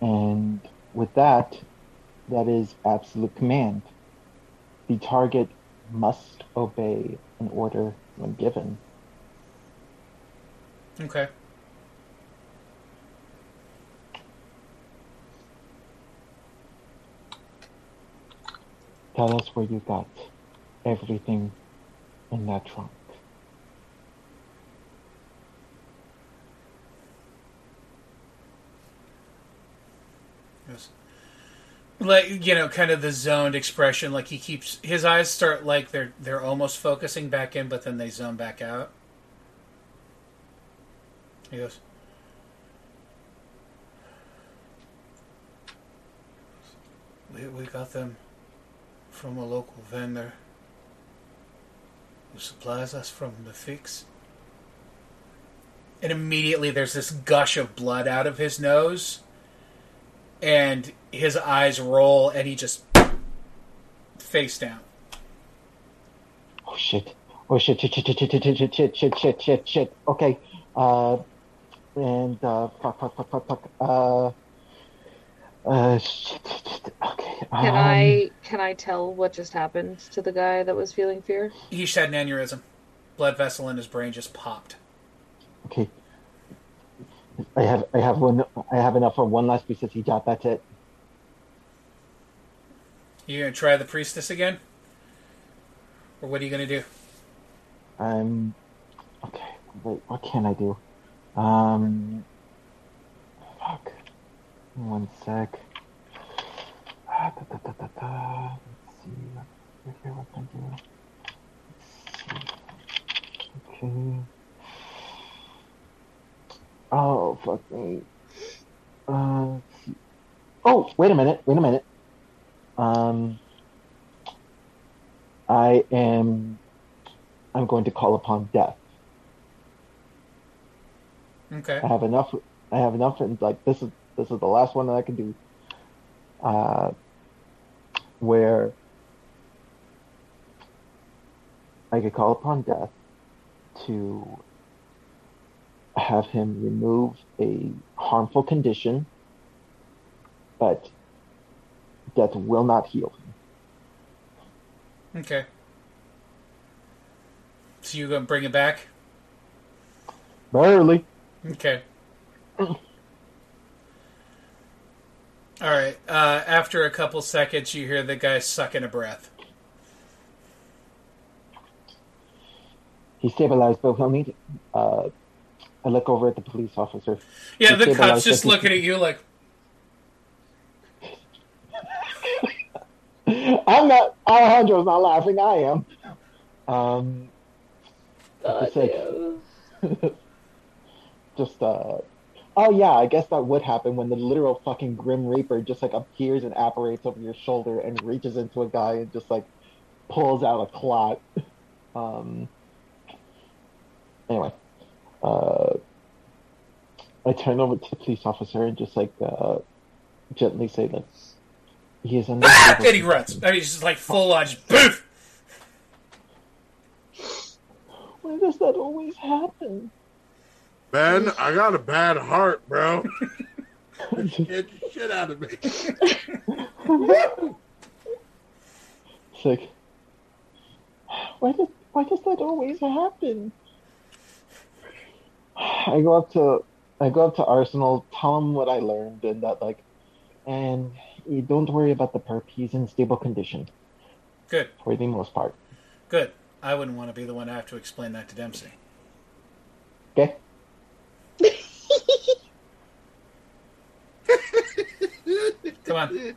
And with that, that is absolute command. The target must obey an order when given. Okay. Tell us where you got everything in that trunk. Yes. Like you know, kind of the zoned expression. Like he keeps his eyes start like they're they're almost focusing back in, but then they zone back out. He goes. We we got them from a local vendor who supplies us from the fix. And immediately there's this gush of blood out of his nose and his eyes roll and he just face down. Oh shit. Oh shit, shit, shit, shit, shit, shit, shit, shit, shit, shit. Okay. Uh, and, uh, fuck, fuck, fuck, fuck, fuck. Uh, uh, shit, shit, shit. Okay. Can um, I can I tell what just happened to the guy that was feeling fear? He just had an aneurysm. Blood vessel in his brain just popped. Okay. I have, I have one, I have enough for one last piece of jot. That's it. You gonna try the priestess again? Or what are you gonna do? Um, okay. Wait, what can I do? Um, fuck. One sec. Ah, da, da, da, da, da. Let's see. Let's what can I do. Let's see. Okay. Oh, fuck me. Uh, oh, wait a minute. Wait a minute. Um, I am. I'm going to call upon death. Okay. I have enough. I have enough, and like this is this is the last one that I can do. Uh, where I could call upon death to have him remove a harmful condition, but death will not heal him. Okay. So you're gonna bring it back? Barely. Okay. All right. Uh, after a couple seconds, you hear the guy sucking a breath. He stabilized, but he'll need. Uh, I look over at the police officer. Yeah, He the cop's just he- looking at you like, I'm not. Alejandro's not laughing. I am. Um, just like, just uh. Oh yeah, I guess that would happen when the literal fucking Grim Reaper just like appears and apparates over your shoulder and reaches into a guy and just like pulls out a clot. Um. Anyway, uh, I turn over to the police officer and just like uh, gently say that he is under. ah! and he runs. I mean, he's just like full on, just boof. Why does that always happen? Ben, I got a bad heart, bro. Get the shit out of me. Sick. why does why does that always happen? I go up to I go up to Arsenal, tell him what I learned, and that like, and you don't worry about the perp. He's in stable condition Good, for the most part. good. I wouldn't want to be the one to have to explain that to Dempsey. Okay. Come on.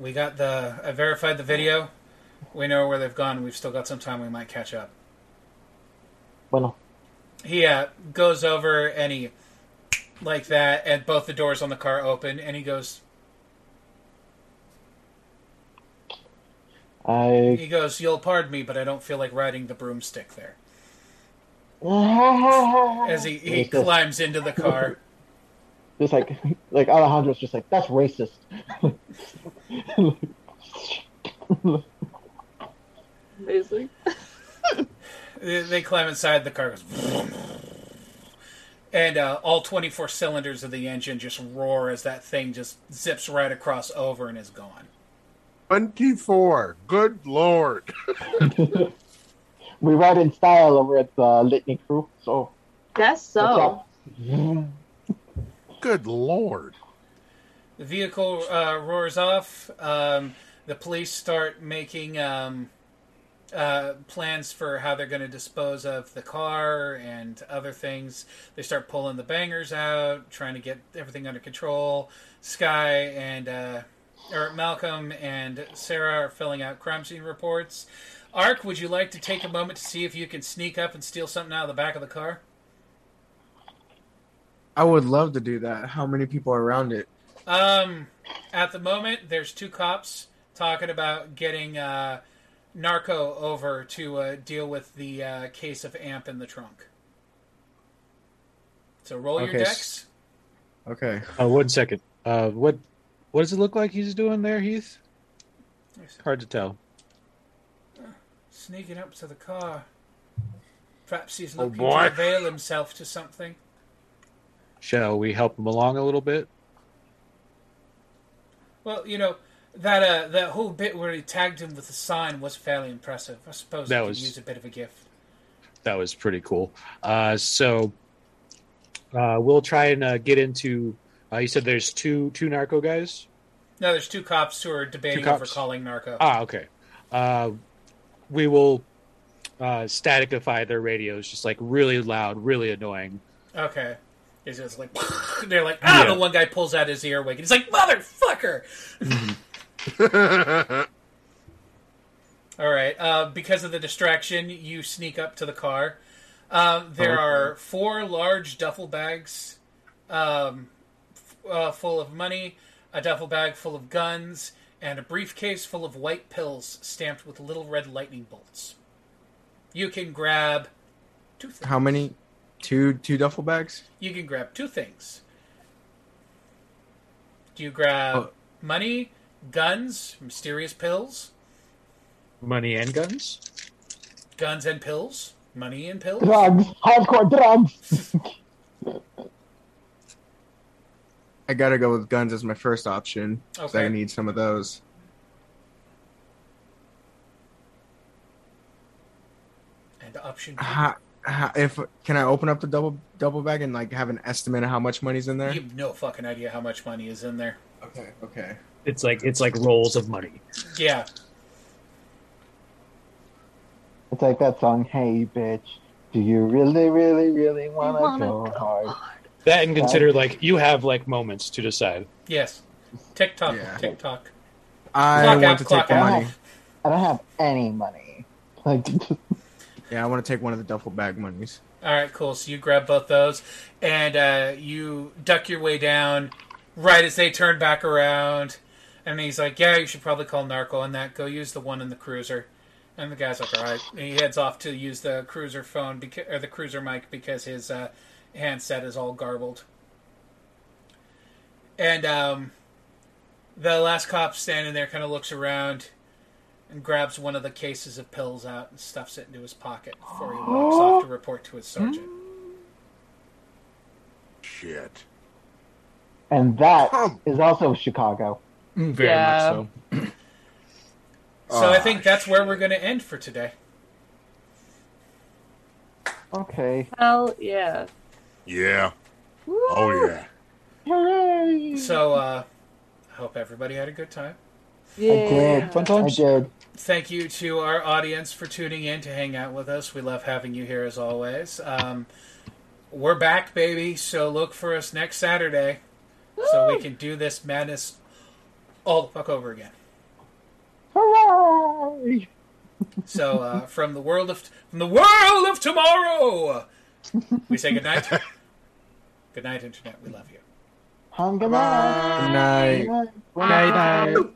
We got the. I verified the video. We know where they've gone. We've still got some time. We might catch up. Bueno, He uh, goes over and he, like that, and both the doors on the car open, and he goes. I He goes. You'll pardon me, but I don't feel like riding the broomstick there. As he, he climbs into the car. just like like Alejandro's just like that's racist. Amazing. They, they climb inside. The car goes, and uh, all twenty-four cylinders of the engine just roar as that thing just zips right across over and is gone. 24. Good lord. We ride in style over at the Litany Crew, so. Guess so. Good lord. The vehicle uh, roars off. Um, the police start making um, uh, plans for how they're going to dispose of the car and other things. They start pulling the bangers out, trying to get everything under control. Sky and uh, or Malcolm and Sarah are filling out crime scene reports. Ark, would you like to take a moment to see if you can sneak up and steal something out of the back of the car? I would love to do that. How many people are around it? Um, at the moment, there's two cops talking about getting uh, Narco over to uh, deal with the uh, case of Amp in the trunk. So roll your Okay, s- decks. Okay. Uh, one second. Uh, what what does it look like he's doing there, Heath? Hard to tell. Sneaking up to the car. Perhaps he's Oh, looking boy. to avail himself to something. Shall we help him along a little bit? Well, you know that uh, that whole bit where he tagged him with the sign was fairly impressive. I suppose That he could was- use a bit of a gift. That was pretty cool. Uh, so uh, we'll try and uh, get into. Uh, you said there's two two narco guys. No, there's two cops who are debating over calling Narco. Ah, okay. Uh, we will uh, staticify their radios, just like really loud, really annoying. Okay. It's just like they're like, ah, Yeah. the one guy pulls out his earwig and he's like, motherfucker. All right. Uh, because of the distraction, you sneak up to the car. Um, there Okay. are four large duffel bags um, f- uh, full of money, a duffel bag full of guns, and a briefcase full of white pills stamped with little red lightning bolts. You can grab two things. How many? Two two duffel bags? You can grab two things. Do you grab Oh. money, guns, mysterious pills, Money and guns. guns and pills, money and pills? Drugs, hardcore drugs. I gotta go with guns as my first option. 'cause Okay. I need some of those. And option two. How, how, if can I open up the double double bag and like have an estimate of how much money's in there? You have no fucking idea how much money is in there. Okay. Okay. It's like it's like rolls of money. Yeah. It's like that song, Hey Bitch, do you really, really, really want to wanna go hard? That and consider like you have like moments to decide. Yes. TikTok. Yeah. TikTok. I Clock want out, to take the out. money. I don't have any money. Like, Yeah, I want to take one of the duffel bag monies. All right, cool. So you grab both those, and uh, you duck your way down right as they turn back around. And he's like, "Yeah, you should probably call Narco on that. Go use the one in the cruiser." And the guy's like, "All right." And he heads off to use the cruiser phone beca- or the cruiser mic because his uh, handset is all garbled. And um, the last cop standing there kind of looks around and grabs one of the cases of pills out and stuffs it into his pocket before he walks off to report to his sergeant. Shit. and that Come. is also Chicago. Very Yeah. much so. So I Ah, think that's where we're going to end for today. Okay. Hell yeah. Yeah. Oh yeah. Hooray! So uh, I hope everybody had a good time. I did. Fun I times. did. Thank you to our audience for tuning in to hang out with us. We love having you here as always. Um, we're back, baby. So look for us next Saturday, so we can do this madness all the fuck over again. Hooray! So uh, from the world of from the world of tomorrow, we say good night. good night, internet. We love you. Hung good night. Good night. Good night. Night, night.